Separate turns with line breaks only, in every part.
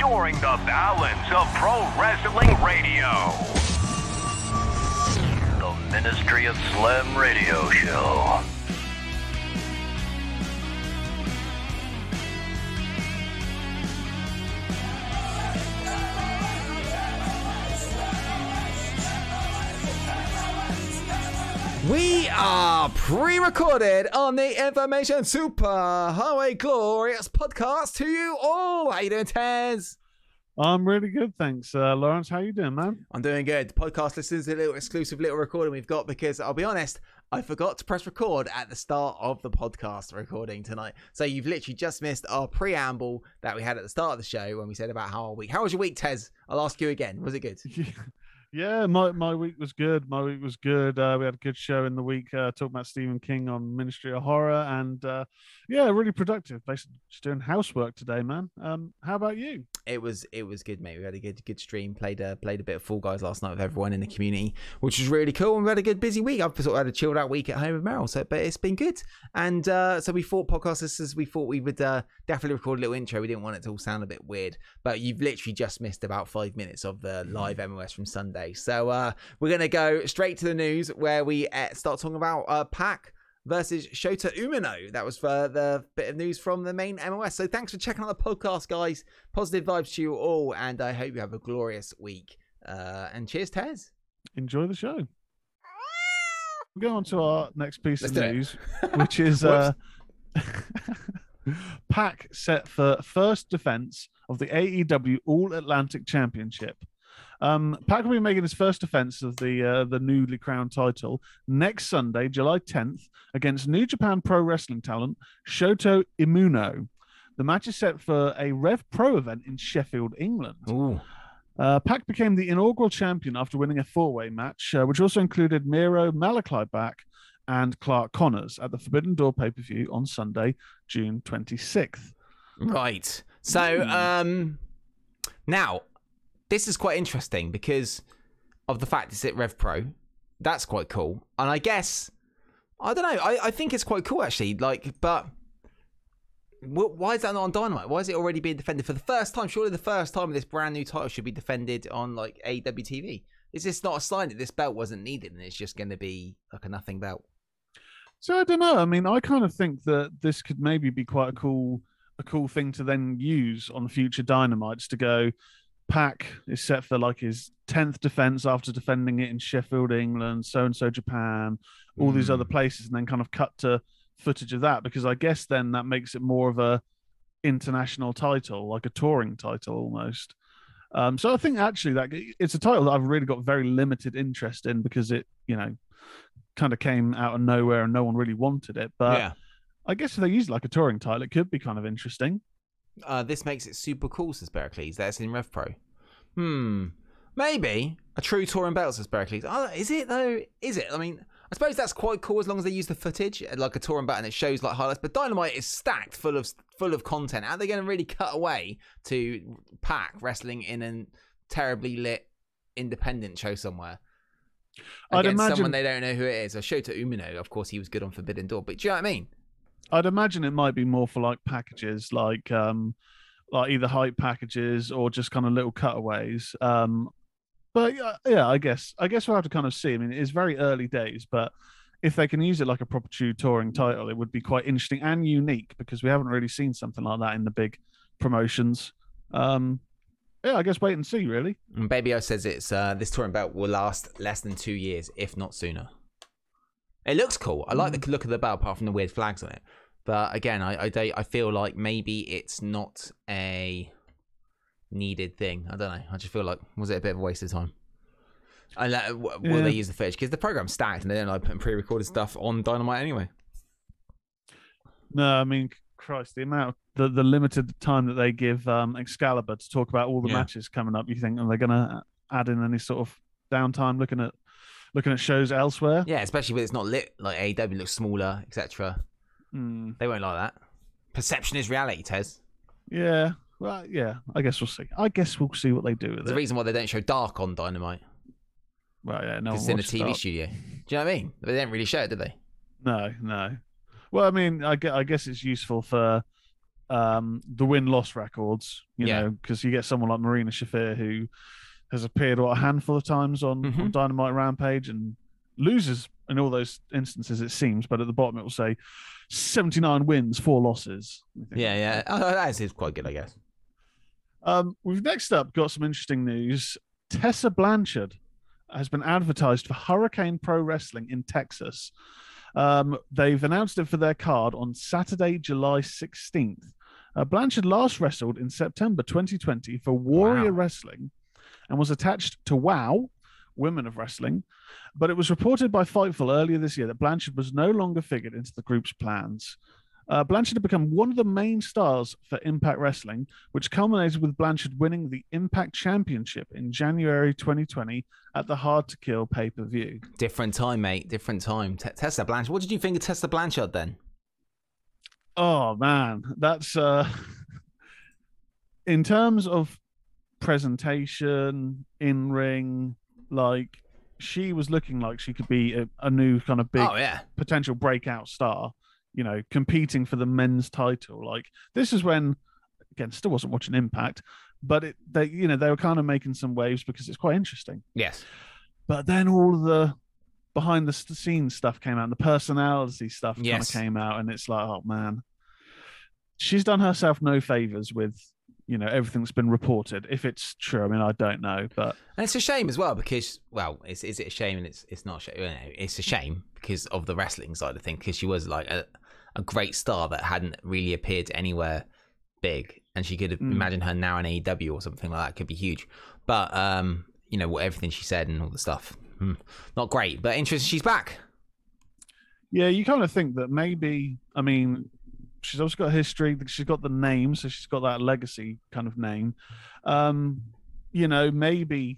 restoring the balance of pro wrestling radio. The Ministry of Slam Radio Show.
We are pre-recorded on the Information Super Highway Glorious podcast to you all. How you doing, Tez?
I'm really good, thanks, uh, Lawrence. How you doing, man?
I'm doing good. Podcast listeners, a little exclusive little recording we've got because I'll be honest, I forgot to press record at the start of the podcast recording tonight. So you've literally just missed our preamble that we had at the start of the show when we said about how our week. How was your week, Tez? I'll ask you again. Was it good?
Yeah, my, my week was good. My week was good. Uh, we had a good show in the week uh, talking about Stephen King on Ministry of Horror, and uh, yeah, really productive. Basically, just doing housework today, man. Um, how about you?
It was it was good, mate. We had a good good stream. Played a played a bit of Fall Guys last night with everyone in the community, which was really cool. And we had a good busy week. I've sort of had a chilled out week at home with Meryl, so but it's been good. And uh, so we thought podcast listeners, we thought we would uh, definitely record a little intro. We didn't want it to all sound a bit weird, but you've literally just missed about five minutes of the live MOS from Sunday. So uh, we're gonna go straight to the news where we uh, start talking about uh, Pac versus Shota Umino. That was for the bit of news from the main MOS. So thanks for checking out the podcast, guys. Positive vibes to you all, and I hope you have a glorious week. Uh, and cheers, Tez.
Enjoy the show. We'll go on to our next piece
Let's
of news, which is uh, Pac set for first defense of the AEW All Atlantic Championship. Um, Pac will be making his first defense of the uh, the newly crowned title next Sunday, July 10th, against New Japan Pro Wrestling talent Shota Umino. The match is set for a Rev Pro event in Sheffield, England.
Ooh.
Uh, Pac became the inaugural champion after winning a four-way match, uh, which also included Miro, Malakai Black, and Clark Connors at the Forbidden Door pay-per-view on Sunday, June 26th.
Right. So, um, now this is quite interesting because of the fact it's at Rev Pro. That's quite cool, and I guess I don't know. I, I think it's quite cool actually. Like, but wh- why is that not on Dynamite? Why is it already being defended for the first time? Surely the first time this brand new title should be defended on like AWTV. Is this not a sign that this belt wasn't needed and it's just going to be like a nothing belt?
So I don't know. I mean, I kind of think that this could maybe be quite a cool, a cool thing to then use on future Dynamites to go. Pac is set for like his tenth defense after defending it in Sheffield, England, so and so Japan, all these
Mm.
other places, and then kind of cut to footage of that because I guess then that makes it more of a international title, like a touring title almost. Um, so I think actually that it's a title that I've really got very limited interest in because it, you know, kind of came out of nowhere and no one really wanted it. But
yeah.
I guess if they use like a touring title, it could be kind of interesting.
Uh, this makes it super cool, says Berkeley's. That's in Rev Pro. Hmm. Maybe a true touring belt, says Berkeley's. Oh, is it though? Is it? I mean, I suppose that's quite cool as long as they use the footage uh, like a touring belt and it shows like highlights. But Dynamite is stacked full of full of content. How are they going to really cut away to Pac wrestling in a terribly lit independent show somewhere?
I'd imagine-
someone they don't know who it is. Or to Umino, of course, he was good on Forbidden Door. But do you know what I mean?
I'd imagine it might be more for like packages, like um, like either hype packages or just kind of little cutaways. Um, but yeah, yeah, I guess I guess we'll have to kind of see. I mean, it's very early days, but if they can use it like a proper true touring title, it would be quite interesting and unique because we haven't really seen something like that in the big promotions. Um, yeah, I guess wait and see, really.
And Baby O says it's uh, this touring belt will last less than two years, if not sooner. It looks cool. I like the look of the belt, apart from the weird flags on it. But again, I I, I feel like maybe it's not a needed thing. I don't know. I just feel like was it a bit of a waste of time? And uh, will
Yeah.
they use the footage because the program's stacked and they don't like putting pre-recorded stuff on Dynamite anyway.
No, I mean, Christ, the amount, the, the limited time that they give um, Excalibur to talk about all the
Yeah.
matches coming up. You think are they going to add in any sort of downtime looking at looking at shows elsewhere?
Yeah, especially when it's not lit. Like AEW looks smaller, etc.
Hmm,
They won't like that. Perception is reality, Tez.
yeah. Well, yeah. I guess we'll see. I guess we'll see what they do with
There's a
it.
reason why they don't show Dark on Dynamite.
Well, yeah. No,
it's in a TV
that.
studio. Do you know what I mean? They didn't really show it, did they?
No, no. Well, I mean, I guess, I guess it's useful for um, the win loss records. You
Yeah.
know, because you get someone like Marina Shafir who has appeared what, a handful of times on, on
Mhm.
Dynamite Rampage and loses in all those instances, it seems. But at the bottom, it will say 79 wins, four losses.
Yeah, yeah. Oh, that is quite good, I guess.
Um, we've next up got some interesting news. Tessa Blanchard has been advertised for Hurricane Pro Wrestling in Texas. Um, they've announced it for their card on Saturday, July 16th. Uh, Blanchard last wrestled in September 2020 for Warrior
Wow.
Wrestling and was attached to WOW, Women of Wrestling. But it was reported by Fightful earlier this year that Blanchard was no longer figured into the group's plans. Uh, Blanchard had become one of the main stars for Impact Wrestling, which culminated with Blanchard winning the Impact Championship in January 2020 at the Hard to Kill pay per view.
Different time, mate. Different time. Te- Tessa Blanchard. What did you think of Tessa Blanchard then?
Oh man, that's uh in terms of presentation, in ring, like she was looking like she could be a, a new kind of big
Oh yeah.
potential breakout star, you know, competing for the men's title. Like this is when again still wasn't watching Impact, but it they you know, they were kind of making some waves because it's quite interesting.
Yes.
But then all the behind the scenes stuff came out, and the personality stuff kind of came out, and it's like, oh man, she's done herself no favors with you know everything that's been reported. If it's true, I mean, I don't know, but
And it's a shame as well because, well, is, is it a shame? And it's it's not. a shame. It's a shame because of the wrestling side of things. Because she was like a, a great star that hadn't really appeared anywhere big, and she could have
Mm.
imagine her now in AEW or something like that could be huge. But um, you know what, everything she said and all the stuff, hmm, not great. But interesting, she's back.
yeah, you kind of think that maybe. I mean, she's also got history. She's got the name, so she's got that legacy kind of name. Um, you know, maybe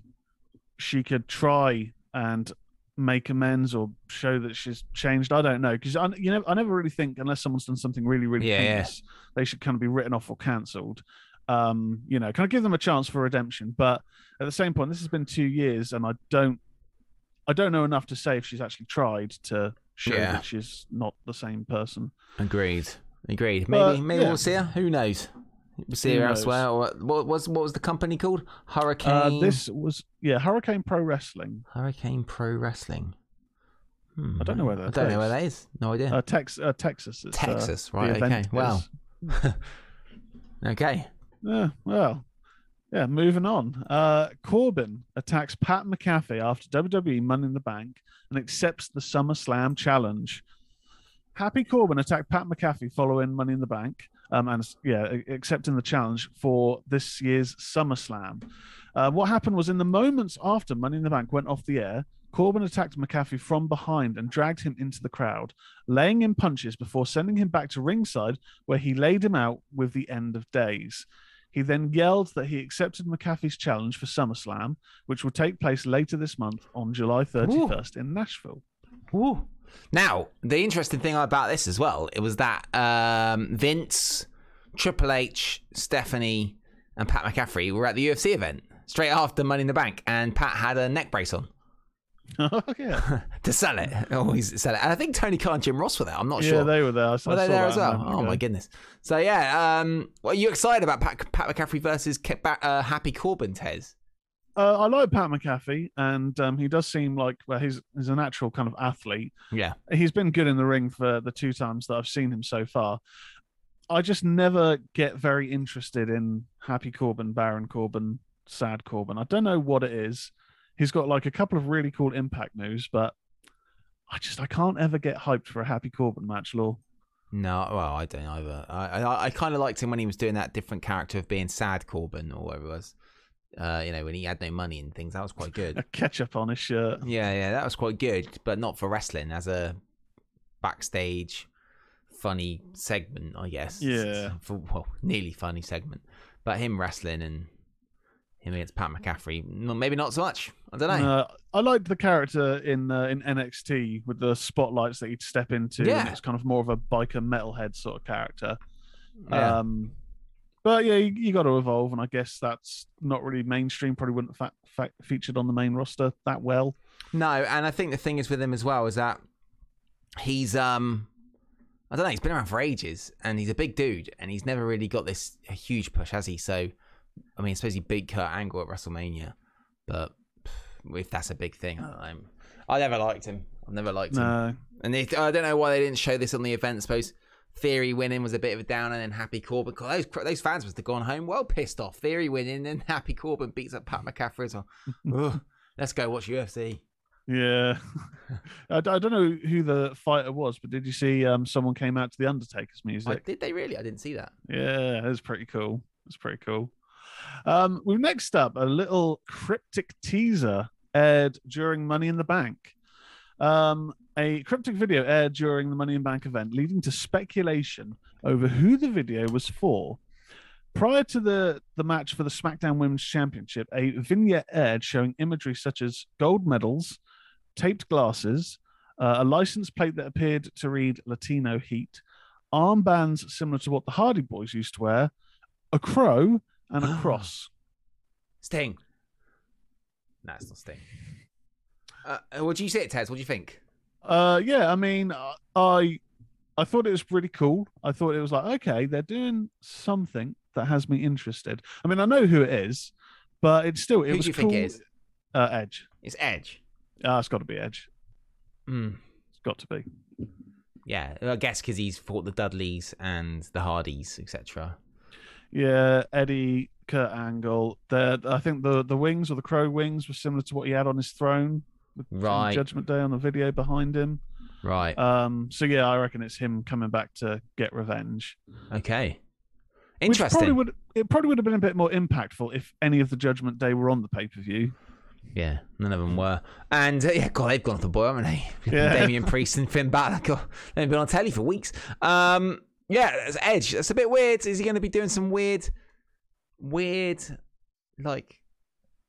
she could try and make amends or show that she's changed. I don't know because I, you know, I never really think unless someone's done something really, really
Yeah, yeah.
they should kind of be written off or cancelled. Um, you know, kind of give them a chance for redemption. But at the same point, this has been two years, and I don't, I don't know enough to say if she's actually tried to show
Yeah.
that she's not the same person.
Agreed. Agreed. Maybe
But,
maybe
yeah.
we'll see her. Who knows? We'll see
Who
her
knows?
elsewhere. Or what was what was the company called? Hurricane.
Uh, this was yeah, Hurricane Pro Wrestling,
Hurricane Pro Wrestling. Hmm,
I don't know where
I
that's
don't know where that is. No idea.
uh, Tex, uh, Texas. Uh,
Texas,
the
right? Okay. Wow. okay.
Yeah, well, yeah. Moving on. Uh, Corbin attacks Pat McAfee after WWE Money in the Bank and accepts the SummerSlam challenge. Happy Corbin attacked Pat McAfee following Money in the Bank, um, and yeah, accepting the challenge for this year's SummerSlam. Uh, what happened was in the moments after Money in the Bank went off the air, Corbin attacked McAfee from behind and dragged him into the crowd, laying him punches before sending him back to ringside, where he laid him out with the end of days. He then yelled that he accepted McAfee's challenge for SummerSlam, which will take place later this month on July 31st in Nashville.
Woo. Now, the interesting thing about this as well, it was that um, Vince, Triple H, Stephanie, and Pat McCaffrey were at the UFC event straight after Money in the Bank, and Pat had a neck brace on
oh, yeah.
to sell it. Always sell it. And I think Tony Khan and Jim Ross were there. I'm not
yeah,
sure.
Yeah, they were there. I saw
Were they there as well? Oh
ago.
my goodness! So yeah, um, well, are you excited about Pat, Pat McCaffrey versus Ke- uh, Happy Corbin, Tez?
Uh, I like Pat McAfee, and um, he does seem like well, he's he's a natural kind of athlete.
Yeah,
He's been good in the ring for the two times that I've seen him so far. I just never get very interested in Happy Corbin, Baron Corbin, Sad Corbin. I don't know what it is. He's got like a couple of really cool impact moves, but I just I can't ever get hyped for a Happy Corbin match, Law.
no, well, I don't either. I I, I kind of liked him when he was doing that different character of being Sad Corbin or whatever it was. Uh, you know, when he had no money and things, that was quite good.
A ketchup on his shirt.
Yeah, yeah, that was quite good, but not for wrestling as a backstage funny segment, I guess.
Yeah.
For, well, nearly funny segment. But him wrestling and him against Pat McCaffrey, no, maybe not so much. I don't know.
Uh, I liked the character in uh, in NXT with the spotlights that he'd step into.
Yeah.
it's kind of more of a biker metalhead sort of character.
Yeah.
Um, but yeah, you, you got to evolve, and I guess that's not really mainstream. Probably wouldn't have fa- fa- featured on the main roster that well.
No, and I think the thing is with him as well is that he's um I don't know. He's been around for ages, and he's a big dude, and he's never really got this huge push, has he? So, I mean, I suppose he beat Kurt Angle at WrestleMania, but if that's a big thing, I don't. I never liked him. I've never liked him.
No.
And they, I don't know why they didn't show this on the event. I suppose Theory winning was a bit of a downer, and then Happy Corbin. Those those fans must have gone home well pissed off. Theory winning, and Happy Corbin beats up Pat McCaffrey as well. Let's go watch UFC.
Yeah, I don't know who the fighter was, but did you see um, someone came out to the Undertaker's
I,
music?
did they really? I didn't see that.
Yeah, that's pretty cool. That's pretty cool. Um, we've next up a little cryptic teaser aired during Money in the Bank. Um, a cryptic video aired during the Money in Bank event, leading to speculation over who the video was for. Prior to the, the match for the SmackDown Women's Championship, a vignette aired showing imagery such as gold medals, taped glasses, uh, a license plate that appeared to read Latino Heat, armbands similar to what the Hardy Boys used to wear, a crow, and a cross.
Sting. No, it's not Sting. Uh, what do you say, Tez? What do you think?
Uh, yeah, I mean, uh, I I thought it was pretty cool. I thought it was like, okay, they're doing something that has me interested. I mean, I know who it is, but it's still it
Who
was
do you
cool.
think it is?
Uh, Edge.
It's Edge.
Ah, it's got to be Edge.
Mm.
It's got to be.
Yeah, I guess because he's fought the Dudleys and the Hardys, etc.
Yeah, Eddie, Kurt Angle. The I think the the wings or the crow wings were similar to what he had on his throne.
Right.
Judgment Day on the video behind him.
Right.
Um. So yeah, I reckon it's him coming back to get revenge.
okay.
Which probably
Interesting.
would it probably would have been a bit more impactful if any of the Judgment Day were on the pay per view.
Yeah, none of them were. And uh, yeah, God, they've gone off the boil, haven't they?
Yeah.
Damian Priest and Finn Balor. God, they've been on telly for weeks. Um, yeah, it's Edge. That's a bit weird. Is he going to be doing some weird, weird, like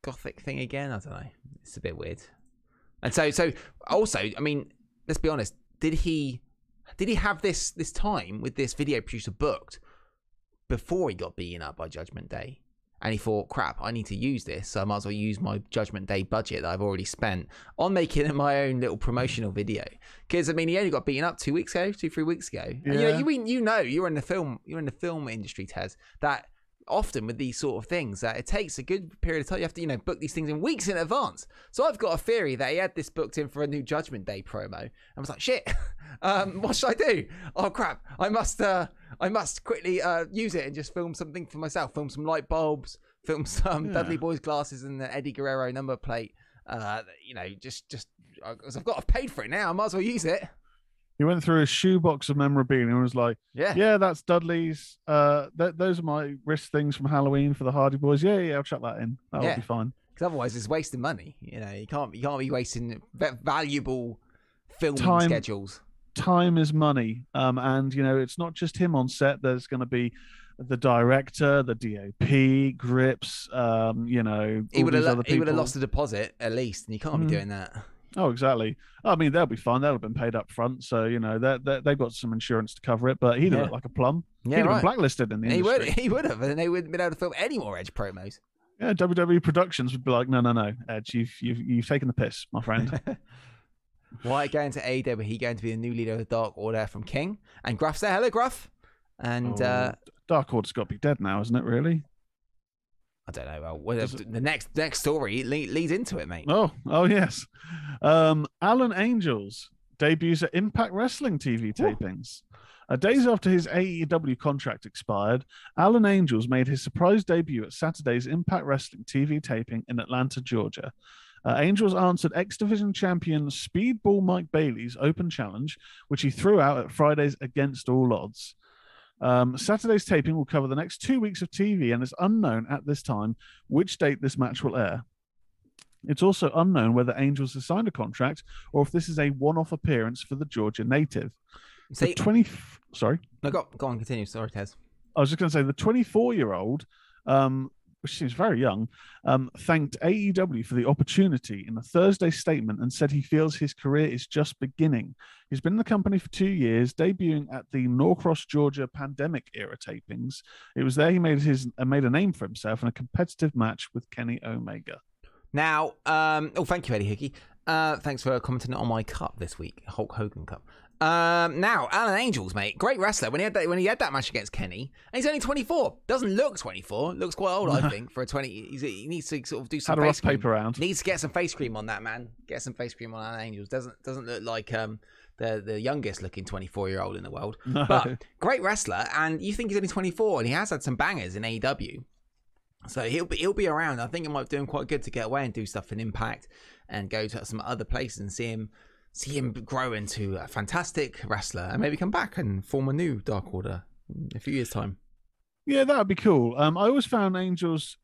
gothic thing again? I don't know. It's a bit weird. And so, so also, I mean, let's be honest. Did he, did he have this this time with this video producer booked before he got beaten up by Judgment Day? and he thought, crap, I need to use this, so I might as well use my Judgment Day budget that I've already spent on making my own little promotional video. Because I mean, he only got beaten up two weeks ago, two three weeks ago. And, you know,
Yeah.
you, you know, you're in the film, you're in the film industry, Tez. That often with these sort of things, that it takes a good period of time. You have to you know book these things in weeks in advance. So I've got a theory that he had this booked in for a new Judgment Day promo. I was like, shit, um, what should I do? Oh crap, I must uh, I must quickly uh, use it and just film something for myself. Film some light bulbs. Film some
Yeah.
Dudley Boys glasses and the Eddie Guerrero number plate. Uh, you know, just just because I've got I've paid for it now, I might as well use it.
He went through a shoebox of memorabilia and was like,
Yeah,
"Yeah, that's Dudley's. Uh, th- those are my wrist things from Halloween for the Hardy Boys. Yeah, yeah, I'll chuck that in. That'll
Yeah.
be fine."
because otherwise it's wasting money. You know, you can't you can't be wasting va- valuable filming
Time.
schedules.
time is money um and you know it's not just him on set there's going to be the director the dop grips um you know
He would have
other
he would have lost the deposit at least, and you can't
Mm.
be doing that.
Oh exactly i mean they'll be fine they'll have been paid up front so you know they they've got some insurance to cover it but he'd have
Yeah.
looked like a plum
Yeah,
he'd have
right.
been blacklisted in the
He would
industry
he would have, and they wouldn't have been able to film any more Edge promos.
yeah wwe productions would be like no no no edge you've you've, you've taken the piss my friend
Why going to AEW? He going to be the new leader of the Dark Order from King, and Gruff's there. Hello, Gruff. And uh,
Oh, dark order's got to be dead now isn't it really
I don't know. Well, the next next story le- leads into it, mate.
Oh, oh yes. Um, Alan Angels debuts at Impact Wrestling TV tapings. Uh, days after his AEW contract expired, Alan Angels made his surprise debut at Saturday's Impact Wrestling TV taping in Atlanta, Georgia. Uh, Angels answered X Division champion Speedball Mike Bailey's open challenge, which he threw out at Friday's Against All Odds. Um, Saturday's taping will cover the next two weeks of TV, and it's unknown at this time which date this match will air. It's also unknown whether Angels has signed a contract or if this is a one-off appearance for the Georgia native. The 20 sorry,
no, go, go on, continue. Sorry, Tez.
I was just going to say the 24-year-old, um, which seems very young, um, thanked AEW for the opportunity in a Thursday statement and said he feels his career is just beginning. He's been in the company for two years, debuting at the Norcross, Georgia pandemic era tapings. It was there he made his uh, made a name for himself in a competitive match with Kenny Omega.
Now, um, oh, thank you, Eddie Hickey. Uh, thanks for commenting on my cup this week, Hulk Hogan Cup. Um, now Alan Angels, mate, great wrestler. When he had that, when he had that match against Kenny, and he's only 24. Doesn't look 24. Looks quite old, I think, for a 20. He's, he needs to sort of do some
Had a rough
cream.
paper round.
Needs to get some face cream on that man. Get some face cream on Alan Angels. Doesn't doesn't look like um the the youngest looking 24 year old in the world.
No.
But great wrestler, and you think he's only 24, and he has had some bangers in AEW. So he'll be he'll be around. I think it might be doing quite good to get away and do stuff in Impact and go to some other places and see him see him grow into a fantastic wrestler and maybe come back and form a new Dark Order in a few years time.
Yeah, that would be cool. Um, I always found Angels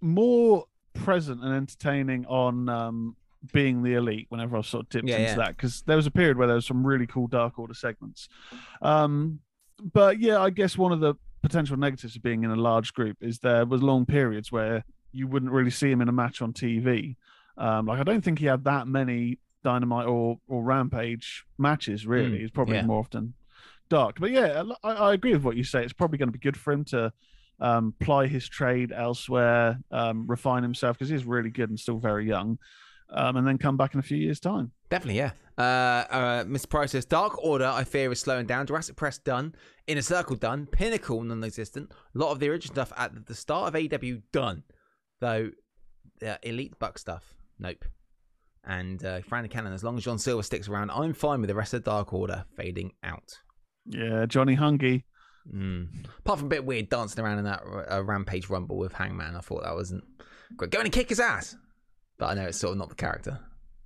more present and entertaining on um, being the elite whenever I've sort of dipped
Yeah,
into
yeah.
that because there was a period where there was some really cool Dark Order segments. Um, but yeah, I guess one of the potential negatives of being in a large group is there was long periods where you wouldn't really see him in a match on TV. Um, like I don't think he had that many Dynamite or or Rampage matches. Really,
Mm,
he's probably
yeah.
more often Dark. But yeah, I, I agree with what you say. It's probably going to be good for him to um, ply his trade elsewhere, um, refine himself because he's really good and still very young, um, and then come back in a few years' time.
Definitely, yeah. Uh, uh, Mr. Price says Dark Order, I fear, is slowing down. Jurassic Express done. Inner Circle done. Pinnacle non-existent. A lot of the original stuff at the start of AW done, though. Uh, Elite Buck stuff, nope. And uh, Fran Cannon, as long as John Silver sticks around, I'm fine with the rest of Dark Order fading out.
Yeah, Johnny Hungee.
Mm. Apart from a bit weird dancing around in that uh, Rampage Rumble with Hangman, I thought that wasn't great. Go and kick his ass. But I know it's sort of not the character.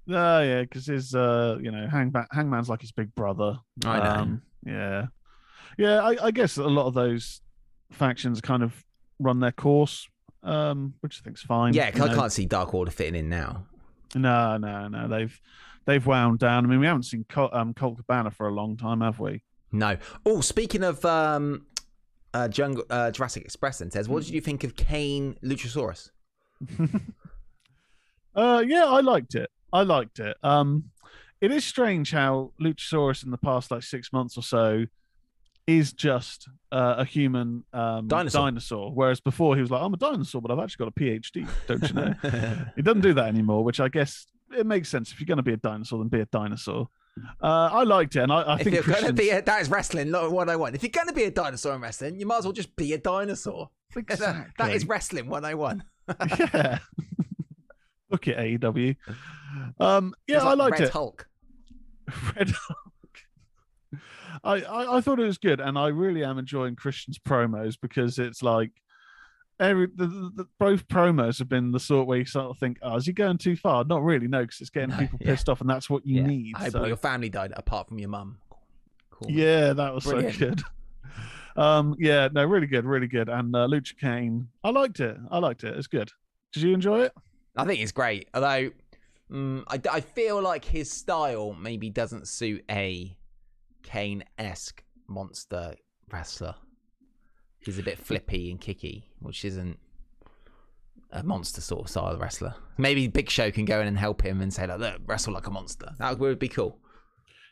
Oh yeah, because his uh, you know, Hangman, Hangman's like his big brother.
I know.
Um, yeah, yeah. I, I guess a lot of those factions kind of run their course, um, which I think's fine.
Yeah, I
know.
can't see Dark Order fitting in now.
No, no, no. They've they've wound down. I mean, we haven't seen Col- um, Colt Cabana for a long time, have we?
No. Oh, speaking of um, uh, Jungle, uh, Jurassic Express, then says, what did you think of Kane Luchasaurus?
Uh, yeah, I liked it. I liked it. Um, it is strange how Luchasaurus in the past like six months or so is just uh, a human um,
Dinosaur.
dinosaur, whereas before he was like, "I'm a dinosaur, but I've actually got a PhD." Don't you know? he doesn't do that anymore, which I guess it makes sense. If you're going to be a dinosaur, then be a dinosaur. Uh, I liked it, and I, I
if
think
you're going to be a, that is wrestling, not what I want. If you're going to be a dinosaur in wrestling, you might as well just be a dinosaur. That- that is
Exactly.
wrestling 101.
yeah. Look at AEW. Um, yeah,
like
I liked
Red
it.
Hulk.
Red Hulk. I, I I thought it was good, and I really am enjoying Christian's promos because it's like every the, the, both promos have been the sort where you sort of think, "Oh, is he going too far?" Not really, no, because it's getting
No,
people
yeah.
pissed off, and that's what you
Yeah.
need.
I
so-
your family died apart from your mum. Cool.
Yeah, that was
Brilliant.
so good. Um, yeah, no, really good, really good. And uh, Lucha Kane, I liked it. I liked it. It's good. Did you enjoy it?
I think it's great. Although, mm, I, I feel like his style maybe doesn't suit a Kane esque monster wrestler. He's a bit flippy and kicky, which isn't a monster sort of style of wrestler. Maybe Big Show can go in and help him and say, like, look, wrestle like a monster. That would be cool.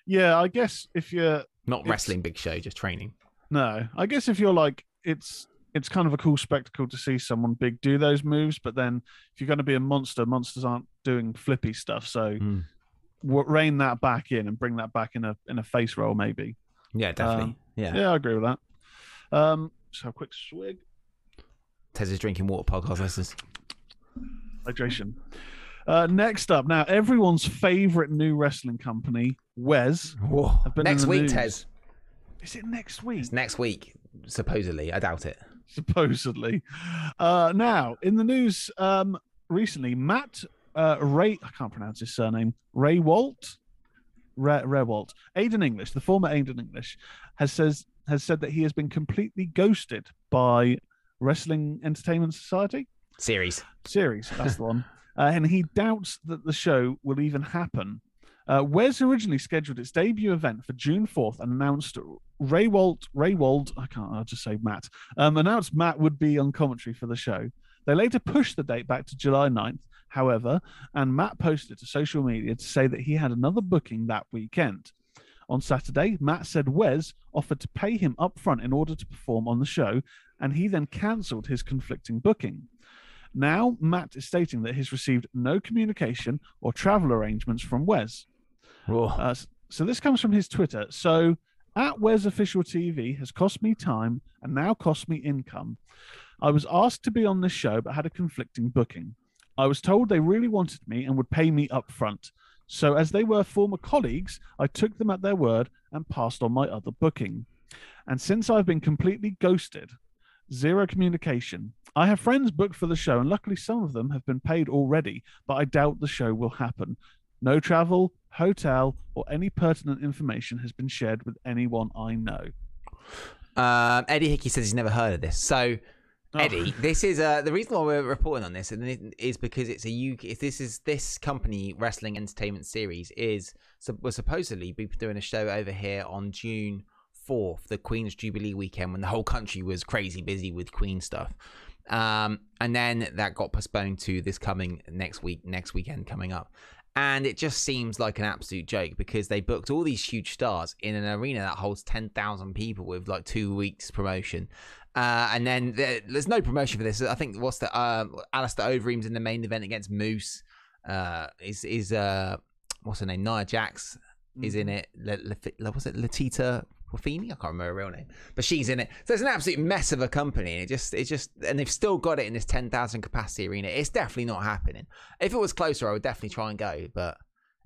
Yeah, I guess if you're
Not wrestling Big Show, just training.
no, I guess if you're like it's it's kind of a cool spectacle to see someone big do those moves, but then if you're going to be a monster, monsters aren't doing flippy stuff. So
Mm.
Rein that back in and bring that back in a in a face roll, maybe.
Yeah, definitely.
Um,
yeah.
Yeah, I agree with that. Um, so a quick swig
Tez is drinking water podcast listeners.
hydration. Uh, next up, now everyone's favorite new wrestling company, Wes.
Whoa.
I've been in
Next week,
news.
Tez.
Is it next week?
It's next week, supposedly. I doubt it.
supposedly. Uh, now, in the news um, recently, Matt uh, Ray, I can't pronounce his surname, Ray Walt, Ray, Rewalt, Aiden English, the former Aiden English, has says has said that he has been completely ghosted by Wrestling Entertainment Society
Series.
series. That's the one. Uh, and he doubts that the show will even happen. Uh, Wes originally scheduled its debut event for June 4th and announced Raywald, Raywald, I can't, I'll just say Matt, um, announced Matt would be on commentary for the show. They later pushed the date back to July 9th, however, and Matt posted to social media to say that he had another booking that weekend. On Saturday, Matt said Wes offered to pay him up front in order to perform on the show, and he then cancelled his conflicting booking. Now, Matt is stating that he's received no communication or travel arrangements from Wes. Uh, so this comes from his Twitter. So at Wes Official TV has cost me time and now cost me income. I was asked to be on this show, but had a conflicting booking. I was told they really wanted me and would pay me up front. So as they were former colleagues, I took them at their word and passed on my other booking. And since I've been completely ghosted, zero communication. I have friends booked for the show, and luckily some of them have been paid already, but I doubt the show will happen. No travel, hotel, or any pertinent information has been shared with anyone I know.
Um, Eddie Hickey says he's never heard of this. So,
Oh.
Eddie, this is uh, the reason why we're reporting on this, and is because it's a UK. This is this company wrestling entertainment series is so was supposedly be doing a show over here on June fourth, the Queen's Jubilee weekend, when the whole country was crazy busy with Queen stuff. Um, and then that got postponed to this coming next week, next weekend coming up. And it just seems like an absolute joke because they booked all these huge stars in an arena that holds 10,000 people with like two weeks promotion. Uh, and then there, there's no promotion for this. I think what's the um, Alistair Overeem's in the main event against Moose. Uh, is is uh, what's her name? Nia Jax is in it. Le, Le, Le- was it Latita Wafini? I can't remember her real name, but she's in it. So it's an absolute mess of a company. It just it just and they've still got it in this ten thousand capacity arena. It's definitely not happening. If it was closer, I would definitely try and go, but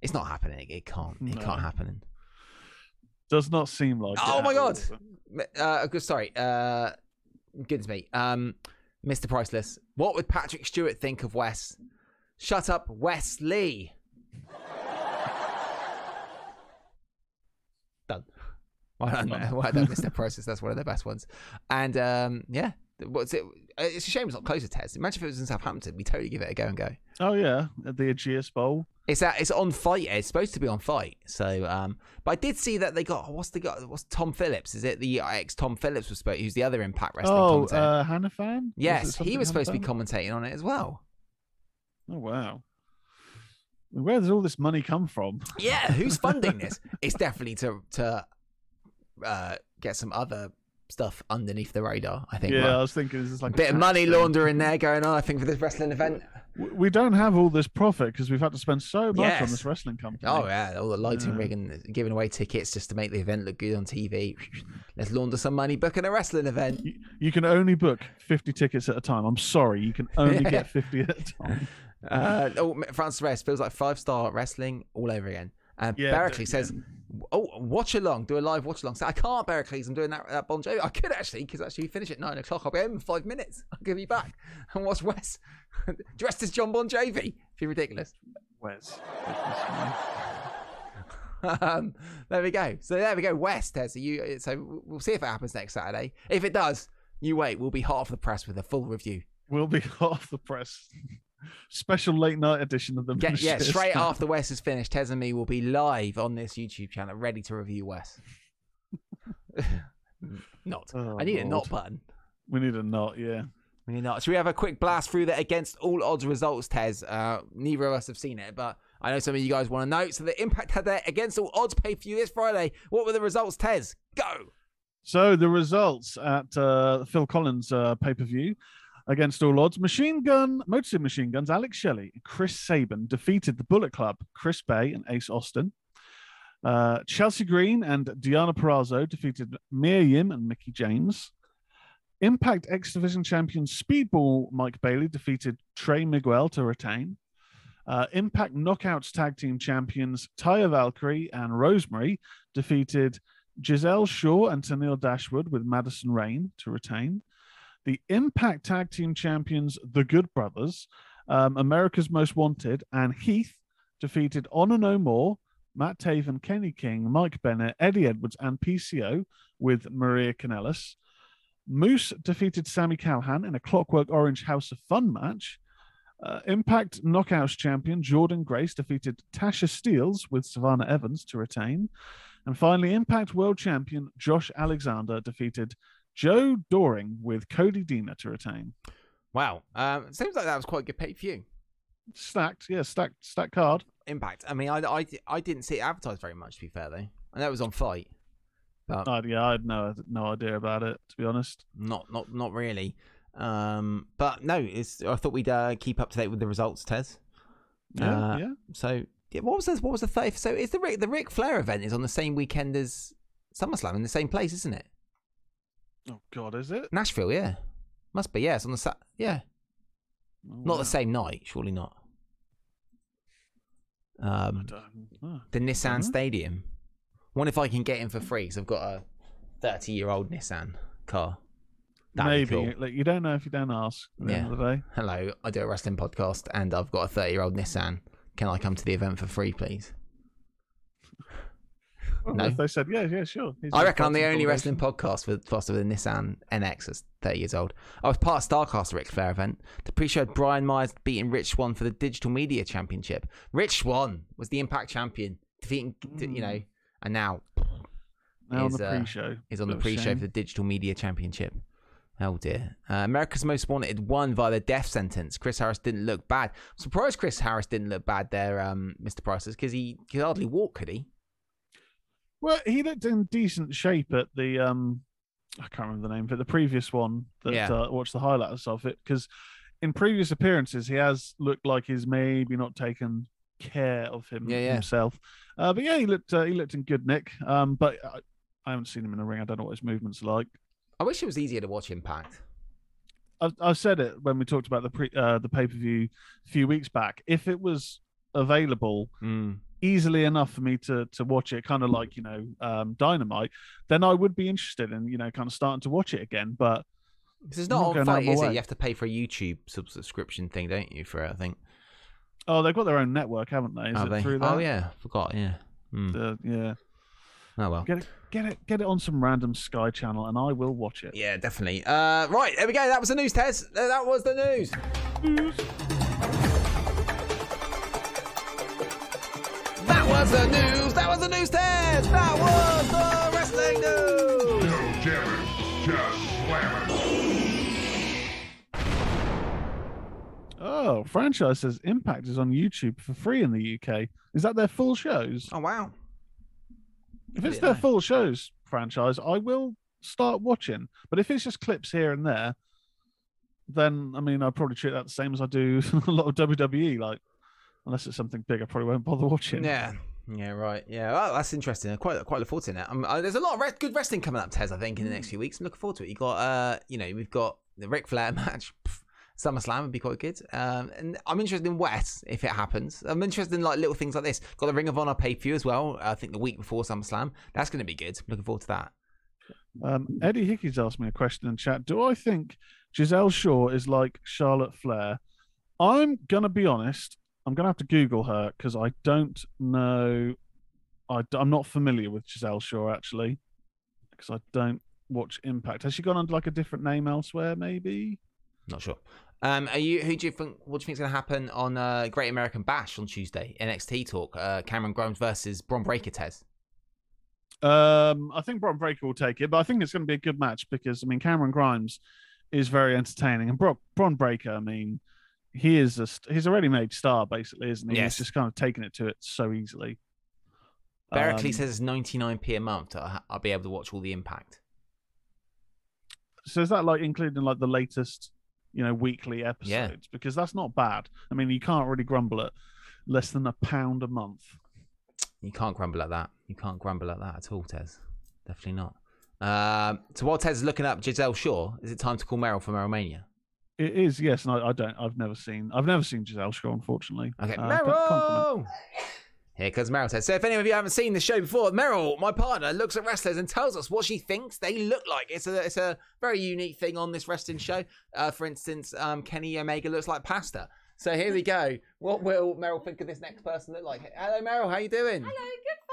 it's not happening. It can't. It
No.
can't happen.
Does not seem like. it
Oh my God. Uh, good. Sorry. Uh, goodness me. Um, Mr. Priceless. What would Patrick Stewart think of Wes? Shut up, Wesley. Done. Well done, well done, Mr. Priceless. That's one of the best ones. And um, yeah, what's it? It's a shame it's not closer test. Imagine if it was in Southampton. We totally give it a go and go.
Oh yeah, at the Ageas Bowl.
It's at, it's on fight. It's supposed to be on fight. So, um, but I did see that they got what's the guy? What's Tom Phillips? Is it the ex Tom Phillips was supposed? Who's the other Impact Wrestling
Oh, uh, Hannifan. Was it
yes, he was supposed to be commentating on it as well.
Oh wow. Where does all this money come from?
Yeah, who's funding this? It's definitely to to uh, get some other stuff underneath the radar. I think.
Yeah, I was thinking this is like
a bit of money
thing.
laundering there going on. I think for this wrestling event.
We don't have all this profit because we've had to spend so much on this wrestling company.
Oh yeah, all the lighting
Yeah.
rig and giving away tickets just to make the event look good on TV. Let's launder some money booking a wrestling event.
You, you can only book 50 tickets at a time. I'm sorry, you can only get 50 at a time.
Uh, oh, Francis Reyes feels like five star wrestling all over again. And
Yeah,
Berkeley
d-
says, "Oh, watch along, do a live watch along." So I can't, Berkeley. I'm doing that, that Bon Jovi. I could actually, because actually we finish at nine o'clock. I'll be home in five minutes. I'll give you back and watch Wes dressed as John Bon Jovi. Be ridiculous.
Wes.
um, there we go. So there we go. West. So you. So we'll see if it happens next Saturday. If it does, you wait. We'll be hot off the press with a full review.
We'll be off the press. Special late night edition of the
Get, yeah, straight after Wes is finished, Tez and me will be live on this YouTube channel, ready to review Wes. not.
Oh,
I need a not button.
We need a not, yeah.
We need not. Should we have a quick blast through the against all odds results, Tez? Uh, neither of us have seen it, but I know some of you guys want to know. So the Impact had their against all odds pay for you this Friday. What were the results, Tez? Go.
So the results at uh, Phil Collins uh, pay per view against all odds: Machine Gun, Motor City Machine Guns, Alex Shelley, and Chris Sabin defeated the Bullet Club, Chris Bey and Ace Austin. Uh, Chelsea Green and Deonna Purrazzo defeated Mia Yim and Mickie James. Impact X Division champion Speedball Mike Bailey defeated Trey Miguel to retain. Uh, Impact Knockouts Tag Team champions Taya Valkyrie and Rosemary defeated Gisele Shaw and Tenille Dashwood with Madison Rayne to retain. The Impact Tag Team Champions, the Good Brothers, um, America's Most Wanted, and Heath defeated Honor No More, Matt Taven, Kenny King, Mike Bennett, Eddie Edwards, and PCO with Maria Kanellis. Moose defeated Sami Callihan in a Clockwork Orange House of Fun match. Uh, Impact Knockouts champion Jordynne Grace defeated Tasha Steelz with Savannah Evans to retain. And finally, Impact World Champion Josh Alexander defeated Joe Doering with Cody Deaner to retain.
Wow. Um, seems like that was quite a good pay per view.
Stacked, yeah, stacked, stacked card.
Impact. I mean, I, I, I didn't see it advertised very much, to be fair, though. And that was on Fight, but
Uh, yeah, I had no no idea about it to be honest.
not not not really. Um, but no, it's. I thought we'd uh, keep up to date with the results, Tez.
Yeah,
Uh,
yeah.
So yeah, what was this? What was the thirty? So is the Rick the Ric Flair event is on the same weekend as SummerSlam in the same place, isn't it?
Oh God, is it?
Nashville, yeah, must be. Yeah, it's on the sa- yeah,
Oh,
not
wow.
the same night, surely not. Um,
oh.
the Nissan
Mhm.
Stadium. Wonder if I can get in for free because I've got a thirty-year-old Nissan car. That'd
Maybe.
cool.
Like, you don't know if you don't ask. At the end
Yeah.
of the day.
Hello, I do a wrestling podcast and I've got a 30 year old Nissan. Can I come to the event for free, please? No.
They said yeah, yeah, sure. Here's
I reckon I'm the only wrestling podcast with faster a Nissan NX that's 30 years old. I was part of Starcast Ric Flair event. The pre show had Brian Myers beating Rich Swann for the Digital Media Championship. Rich Swann was the Impact champion, defeating, you know, and now
Now on the
uh,
pre-show.
is on the
Bit of a
pre show
shame.
for the Digital Media Championship. Oh dear. Uh, America's Most Wanted won via the death sentence. Chris Harris didn't look bad. I'm surprised Chris Harris didn't look bad there, um, Mr. Prices, because he could hardly walk, could he?
Well, he looked in decent shape at the um, I can't remember the name, but the previous one that
Yeah.
uh, watched the highlights of it because in previous appearances he has looked like he's maybe not taken care of him
Yeah, yeah.
himself. Uh, but yeah, he looked uh, he looked in good nick. Um, but I, I haven't seen him in the ring. I don't know what his movements are like.
I wish it was easier to watch Impact.
I've, I've said it when we talked about the pre uh, the pay per view a few weeks back. If it was available
Mm.
Easily enough for me to to watch it, kind of like you know um, Dynamite, then I would be interested in you know kind of starting to watch it again. But
Because it's not
not
on fight, is it?
way.
You have to pay for a YouTube sub- subscription thing, don't you? For it, I think.
oh, they've got their own network, haven't they? Is
Have
it
they?
through that?
Oh yeah, forgot. Yeah. Mm.
The- yeah.
Oh well.
Get it, get it, get it on some random Sky channel, and I will watch it.
Yeah, definitely. Uh, right, there we go. That was the news, Tez. Uh, That was the news. That was the news. That was the news, Tez. That was the wrestling news.
No jamming, just slamming.
Oh, franchise says Impact is on YouTube for free in the UK. Is that their full shows?
Oh wow.
If it's their
know.
full shows franchise, I will start watching. But if it's just clips here and there, then I mean, I'd probably treat that the same as I do a lot of WWE. Like, unless it's something big, I probably won't bother watching.
Yeah. Yeah, right. Yeah, well, that's interesting. I quite quite look forward to it. Um, uh, there's a lot of re- good wrestling coming up, Tez. I think in the next few weeks. I'm looking forward to it. You got, uh, you know, we've got the Ric Flair match. Pff, SummerSlam would be quite good. Um, and I'm interested in West if it happens. I'm interested in like little things like this. Got the Ring of Honor pay per view as well. I think the week before SummerSlam. That's going to be good. Looking forward to that.
Um, Eddie Hickey's asked me a question in chat. Do I think Gisele Shaw is like Charlotte Flair? I'm gonna be honest. I'm gonna have to Google her because I don't know. I, am not familiar with Gisele Shaw actually, because I don't watch Impact. Has she gone under like a different name elsewhere? Maybe.
Not sure. Um, are you? Who do you think? What do you think is going to happen on uh, Great American Bash on Tuesday? NXT talk. Uh, Cameron Grimes versus Bron Breakker. Tez.
Um, I think Brock Breaker will take it, but I think it's going to be a good match because I mean Cameron Grimes is very entertaining, and Brock Bron Breakker, I mean, he is a he's a ready-made star basically, isn't he?
Yes.
He's just kind of taking it to it so easily.
Berkeley
Um,
says it's 99p a month. I'll be able to watch all the Impact.
So is that like including like the latest, you know, weekly episodes? Because that's not bad. I mean, you can't really grumble at less than a pound a month.
You can't grumble at that. You can't grumble at that at all, Tez. Definitely not. Um, so while Tez is looking up Gisele Shaw, is it time to call Meryl for Meryl Mania?
It is, yes, and I, I don't. I've never seen. I've never seen Gisele Shaw, unfortunately.
Okay,
Uh, can't- can't.
Meryl! Here comes Meryl Tez. So if any of you haven't seen the show before, Meryl, my partner, looks at wrestlers and tells us what she thinks they look like. It's a it's a very unique thing on this wrestling show. Uh, for instance, um, Kenny Omega looks like pasta. So here we go. What will Meryl think of this next person look like? Hello, Meryl. How you doing?
Hello, good thanks.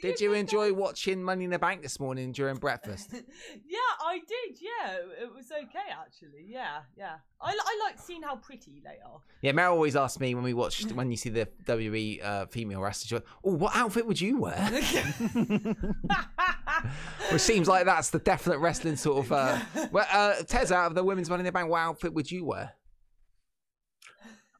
Did
You're
you
good,
enjoy watching Money in the Bank this morning during breakfast?
yeah, I did. Yeah, it was okay actually. Yeah, yeah. I, I like seeing how pretty they are.
Yeah, Meryl always asks me when we watched when you see the WWE uh, female wrestlers, she "Oh, what outfit would you wear?" Which seems like that's the definite wrestling sort of. Uh, well, uh, Tez, out of the women's Money in the Bank, what outfit would you wear?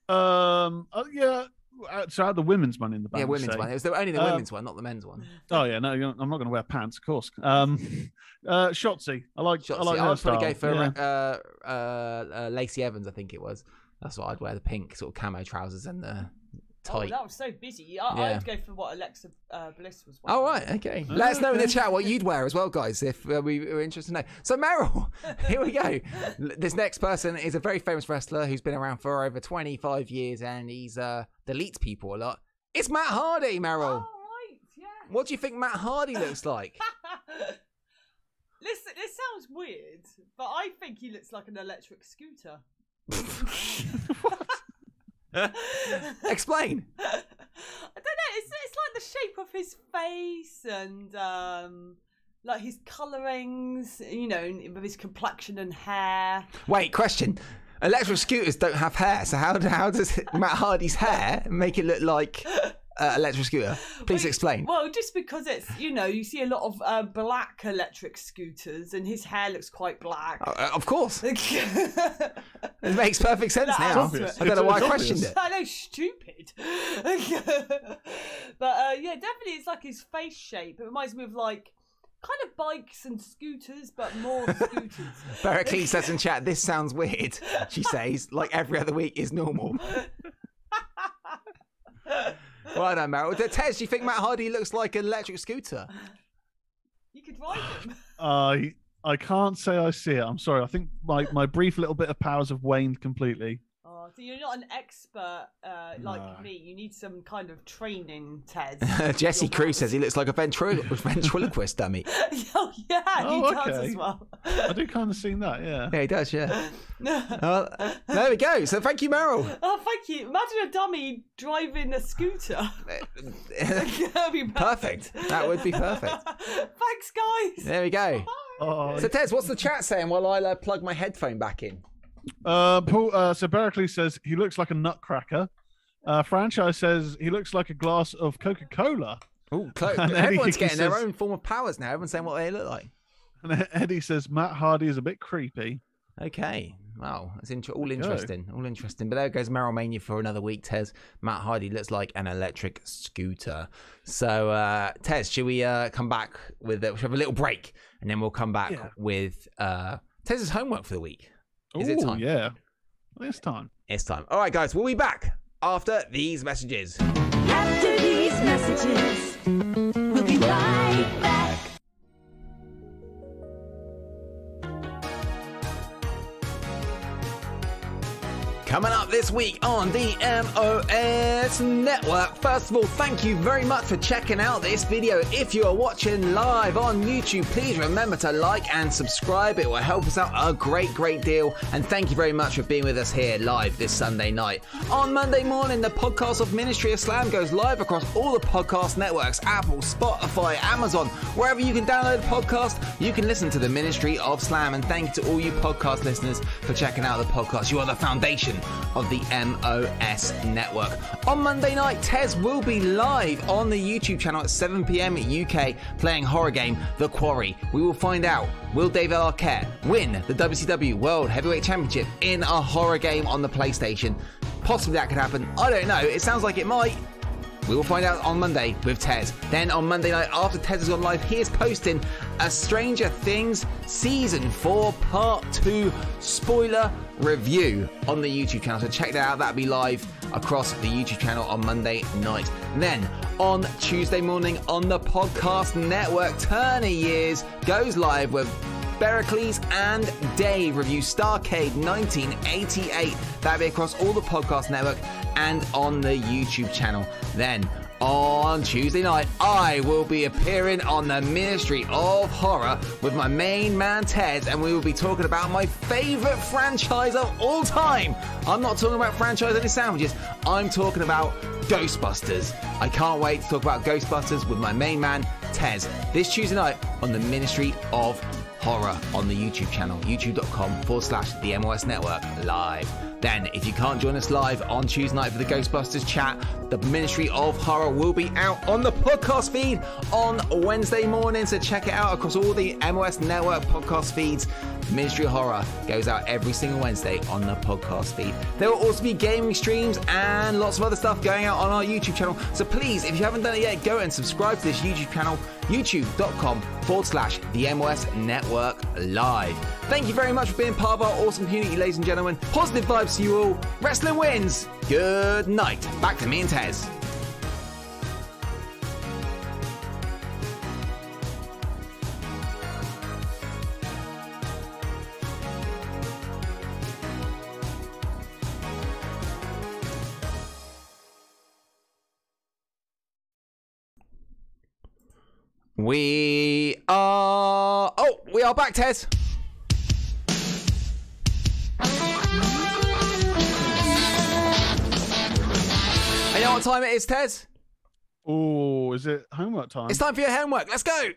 Um. uh, yeah. Uh, so out the women's money in the bank.
yeah, women's
say.
one. It was the, only the
Um,
women's one, not the men's one.
Oh yeah, no, you're- I'm not going to wear pants, of course. Um, uh, Shotzi, I like. I
Shotzi.
like
I would probably go for
yeah.
uh, uh, uh, Lacey Evans, I think it was. That's what I'd wear the pink sort of camo trousers and the
Oh,
tight.
that was so busy. I,
Yeah.
I'd go for what Alexa uh, Bliss was.
Oh
wearing.
right, okay. Let us know in the chat what you'd wear as well, guys, if uh, we were interested to know. So Meryl, here we go. This next person is a very famous wrestler who's been around for over 25 years, and he's uh, deletes people a lot. It's Matt Hardy,
Oh, right, yeah.
What do you think Matt Hardy looks like?
Listen, this sounds weird, but I think he looks like an electric scooter.
Explain.
I don't know. It's it's like the shape of his face and um, like his colorings. You know, with his complexion and hair.
Wait, question. Electric scooters don't have hair, so how, how does Matt Hardy's hair make it look like uh, electric scooter? Please
Well,
explain.
Well, just because it's you know you see a lot of uh, black electric scooters and his hair looks quite black.
Uh, of course, it makes perfect sense
That
now. I don't know why I questioned it.
I know, stupid. but uh, yeah, definitely it's like his face shape. It reminds me of like kind of bikes and scooters, but more scooters.
Berkeley says in chat, this sounds weird. She says, like every other week is normal. Well done, Meryl. Tez, do you think Matt Hardy looks like an electric scooter?
you could ride him.
I I can't say I see it. I'm sorry. I think my, my brief little bit of powers have waned completely.
So you're not an expert uh, like
No.
me. You need some kind of training, Ted.
Jesse
Your
Cruz says he looks like a ventrilo- ventriloquist dummy.
oh yeah,
Oh,
he does
okay.
as well.
I do kind of see that. Yeah.
Yeah, he does, yeah. Uh, there we go. So thank you, Meryl.
Oh, thank you. Imagine a dummy driving a scooter. That'd be
Perfect. That would be perfect.
Thanks, guys.
There we go.
Oh,
So, Tez, what's the chat saying while I uh, plug my headphone back in?
Uh, Paul, uh, so Berkeley says he looks like a nutcracker. Uh, Franchise says he looks like a glass of Coca Cola.
Oh, everyone's getting their own form of powers now. Everyone's saying what they look like.
And Eddie says Matt Hardy is a bit creepy.
Okay. Wow. That's inter- all
go.
interesting. All interesting. But there goes Meryl Mania for another week, Tez. Matt Hardy looks like an electric scooter. So, uh, Tez, should we uh, come back with uh, we have a little break and then we'll come back
Yeah.
with uh, Tez's homework for the week? Is it time?
Yeah. It's time.
It's time. All right, guys. We'll be back after these messages.
After these messages, we'll be back.
Coming up this week on the MOS Network. First of all, thank you very much for checking out this video. If you are watching live on YouTube, please remember to like and subscribe. It will help us out a great, great deal. And thank you very much for being with us here live this Sunday night. On Monday morning, the podcast of Ministry of Slam goes live across all the podcast networks Apple, Spotify, Amazon, wherever you can download a podcast, you can listen to the Ministry of Slam. And thank you to all you podcast listeners for checking out the podcast. You are the foundation of the MOS network. On Monday night, Tez will be live on the YouTube channel at 7 pm UK playing horror game The Quarry. We will find out will David Arquette win the WCW World Heavyweight Championship in a horror game on the PlayStation? Possibly that could happen. I don't know. It sounds like it might. We will find out on Monday with Tez. Then on Monday night, after Tez has gone live, he is posting a Stranger Things Season 4 Part 2 spoiler review on the YouTube channel. So check that out. That'll be live across the YouTube channel on Monday night. Then on Tuesday morning on the Podcast Network, Turner Years goes live with Bericles and Dave review Starcade 1988. That'll be across all the podcast network and on the YouTube channel. Then on Tuesday night, I will be appearing on the Ministry of Horror with my main man Ted, and we will be talking about my favorite franchise of all time. I'm not talking about franchise any sandwiches, I'm talking about Ghostbusters. I can't wait to talk about Ghostbusters with my main man Tez this Tuesday night on the Ministry of Horror on the YouTube channel, youtube.com forward slash the MOS Network live. Then, if you can't join us live on Tuesday night for the Ghostbusters chat, the Ministry of Horror will be out on the podcast feed on Wednesday morning. So check it out across all the MOS Network podcast feeds. Ministry of Horror goes out every single Wednesday on the podcast feed. There will also be gaming streams and lots of other stuff going out on our YouTube channel. So please, if you haven't done it yet, go and subscribe to this YouTube channel, youtube.com forward slash the MOS Network Live. Thank you very much for being part of our awesome community, ladies and gentlemen. Positive vibes to you all. Wrestling wins. Good night. Back to me and Tez. We are. Oh, we are back, Tez. You know what time it is, Tez?
Oh, is it homework time?
It's time for your homework. Let's go.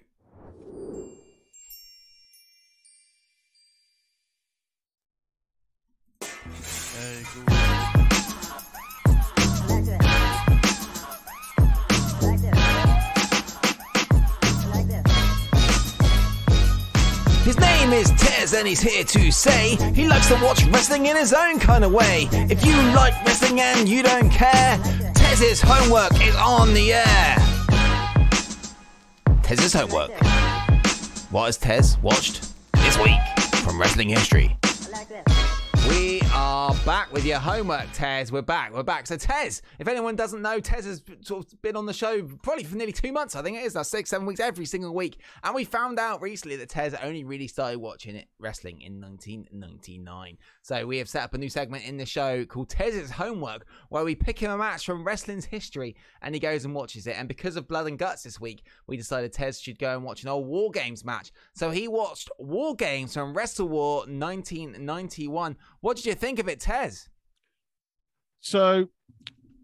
His name is Tez, and he's here to say he likes to watch wrestling in his own kind of way. If you like wrestling and you don't care, Tez's homework is on the air. Tez's homework. What has Tez watched this week from wrestling history? We are back with your homework, Tez. We're back. We're back. So, Tez, if anyone doesn't know, Tez has sort of been on the show probably for nearly two months. I think it is now six, seven weeks every single week. And we found out recently that Tez only really started watching it wrestling in 1999. So, we have set up a new segment in the show called Tez's Homework, where we pick him a match from wrestling's history and he goes and watches it. And because of Blood and Guts this week, we decided Tez should go and watch an old War Games match. So, he watched War Games from Wrestle War 1991. What did you think of it, Tez?
So, do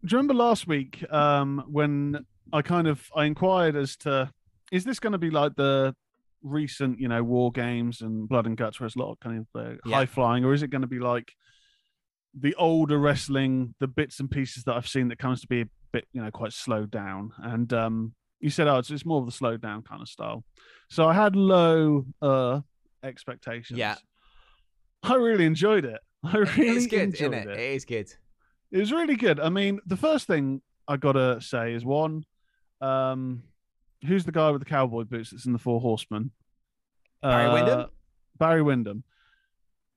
you remember last week um, when I kind of I inquired as to is this going to be like the recent, you know, war games and blood and guts, where it's a lot of kind of uh,
Yeah.
high flying, or is it going to be like the older wrestling, the bits and pieces that I've seen that comes to be a bit, you know, quite slowed down? And um, you said, oh, it's, it's more of the slowed down kind of style. So I had low uh, expectations.
Yeah.
I really enjoyed it. I really
it's good,
enjoyed
isn't it? It is good.
it was really good. I mean, the first thing I gotta say is one, um, who's the guy with the cowboy boots that's in the Four Horsemen?
Barry Windham?
Barry Windham.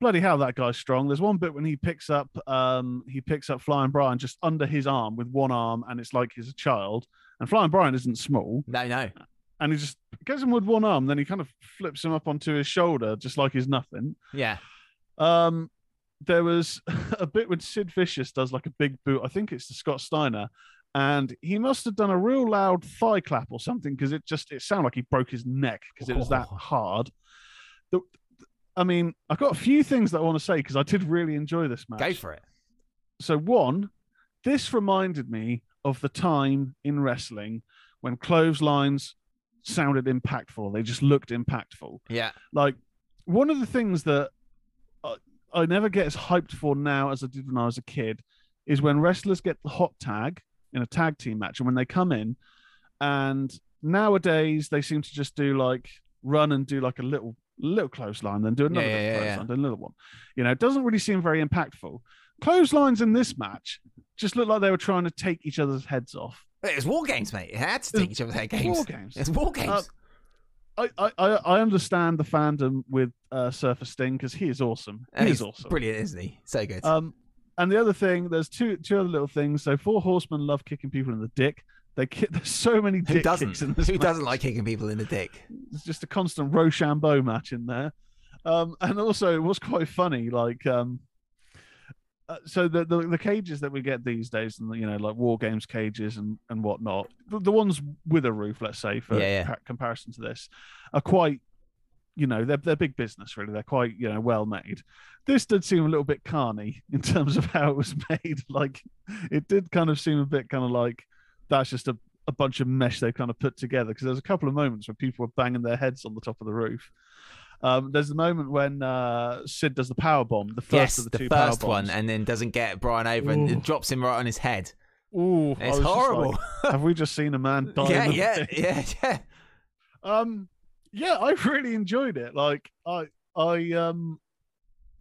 Bloody hell, that guy's strong. There's one bit when he picks up, um, he picks up Flying Brian just under his arm with one arm, and it's like he's a child. And Flying Brian isn't small,
No, no.
and he just gets him with one arm. Then he kind of flips him up onto his shoulder, just like he's nothing.
Yeah.
Um, there was a bit when Sid Vicious does like a big boot. I think it's the Scott Steiner, and he must have done a real loud thigh clap or something because it just it sounded like he broke his neck because it was that
Oh.
hard. The, I mean, I've got a few things that I want to say because I did really enjoy this match.
Go for it.
So one, this reminded me of the time in wrestling when clotheslines sounded impactful. They just looked impactful
Yeah.
like one of the things that I, never get as hyped for now as I did when I was a kid is when wrestlers get the hot tag in a tag team match and when they come in and nowadays they seem to just do like run and do like a little little clothesline then do another
Yeah, yeah, yeah,
clothesline then another one you know it doesn't really seem very impactful clotheslines in this match just looked like they were trying to take each other's heads off
It was war games, mate. It had to take each other's head games.
war games
It's war games.
Uh, I, I, I understand the fandom with uh, Surfer Sting because he is awesome. He
he's
is awesome.
brilliant, isn't he? So good.
Um, and the other thing, there's two two other little things. So Four Horsemen love kicking people in the dick. They ki- there's so many
Who doesn't?
kicks in this
Who
match.
doesn't like kicking people in the dick?
It's just a constant Rochambeau match in there. Um, and also it was quite funny. Like, um, uh, so the, the the cages that we get these days, and you know, like war games cages and and whatnot, the, the ones with a roof, let's say, for
Yeah, yeah.
comparison to this, are quite, you know, they're they're big business really. They're quite you know well made. This did seem a little bit carny in terms of how it was made. Like, it did kind of seem a bit kind of like that's just a a bunch of mesh they kind of put together because there's a couple of moments where people were banging their heads on the top of the roof. Um, there's the moment when uh, Sid does the power bomb, the first
yes,
of the,
the
two power
first one,
bombs.
and then doesn't get Brian over and
Ooh.
it drops him right on his head.
Ooh,
It's
just like,
horrible.
have we just seen a man die?
yeah, yeah, yeah, yeah.
Um, yeah, I really enjoyed it. Like, I, I, um,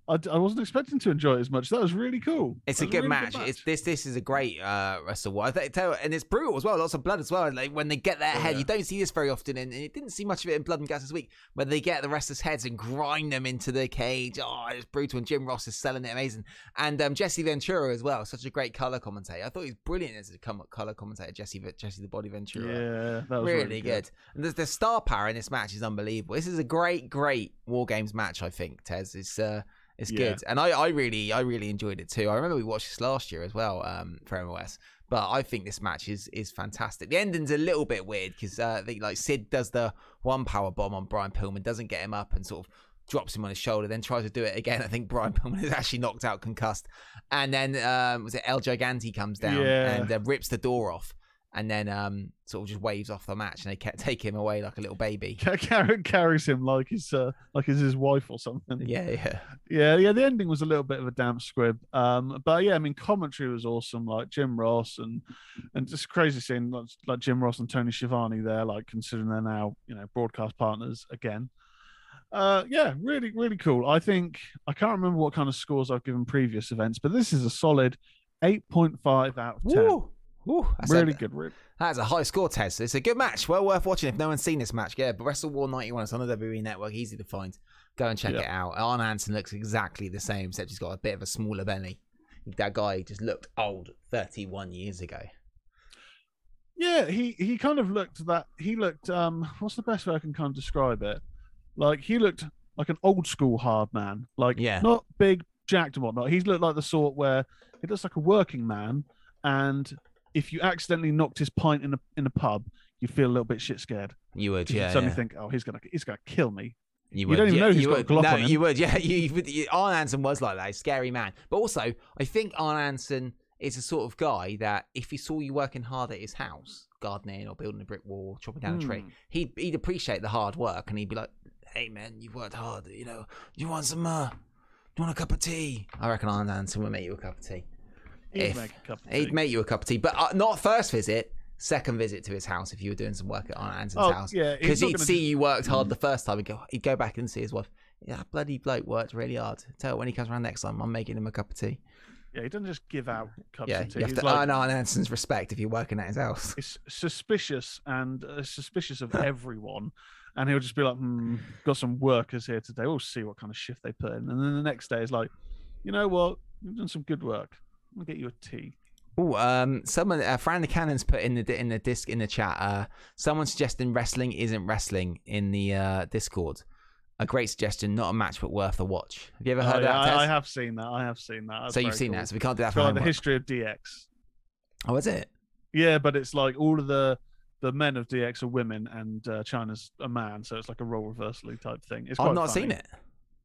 I, d- I wasn't expecting to enjoy it as much. That was really cool.
It's a good
really
match. It's this. This is a great uh, wrestle. Tell and it's brutal as well. Lots of blood as well. Like when they get their head,
Yeah.
you don't see this very often, and it didn't see much of it in Blood and Guts this week. Where they get the wrestlers' heads and grind them into the cage. Oh, it's brutal. And Jim Ross is selling it amazing. And um, Jesse Ventura as well. Such a great color commentator. I thought he was brilliant as a com- color commentator. Jesse Jesse the Body Ventura.
Yeah, that was
really,
really,
good. And the, the star power in this match is unbelievable. This is a great, great War Games match. I think Tez it's uh, it's
Yeah.
good, and I, I really, I really enjoyed it too. I remember we watched this last year as well um, for MOS, but I think this match is is fantastic. The ending's a little bit weird because uh, like Sid does the one power bomb on Brian Pillman, doesn't get him up, and sort of drops him on his shoulder, then tries to do it again. I think Brian Pillman is actually knocked out, concussed, and then um, was it El Gigante comes down
Yeah.
and uh, rips the door off. And then um, sort of just waves off the match, and they kept take him away like a little baby.
Car- carries him like he's uh, like he's his wife or something.
Yeah, yeah.
Yeah, yeah. The ending was a little bit of a damp squib, um, but yeah, I mean, commentary was awesome. Like Jim Ross and and just crazy seeing like, like Jim Ross and Tony Schiavone there, like considering they're now you know broadcast partners again. Uh, yeah, really, really cool. I think I can't remember what kind of scores I've given previous events, but this is a solid eight point five out of ten.
Woo, That's
really
a,
good. Re-
That's a high score, Tez. It's a good match. Well worth watching if no one's seen this match. Yeah, but Wrestle War 91, it's on the WWE Network. Easy to find. Go and check
Yeah.
it out. Arn Hansen looks exactly the same, except he's got a bit of a smaller belly. That guy just looked old 31 years ago.
Yeah, he he kind of looked that he looked um what's the best way I can kind of describe it? Like he looked like an old school hard man. Like
Yeah.
not big jacked and whatnot. He's looked like the sort where he looks like a working man and if you accidentally knocked his pint in a in a pub, you feel a little bit shit scared.
You would, yeah.
you suddenly
yeah.
think, oh, he's gonna he's gonna kill me.
You,
You
would.
don't even
yeah,
know he's got a
would.
Glock
no,
on him.
you would. Yeah, you, you, would- you, Arn Hansen was like that, a scary man. But also, I think Arn Hansen is a sort of guy that if he saw you working hard at his house, gardening or building a brick wall, chopping down a tree,
Hmm.
he'd he'd appreciate the hard work and he'd be like, "Hey man, you've worked hard. You know, you want some? Uh, you want a cup of tea? I reckon Arn Hansen would make you a cup of tea.
He'd make a cup of
He'd make you a cup of tea, but uh, not first visit. Second visit to his house if you were doing some work at Arn Hansen's
Oh,
house.
yeah,
because he'd
gonna
see you worked hard the first time. He'd go, he'd go back and see his wife. Yeah, that bloody bloke worked really hard. Tell when he comes around next time, I'm making him a cup of tea.
Yeah, he doesn't just give out cups
yeah,
of tea.
you have
He's
to
like,
earn Arn Hansen's respect if you're working at his house.
is suspicious and uh, suspicious of everyone. And he'll just be like, hmm, got some workers here today. We'll see what kind of shift they put in. And then the next day is like, you know what? You've done some good work. I'll get you a tea.
Oh, um, someone, uh, Fran the Cannon's put in the in the disc in the chat. Uh, someone suggesting wrestling isn't wrestling in the uh, Discord. A great suggestion, not a match but worth a watch. Have you ever
Oh,
heard
yeah,
of that?
I, I have seen that. I have seen that. That's
so you've seen
cool.
that, so we can't do that
It's
for
like the history of DX.
Oh, is it?
Yeah, but it's like all of the the men of DX are women and uh, Chyna's a man, so it's like a role reversal type thing. It's
I've not
funny.
seen it.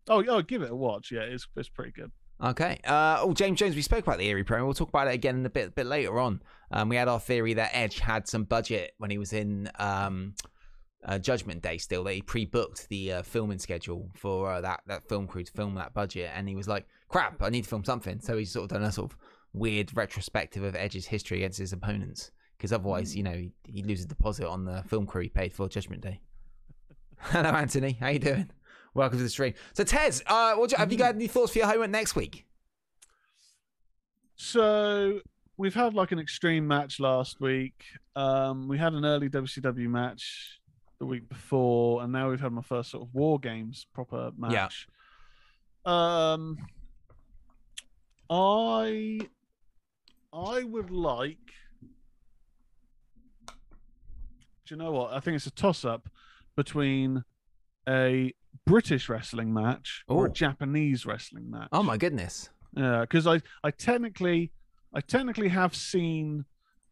Oh, oh, give it a watch. Yeah, it's it's pretty good.
Okay. Uh, oh, James Jones, we spoke about the Erie promo. We'll talk about it again in a bit, bit later on. Um, we had our theory that Edge had some budget when he was in um, uh, Judgment Day still, that he pre booked the uh, filming schedule for uh, that, that film crew to film that budget. And he was like, crap, I need to film something. So he's sort of done a sort of weird retrospective of Edge's history against his opponents. Because otherwise, you know, he, he'd lose a deposit on the film crew he paid for Judgment Day. Hello, Anthony. How you doing? Welcome to the stream. So, Tez, uh, what you- have you got any thoughts for your homework next week?
So we've had like an extreme match last week. Um, we had an early WCW match the week before, and now we've had my first sort of War Games proper match. Yeah. Um, I I would like. Do you know what? I think it's a toss up between a British wrestling match or a Japanese wrestling match.
Oh my goodness.
Yeah, because I, I technically, I technically have seen.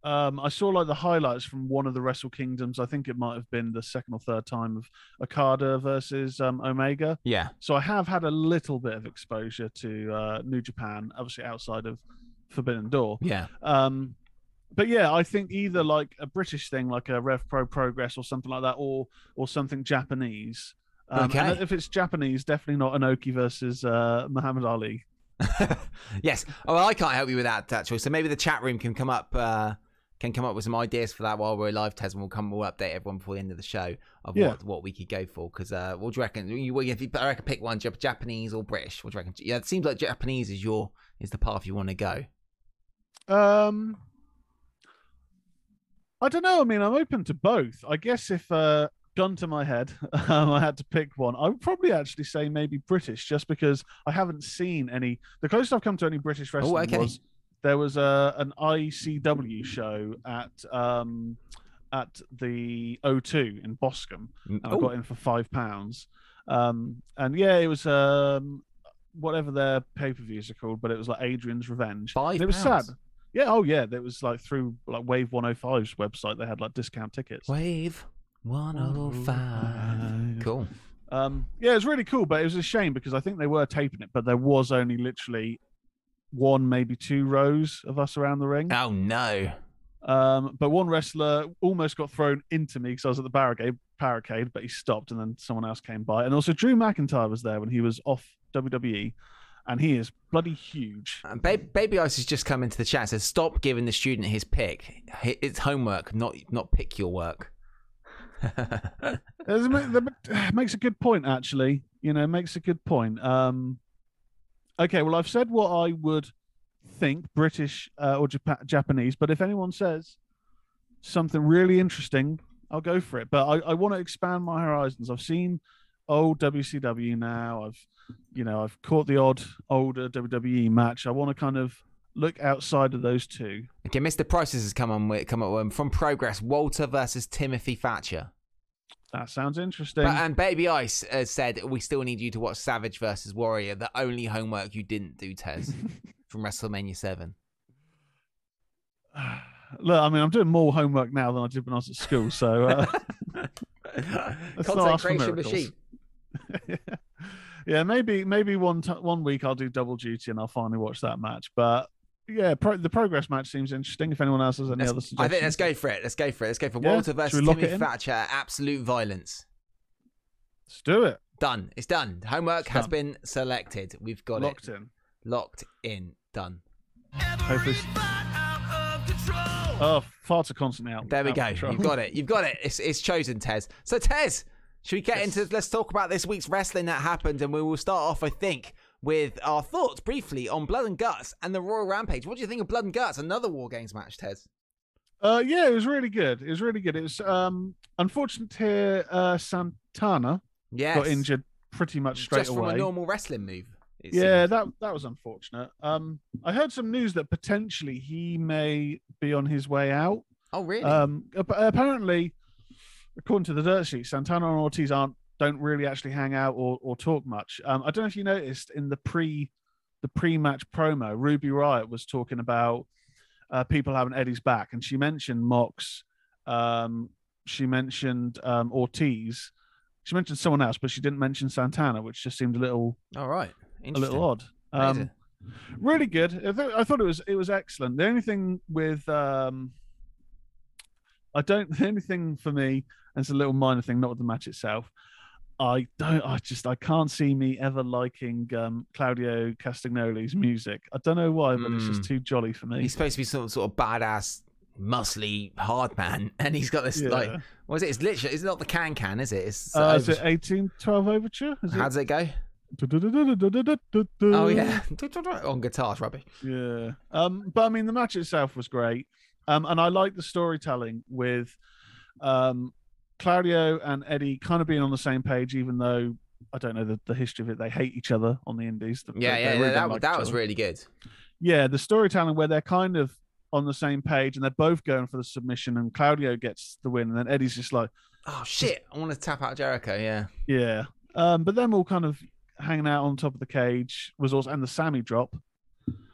Um, I saw like the highlights from one of the Wrestle Kingdoms. I think it might have been the second or third time of Okada versus um, Omega.
Yeah.
So I have had a little bit of exposure to uh, New Japan, obviously outside of Forbidden Door.
Yeah.
Um, but yeah, I think either like a British thing, like a Rev Pro Progress or something like that, or or something Japanese. Um,
Okay.
if it's Japanese, definitely not Inoki versus uh, Muhammad Ali.
yes. Oh, well, I can't help you with that actually. So maybe the chat room can come up. Uh, can come up with some ideas for that while we're live test, and we'll come. We'll update everyone before the end of the show of
Yeah.
what, what we could go for. Because uh, what do you reckon? You, if you, I reckon pick one, Japanese or British. What do you reckon? Yeah, it seems like Japanese is your is the path you want to go.
Um, I don't know. I mean, I'm open to both. I guess if uh, gun to my head, um, I had to pick one, I would probably actually say maybe British, just because I haven't seen any. The closest I've come to any British wrestling
okay.
was there was a an ICW show at um at the O2 in Boscombe, and I
Oh,
got in for five pounds. Um, and yeah, it was um whatever their pay per views are called, but it was like Adrian's Revenge.
Five
And it was
pounds?
sad. Yeah, oh yeah, that was like through like Wave 105's website. They had like discount tickets.
Wave 105. Cool.
Um, yeah, it was really cool, but it was a shame because I think they were taping it, but there was only literally one, maybe two rows of us around the ring.
Oh no.
Um, but one wrestler almost got thrown into me because I was at the barricade, barricade, but he stopped, and then someone else came by. And also, Drew McIntyre was there when he was off WWE, and he is bloody huge.
Uh, Ba- Baby Ice has just come into the chat. Says stop giving the student his pick. It's homework, not not pick your work.
That makes a good point, actually. You know, makes a good point. Um, okay, well, I've said what I would think British uh, or Japa- Japanese, but if anyone says something really interesting, I'll go for it. But I, I want to expand my horizons. I've seen old WCW now. I've, you know, I've caught the odd older WWE match. I want to kind of look outside of those two.
Okay, Mr. Prices has come on with come up from Progress. Walter versus Timothy Thatcher.
That sounds interesting.
But, and Baby Ice has said we still need you to watch Savage versus Warrior, the only homework you didn't do, Tez, from WrestleMania Seven.
Look, I mean, I'm doing more homework now than I did when I was at school. So. Uh, ask
Concentration machine.
yeah, maybe maybe one t- one week I'll do double duty and I'll finally watch that match. But yeah, pro- the progress match seems interesting. If anyone else has any
Let's-
other suggestions, I
think let's go for it. Let's go for it. Let's go for
Yeah?
Walter versus
we lock it
Timothy? Thatcher. Absolute violence.
Let's do it.
Done. It's done. Homework
It's
has
done.
been selected. We've got
Locked
it locked
in.
locked in. Done.
Hopefully. Oh, far too constantly out.
There we
out
go.
control.
You've got it. You've got it. It's it's chosen, Tez. So Tez, should we get
Yes.
into let's talk about this week's wrestling that happened and we will start off, I think, with our thoughts briefly on Blood and Guts and the Royal Rampage. What do you think of Blood and Guts? Another War Games match, Tez.
Uh, yeah, it was really good. It was really good. It was um unfortunate hear uh, Santana
Yes.
got injured pretty much straight
Just from a normal wrestling move.
Yeah, that that was unfortunate. Um, I heard some news that potentially he may be on his way out.
Oh really?
Um, apparently, according to the dirt sheet, Santana and Ortiz aren't don't really actually hang out or, or talk much. Um, I don't know if you noticed in the pre the pre match promo, Ruby Riott was talking about uh, people having Eddie's back, and she mentioned Mox. Um, she mentioned um, Ortiz. She mentioned someone else, but she didn't mention Santana, which just seemed a little
All right.
a little odd. Um, really good. I, th- I thought it was it was excellent. The only thing with um, I don't. The only thing for me, and it's a little minor thing, not with the match itself. I don't. I just I can't see me ever liking um, Claudio Castagnoli's music. I don't know why, but it's just
Mm.
too jolly for me.
He's supposed to be some sort of badass, muscly, hard man, and he's got this like
Yeah.
what is it? It's literally it's not the can can, is it? It's
Uh, is it eighteen twelve overture? Is
How does it go? Oh yeah, on guitars, rubbish.
Yeah. Um, but I mean, the match itself was great. Um, and I like the storytelling with um, Claudio and Eddie kind of being on the same page, even though I don't know the, the history of it. They hate each other on the Indies. They-
Yeah,
they
yeah,
really
yeah that was
like
that was
other.
really good.
Yeah, the storytelling where they're kind of on the same page and they're both going for the submission, and Claudio gets the win, and then Eddie's just like,
Oh shit! I want to tap out Jericho. Yeah,
yeah. Um, but them all kind of hanging out on top of the cage was also, and the Sammy drop.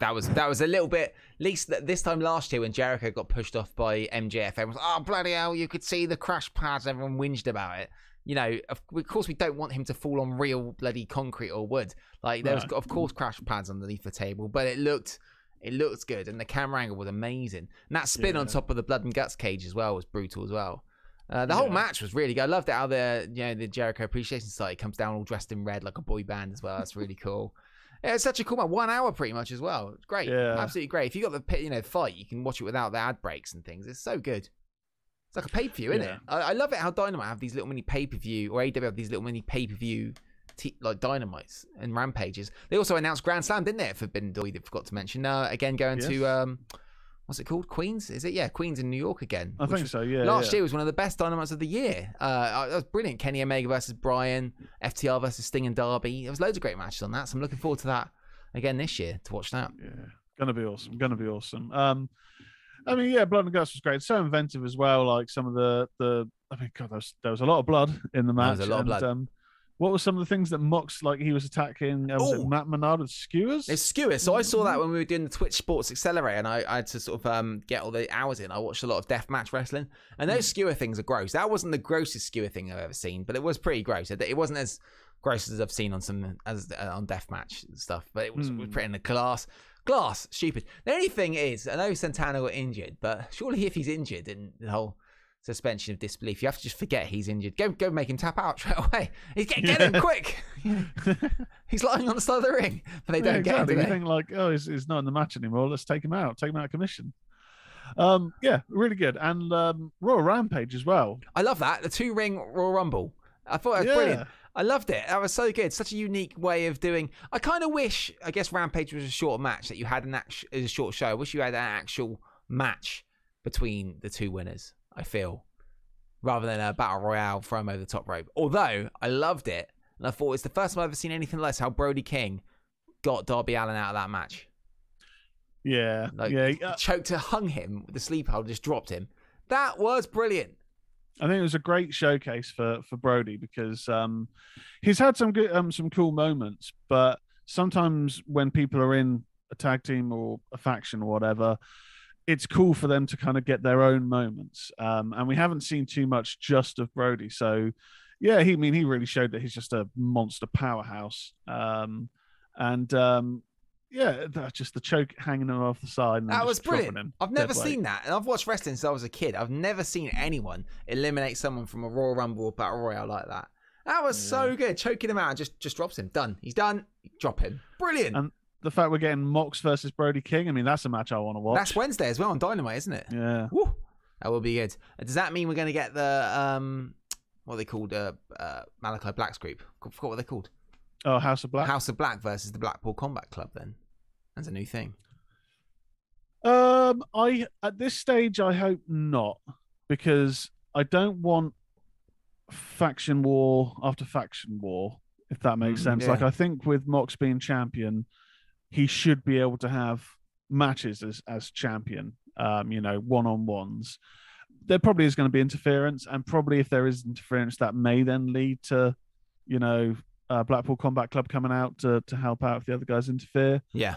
That was that was a little bit. At least this time last year when Jericho got pushed off by MJF, everyone was oh bloody hell! You could see the crash pads. Everyone whinged about it. You know, of, of course we don't want him to fall on real bloody concrete or wood. Like there was
No.
of course crash pads underneath the table, but it looked it looked good, and the camera angle was amazing. And that spin on top of the blood and guts cage as well was brutal as well. Uh, the whole match was really good. I loved it how the you know the Jericho Appreciation Society comes down all dressed in red like a boy band as well. That's really cool. Yeah, it's such a cool one. One hour pretty much as well. It's great.
Yeah.
Absolutely great. If you got the you know fight, you can watch it without the ad breaks and things. It's so good. It's like a pay per view, isn't
Yeah.
it? I, I love it how Dynamite have these little mini pay per view or AEW have these little mini pay per view. T- like dynamites and rampages. They also announced Grand Slam, didn't they? Forbidden Door, we forgot to mention. Uh, again, going to um, what's it called? Queens? Is it? Yeah, Queens in New York again.
I think
was-
so. Yeah.
Last
yeah.
year was one of the best dynamites of the year. Uh, that was brilliant. Kenny Omega versus Bryan, FTR versus Sting and Darby. There was loads of great matches on that. So I'm looking forward to that again this year to watch that.
Yeah, gonna be awesome. Gonna be awesome. Um, I mean, yeah, Blood and Guts was great. So inventive as well. Like some of the the. I mean, God, there was, there was a lot of blood in the
There
match.
was a lot of blood.
Um, what were some of the things that Mox like he was attacking? Uh, was it Matt Menard with skewers?
It's skewers. So I saw that when we were doing the Twitch Sports Accelerator, and I, I had to sort of um, get all the hours in. I watched a lot of death match wrestling, and those skewer things are gross. That wasn't the grossest skewer thing I've ever seen, but it was pretty gross. It, it wasn't as gross as I've seen on some as uh, on death match stuff, but it was, was
Hmm.
pretty in the glass. Glass, stupid. The only thing is, I know Santana got injured, but surely if he's injured in the whole suspension of disbelief, you have to just forget he's injured. Go, go, make him tap out straight away. He's get, get him quick. he's lying on the side of the ring, but they don't get him.
You think like, oh, he's, he's not in the match anymore. Let's take him out. Take him out of commission. Um, yeah, really good. And um, Royal Rampage as well.
I love that. The two ring Royal Rumble. I thought that was
Yeah.
brilliant. I loved it. That was so good. Such a unique way of doing. I kind of wish, I guess Rampage was a short match that you had an act- a short show. I wish you had an actual match between the two winners. I feel rather than a battle royale throw 'em over the top rope. Although I loved it, and I thought it's the first time I've ever seen anything less how Brody King got Darby Allin out of that match.
Yeah,
Like
yeah. uh,
choked, hung him with the sleep hold, just dropped him. That was brilliant.
I think it was a great showcase for for Brody because um, he's had some good um some cool moments, but sometimes when people are in a tag team or a faction or whatever, it's cool for them to kind of get their own moments. Um, and we haven't seen too much just of Brody, so yeah, he I mean he really showed that he's just a monster powerhouse. Um, and um, yeah, that, just the choke hanging him off the side. And
That was brilliant. I've never
dead weight.
seen that, and I've watched wrestling since I was a kid. I've never seen anyone eliminate someone from a Royal Rumble or Battle Royale like that. That was so good. Choking him out, just just drops him. Done. He's done. Drop him. Brilliant.
And the fact we're getting Mox versus Brody King, I mean, that's a match I want to watch.
That's Wednesday as well on Dynamite, isn't it?
Yeah.
Woo. That will be good. Does that mean we're going to get the um, what are they called? Uh, uh, Malakai Black's group. I forgot what they're called.
Oh, House of Black.
House of Black versus the Blackpool Combat Club. Then that's a new thing.
Um, I at this stage I hope not because I don't want faction war after faction war. If that makes
Mm,
sense.
yeah.
Like I think with Mox being champion, he should be able to have matches as as champion. Um, you know, one on ones. There probably is going to be interference, and probably if there is interference, that may then lead to, you know, uh, Blackpool Combat Club coming out to to help out if the other guys interfere
Yeah.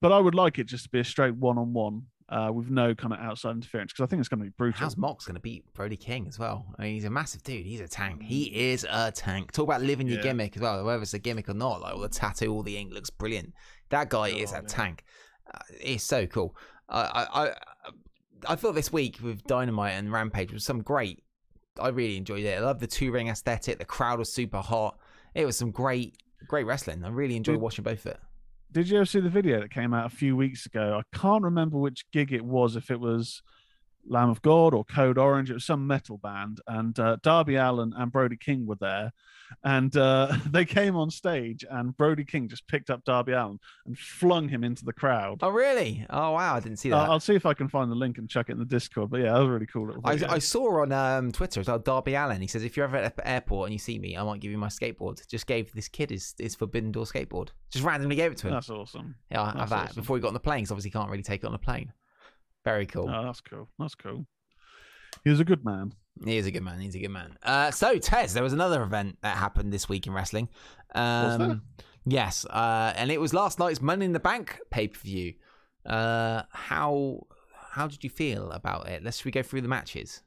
but I would like it just to be a straight one on one with no kind of outside interference because I think it's going to be brutal.
How's Mox going to beat Brody King as well? I mean, he's a massive dude. He's a tank. He is a tank. Talk about living your
Yeah.
gimmick as well, whether it's a gimmick or not. Like all the tattoo, all the ink looks brilliant. That guy is a
yeah.
tank. Uh, he's so cool. I, I, I, I thought this week with Dynamite and Rampage was some great. I really enjoyed it. I love the two ring aesthetic. The crowd was super hot. It was some great, great wrestling. I really enjoyed
Did-
watching both of it.
Did you ever see the video that came out a few weeks ago? I can't remember which gig it was. If it was Lamb of God or Code Orange, it was some metal band, and uh, Darby Allin and Brody King were there, and uh, they came on stage, and Brody King just picked up Darby Allin and flung him into the crowd.
Oh really? Oh wow! I didn't see that.
Uh, I'll see if I can find the link and chuck it in the Discord. But yeah, that was a really cool little
I. I saw on um, Twitter well, Darby Allin. He says, if you're ever at the airport and you see me, I might give you my skateboard. Just gave this kid his, his Forbidden Door skateboard. Just randomly gave it to him.
That's awesome.
yeah, I have
that's
that
awesome.
before he got on the plane, because obviously he can't really take it on the plane. Very cool.
Oh, that's cool. That's cool. He was a good man.
He is a good man. He's a good man. Uh, so, Tez, there was another event that happened this week in wrestling. Um? Yes, uh, and it was last night's Money in the Bank pay per view. Uh, how how did you feel about it? Let's we go through the matches.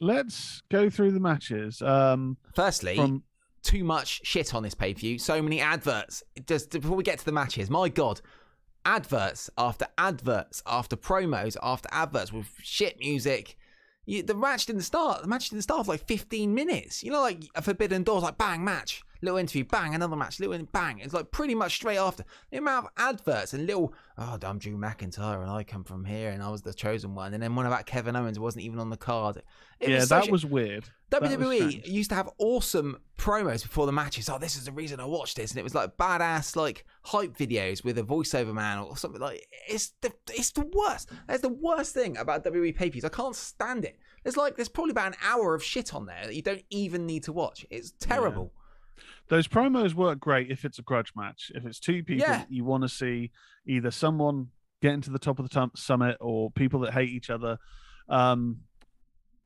Let's go through the matches. Um,
Firstly,
from
too much shit on this pay per view. So many adverts. Just before we get to the matches, my god, adverts after adverts after promos after adverts with shit music. You, the match didn't start. The match didn't start for like 15 minutes. You know, like a Forbidden Doors, like bang match, little interview, bang another match, little bang. It's like pretty much straight after. The amount of adverts and little, oh, I'm Drew McIntyre and I come from here and I was the chosen one. And then one about Kevin Owens wasn't even on the card. It
yeah,
was
that
such
was weird. That was
WWE used to have awesome promos before the matches. Oh, this is the reason I watched this, and it was like badass, like hype videos with a voiceover man or something like. It's the it's the worst. That's the worst thing about WWE pay. I can't stand it. There's like there's probably about an hour of shit on there that you don't even need to watch. It's terrible.
Those promos work great if it's a grudge match. If it's two people
Yeah.
you want to see either someone getting to the top of the tum- summit or people that hate each other. Um,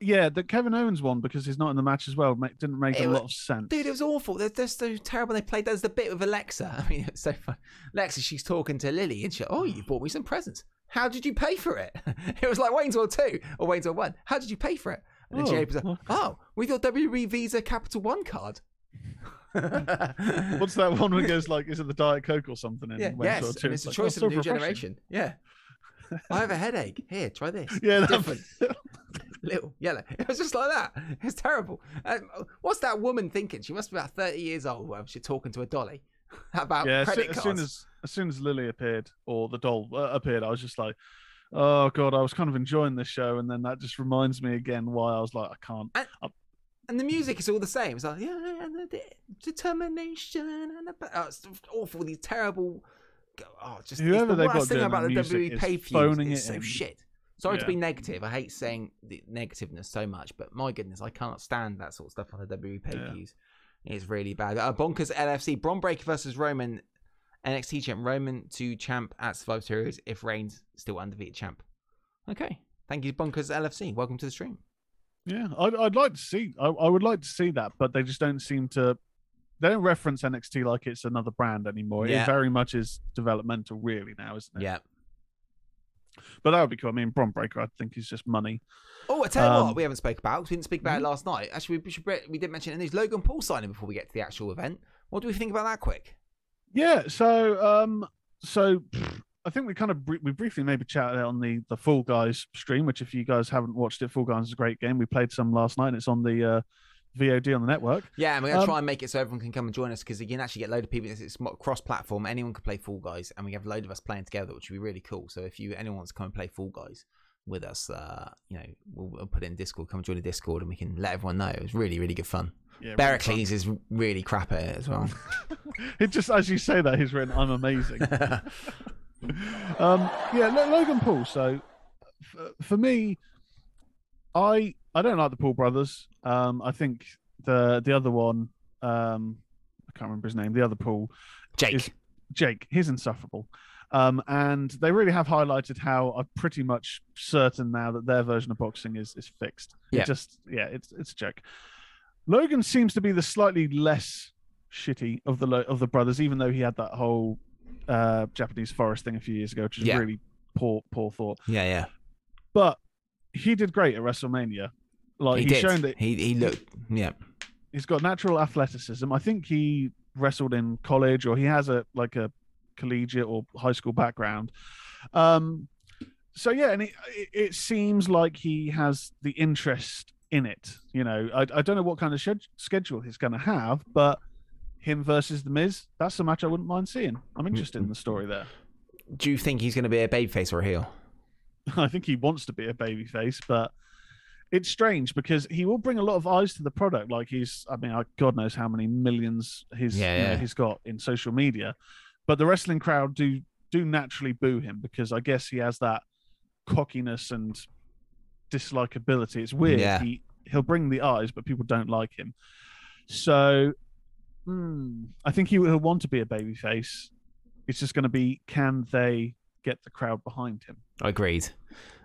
yeah, the Kevin Owens one because he's not in the match as well ma- didn't make
It
a
wa-
lot of sense.
Dude, it was awful. They're, they're so terrible. They played. There's the bit with Alexa. I mean, it's so fun. Alexa, she's talking to Lily, and she, oh, you bought me some presents. How did you pay for it? It was like Wayne's World 2 or Wayne's World 1. How did you pay for it? And then she
Oh,
opens up, oh, with your WWE Visa Capital One card.
What's that one where it goes like, is it the Diet Coke or something? In
Yeah, yes, and it's a
like,
choice
oh,
of
so
new
refreshing.
generation. Yeah. I have a headache. Here, try this.
Yeah,
different. Little yellow. It was just like that. It's terrible. Um, what's that woman thinking? She must be about thirty years old. She's talking to a dolly about
yeah. As, soo-
credit
as soon as as soon as Lily appeared or the doll uh, appeared, I was just like, oh god, I was kind of enjoying this show, and then that just reminds me again why I was like, I can't.
and the music is all the same. It's like yeah, and the de- determination and the, oh, it's awful. These terrible. Oh, just
Whoever
the worst thing about the WWE
is
pay per views. so
in.
shit. Sorry to be negative. I hate saying the negativeness so much, but my goodness, I can't stand that sort of stuff on the WWE pay per views. It's really bad. Uh, Bonkers LFC Bron Breakker versus Roman NXT champ. Roman to champ at Survivor Series if Reigns still undefeated champ. Okay, thank you, Bonkers LFC. Welcome to the stream.
Yeah, I'd, I'd like to see. I, I would like to see that, but they just don't seem to. They don't reference NXT like it's another brand anymore.
Yeah.
It very much is developmental, really now, isn't it?
Yeah.
But that would be cool. I mean, Bron Breakker, I think, is just money.
Oh, I tell you
Um,
what, we haven't spoke about. We didn't speak about it last night. Actually, we should. We did mention it in the news. Logan Paul signing before we get to the actual event. What do we think about that? Quick.
Yeah. So, um, so I think we kind of br- we briefly maybe chatted on the the Fall Guys stream, which if you guys haven't watched it, Fall Guys is a great game. We played some last night. and It's on the uh, VOD on the network.
Yeah, and we're gonna
Um,
try and make it so everyone can come and join us because you can actually get a load of people. It's, it's cross-platform. Anyone can play Fall Guys, and we have a load of us playing together, which would be really cool. So if you anyone wants to come and play Fall Guys with us, uh, you know, we'll, we'll put it in Discord. Come join the Discord, and we can let everyone know. It was really, really good fun.
Yeah, really
is really crap at it as well.
It just as you say that he's written, "I'm amazing." um, yeah, Logan Paul. So for me, I I don't like the Paul brothers. Um, I think the the other one, um, I can't remember his name. The other Paul,
Jake.
Jake. He's insufferable. Um, and they really have highlighted how I'm pretty much certain now that their version of boxing is is fixed.
Yeah.
It just yeah, it's it's a joke. Logan seems to be the slightly less shitty of the of the brothers, even though he had that whole uh, Japanese forest thing a few years ago, which is
Yeah.
really poor poor thought.
yeah, yeah.
But he did great at WrestleMania. Like
he
he's
did.
shown that
he he looked. Yeah.
he's got natural athleticism. I think he wrestled in college or he has a like a collegiate or high school background. Um, so yeah, and it, it, seems like he has the interest in it. You know, I, I don't know what kind of schedule he's going to have, but him versus the Miz, that's a match I wouldn't mind seeing. I'm mm-hmm. interested in the story there.
Do you think he's going to be a babyface or a heel?
I think he wants to be a babyface, but it's strange because he will bring a lot of eyes to the product. Like he's, I mean, God knows how many millions he's
Yeah,
you know, he's got in social media, but the wrestling crowd do do naturally boo him because I guess he has that cockiness and dislikability. It's weird.
Yeah.
He he'll bring the eyes, but people don't like him. So, hmm, I think he will want to be a babyface. It's just going to be can they get the crowd behind him?
Agreed.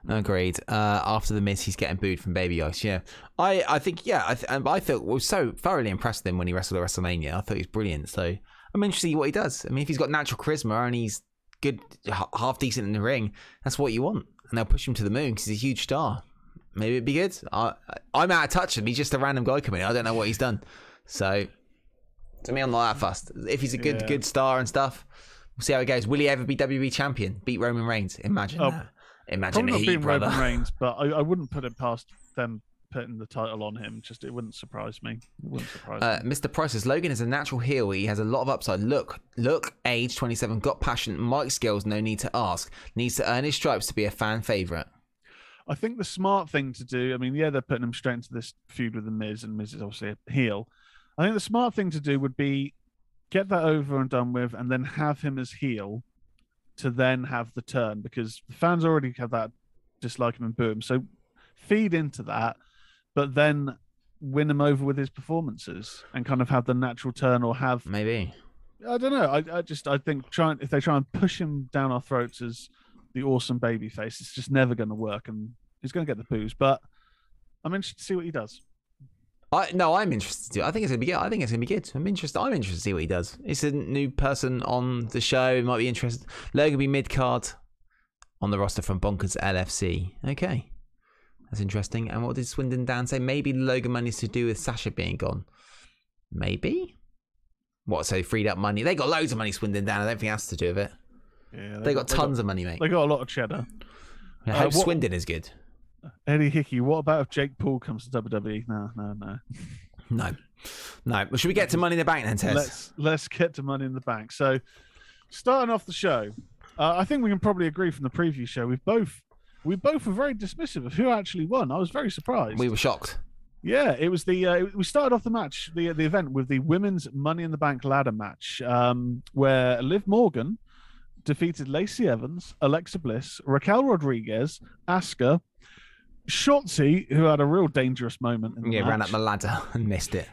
Agreed. Uh, after the miss, he's getting booed from Baby Ice. Yeah, I, I think yeah, I, th- and I felt was so thoroughly impressed with him when he wrestled at WrestleMania. I thought he was brilliant. So I'm interested to see what he does. I mean, if he's got natural charisma and he's good, h- half decent in the ring, that's what you want. And they'll push him to the moon because he's a huge star. Maybe it'd be good. I, I'm out of touch with him. He's just a random guy coming in. I don't know what he's done. So to me, I'm not that fussed. If he's a good,
Yeah.
good star and stuff, we'll see how it goes. Will he ever be WWE champion? Beat Roman Reigns? Imagine
Oh,
that. Imagine
Probably not being. Roman Reigns, but I, I wouldn't put it past them putting the title on him. Just it wouldn't surprise me. It wouldn't surprise
Uh,
me.
Mr. Price says Logan is a natural heel. He has a lot of upside. Look, look, age 27, got passion, mic skills, no need to ask. Needs to earn his stripes to be a fan favorite.
I think the smart thing to do. I mean, yeah, they're putting him straight into this feud with the Miz, and Miz is obviously a heel. I think the smart thing to do would be get that over and done with, and then have him as heel to then have the turn because the fans already have that dislike him and boo him. So feed into that, but then win him over with his performances and kind of have the natural turn or have
Maybe.
I don't know. I, I just I think trying if they try and push him down our throats as the awesome baby face, it's just never going to work, and he's going to get the booze. But I'm interested to see what he does.
I no, I'm interested too. I think it's gonna be good. I think it's gonna be good. I'm interested. I'm interested to see what he does. It's a new person on the show. It might be interested. Logan be mid card on the roster from Bonkers LFC. Okay, that's interesting. And what did Swindon Dan say? Maybe Logan money's to do with Sasha being gone. Maybe. What? So freed up money. They got loads of money. Swindon Dan. I don't think has to do with it.
Yeah,
They got tons of money, mate.
They got a lot of cheddar.
I
uh,
hope
what-
Swindon is good.
Eddie Hickey. What about if Jake Paul comes to WWE? No, no, no.
No, no. Well, should we get to Money in the Bank then, Tez?
Let's let's get to Money in the Bank. So, starting off the show, uh, I think we can probably agree from the preview show we've both we both were very dismissive of who actually won. I was very surprised.
We were shocked.
Yeah, it was the uh, we started off the match the the event with the women's Money in the Bank ladder match, um, where Liv Morgan defeated Lacey Evans, Alexa Bliss, Raquel Rodriguez, Asuka, Shotzi, who had a real dangerous moment. In the
Yeah, ran up the ladder and missed it.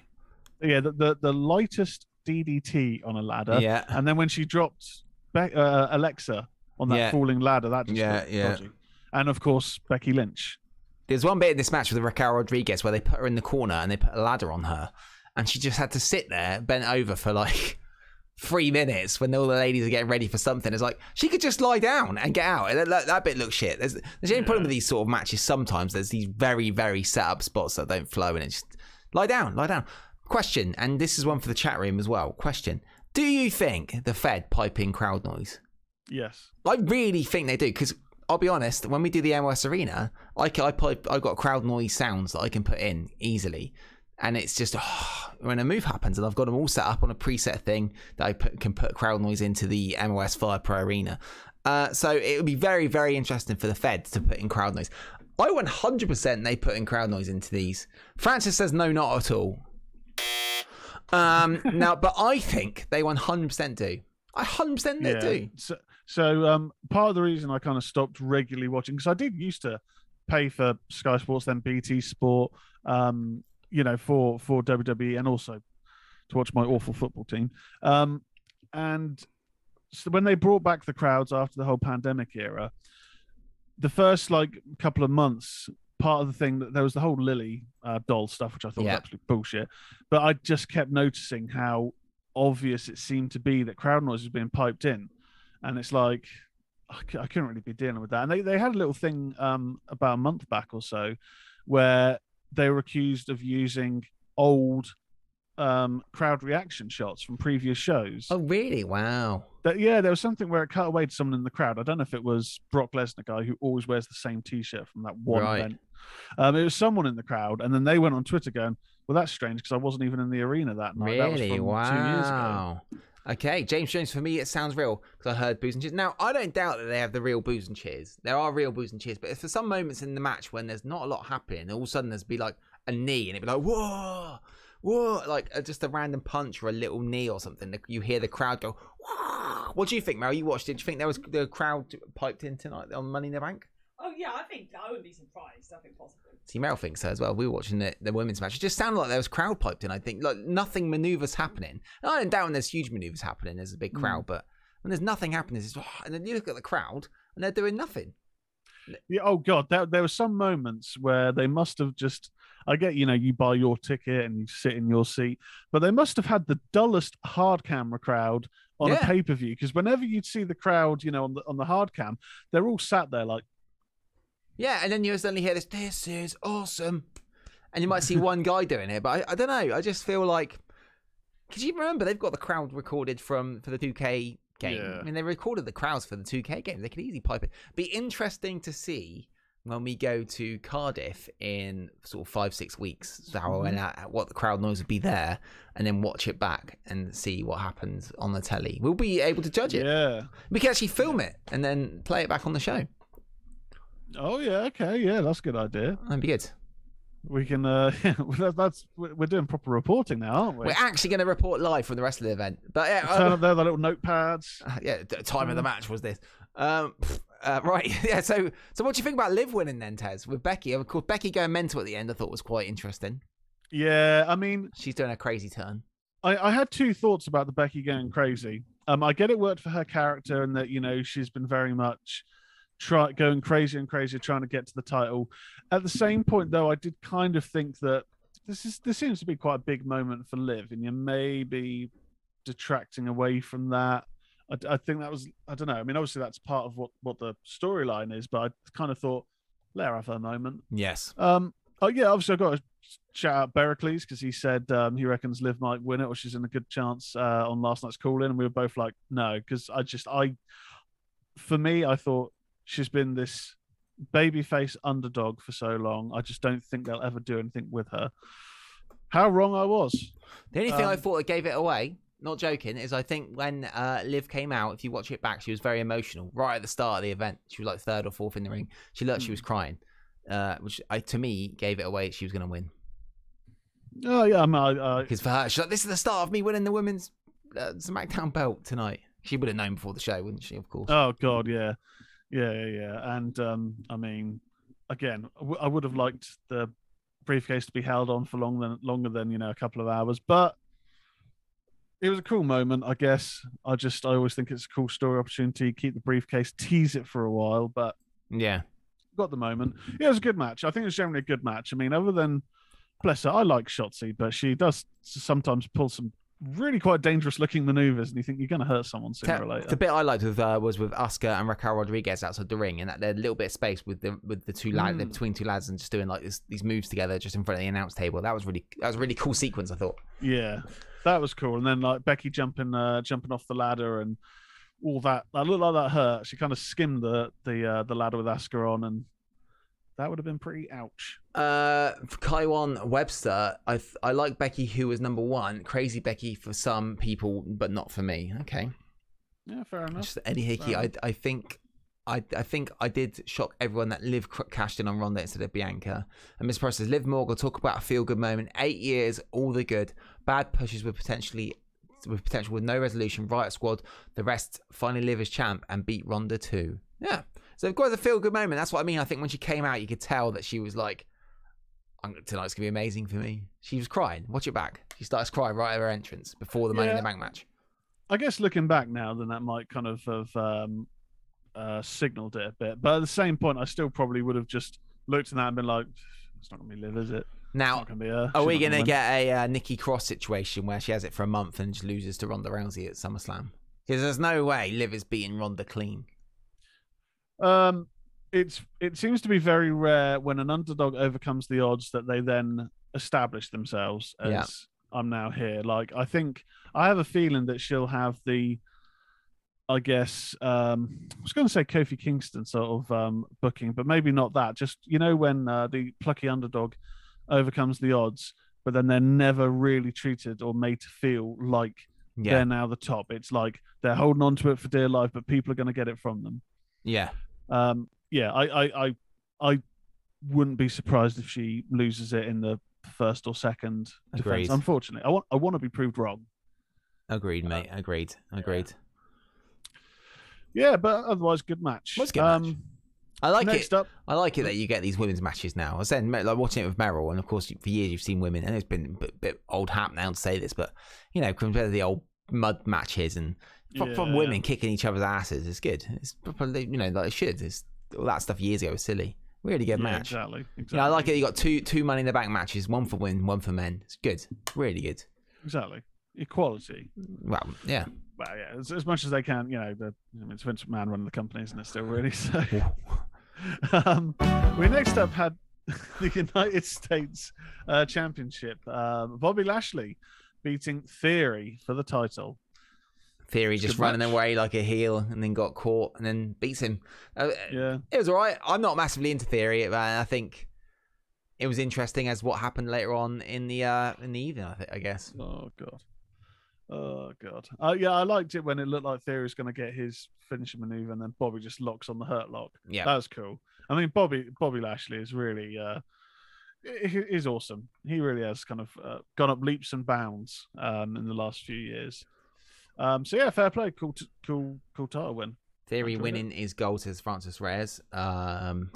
yeah the, the the lightest DDT on a ladder,
Yeah.
and then when she dropped Be- uh, Alexa on that
Yeah.
falling ladder, that just
Yeah, yeah.
dodgy. and of course Becky Lynch.
There's one bit in this match with Raquel Rodriguez where they put her in the corner and they put a ladder on her, and she just had to sit there bent over for like three minutes when all the ladies are getting ready for something. It's like she could just lie down and get out. And that, that bit looks shit. There's, there's the only problem with these sort of matches. Sometimes there's these very very set up spots that don't flow, and it's just lie down, lie down. Question, and this is one for the chat room as well. Question: Do you think the Fed pipe in crowd noise?
Yes.
I really think they do because I'll be honest. When we do the MOS Arena, I I I've got crowd noise sounds that I can put in easily, and it's just when a move happens, and I've got them all set up on a preset thing that I put, can put crowd noise into the MOS Fire Pro Arena. Uh, so it would be very very interesting for the Fed to put in crowd noise. I 100% they put in crowd noise into these. Francis says no, not at all. Um, now, but I think they 100% do. I 100% they do.
So, so um, part of the reason I kind of stopped regularly watching because I did used to pay for Sky Sports, then BT Sport, um, you know, for for WWE, and also to watch my awful football team. Um, and so when they brought back the crowds after the whole pandemic era, the first like couple of months, part of the thing that there was the whole Lily uh, doll stuff, which I thought
Yeah.
was absolute bullshit. But I just kept noticing how obvious it seemed to be that crowd noise was being piped in, and it's like I, c- I couldn't really be dealing with that. And they they had a little thing um, about a month back or so where they were accused of using old um, crowd reaction shots from previous shows.
Oh, really? Wow.
That yeah, there was something where it cut away to someone in the crowd. I don't know if it was Brock Lesnar guy who always wears the same T-shirt from that one
Right.
event. Um, it was someone in the crowd, and then they went on Twitter going, "Well, that's strange because I wasn't even in the arena that night. That was
Really?
from two years ago."
Okay, James Jones. For me, it sounds real because I heard booze and cheers. Now, I don't doubt that they have the real booze and cheers. There are real booze and cheers, but for some moments in the match when there's not a lot happening, all of a sudden there's be like a knee, and it'd be like whoa, whoa, like uh, just a random punch or a little knee or something. You hear the crowd go. Whoa. What do you think, Mel? You watched it. Do you think there was the crowd piped in tonight on Money in the Bank?
Oh yeah, I think I wouldn't be surprised. I think possible.
See, Meryl thinks so as well. We were watching the, the women's match. It just sounded like there was crowd piped in. I think like nothing maneuvers happening. And I don't doubt when there's huge maneuvers happening. There's a big hmm. crowd, but when there's nothing happening, it's just, and then you look at the crowd and they're doing nothing.
Yeah, oh god, there, there were some moments where they must have just I get, you know, you buy your ticket and you sit in your seat, but they must have had the dullest hard camera crowd on
Yeah.
a pay-per-view because whenever you'd see the crowd, you know, on the on the hard cam, they're all sat there like
Yeah, and then you suddenly hear this. This is awesome, and you might see one guy doing it, but I, I don't know. I just feel like because you remember they've got the crowd recorded from for the 2K game.
Yeah.
I mean, they recorded the crowds for the 2K game. They could easily pipe it. Be interesting to see when we go to Cardiff in sort of five six weeks, so how
Mm-hmm.
and uh, what the crowd noise would be there, and then watch it back and see what happens on the telly. We'll be able to judge it.
Yeah.
We can actually film it and then play it back on the show.
Oh yeah. Okay. Yeah, that's a good idea.
That'd be good.
We can. uh yeah, that- That's we're doing proper reporting now, aren't we?
We're actually going to report live from the rest of the event. But yeah,
Turn
uh,
up there, the little notepads.
uh, yeah, the time of the match was this. Um, uh, right, yeah. So, so what do you think about Liv winning then, Tez, with Becky? Of course, Becky going mental at the end. I thought was quite interesting.
Yeah, I mean,
She's doing a crazy turn.
I, I had two thoughts about the Becky going crazy. Um, I get it worked for her character, and that you know she's been very much try going crazy and crazy trying to get to the title. At the same point, though, I did kind of think that this is this seems to be quite a big moment for Liv, and you may be detracting away from that. I, I think that was I don't know. I mean, obviously that's part of what what the storyline is, but I kind of thought let her have her moment.
Yes.
Um, oh yeah, obviously I've got to shout out Bericles because he said um, he reckons Liv might win it, or she's in a good chance uh, on last night's call in, and we were both like, no, because I just I, for me, I thought she's been this babyface underdog for so long. I just don't think they'll ever do anything with her. How wrong I was.
The only thing I
Um,
thought that gave it away, not joking, is I think when uh, Liv came out, if you watch it back, she was very emotional right at the start of the event. She was like third or fourth in the ring. She looked, she was crying, uh, which I, to me gave it away. She was going to win
Oh yeah, I I, I,
because for her, she's like, "This is the start of me winning the women's uh, SmackDown belt tonight." She would have known before the show, wouldn't she? Of course.
Oh God, yeah, yeah, yeah, yeah. And um, I mean, again, I w- I would have liked the briefcase to be held on for longer than longer than you know a couple of hours, but it was a cool moment, I guess. I just I always think it's a cool story opportunity. Keep the briefcase, tease it for a while, but
yeah.
got the moment. Yeah, it was a good match. I think it was generally a good match. I mean, other than bless her, I like Shotzi, but she does sometimes pull some really quite dangerous looking maneuvers, and you think you're going to hurt someone sooner
Te-
or later.
The bit I liked with uh, was with Asuka and Raquel Rodriguez outside the ring, and that a little bit of space with the with the two lads
Mm.
between two lads and just doing like this, these moves together just in front of the announce table. That was really that was a really cool sequence. I thought.
Yeah, that was cool. And then like Becky jumping, uh, jumping off the ladder and all that. That looked like that hurt. She kind of skimmed the the uh, the ladder with Asuka on, and that would have been pretty ouch.
Uh, Kaiwan Webster, I th- I like Becky who was number one. Crazy Becky for some people, but not for me. Okay,
Yeah, fair enough.
just Eddie Hickey. I I think. I, I think I did shock everyone that Liv cashed in on Ronda instead of Bianca. And Miss Price says, Liv Morgan, talk about a feel good moment. Eight years, all the good. Bad pushes with potentially with potential with no resolution. Riott Squad, the rest finally live as champ and beat Ronda too. Yeah. So of course a feel good moment. That's what I mean. I think when she came out, you could tell that she was like, tonight's gonna be amazing for me. She was crying. Watch it back. She starts crying right at her entrance before the Money in the Bank match.
I guess looking back now, then that might kind of have um, uh, signaled it a bit. But at the same point, I still probably would have just looked at that and been like, "It's not gonna be Liv, is it? It's
Now,
not gonna be her."
Are
She's
we going to get a uh, Nikki Cross situation where she has it for a month and just loses to Ronda Rousey at SummerSlam? Because there's no way Liv is beating Ronda clean.
Um, it's it seems to be very rare when an underdog overcomes the odds that they then establish themselves as
Yeah.
I'm now here. Like I think I have a feeling that she'll have the I guess um I was going to say Kofi Kingston sort of um booking, but maybe not that. Just you know when uh, the plucky underdog overcomes the odds, but then they're never really treated or made to feel like
Yeah.
they're now the top. It's like they're holding on to it for dear life, but people are going to get it from them.
Yeah.
Um, yeah, I, I, I, I wouldn't be surprised if she loses it in the first or second
Agreed.
defense. Unfortunately, I want, I want to be proved wrong.
Agreed, mate. Agreed. Agreed.
Yeah, but otherwise, good match.
Was a good match. I like
next
it.
up,
I like it that you get these women's matches now. I was saying, like watching it with Meryl, and of course, for years you've seen women, and it's been a bit, bit old hat now to say this, but you know, compared to the old mud matches and from, from
Yeah.
women kicking each other's asses, it's good. It's probably, you know, like it should. It's, all that stuff years ago was silly. Really good
yeah,
match.
exactly, exactly.
Yeah, I like it. You got two two Money in the Bank matches, one for women, one for men. It's good, really good.
Exactly, equality.
Well, yeah.
Well, yeah, as, as much as they can. You know, the I mean, it's Vince McMahon running the company, isn't it? Still, really. So, um, we next up had the United States uh, Championship. Um, Bobby Lashley beating Theory for the title.
Theory just running
match.
away like a heel and then got caught and then beats him. Uh,
Yeah.
It was all right. I'm not massively into Theory, but I think it was interesting as what happened later on in the uh, in the evening. I, think, I guess.
Oh god. Oh god. Uh, yeah, I liked it when it looked like Theory was going to get his finishing maneuver, and then Bobby just locks on the hurt lock.
Yeah.
That was cool. I mean, Bobby Bobby Lashley is really uh, is awesome. He really has kind of uh, gone up leaps and bounds um, in the last few years. Um, so yeah, fair play. Cool, t- cool, cool title win.
Theory winning is gold to Francis Reyes. Um,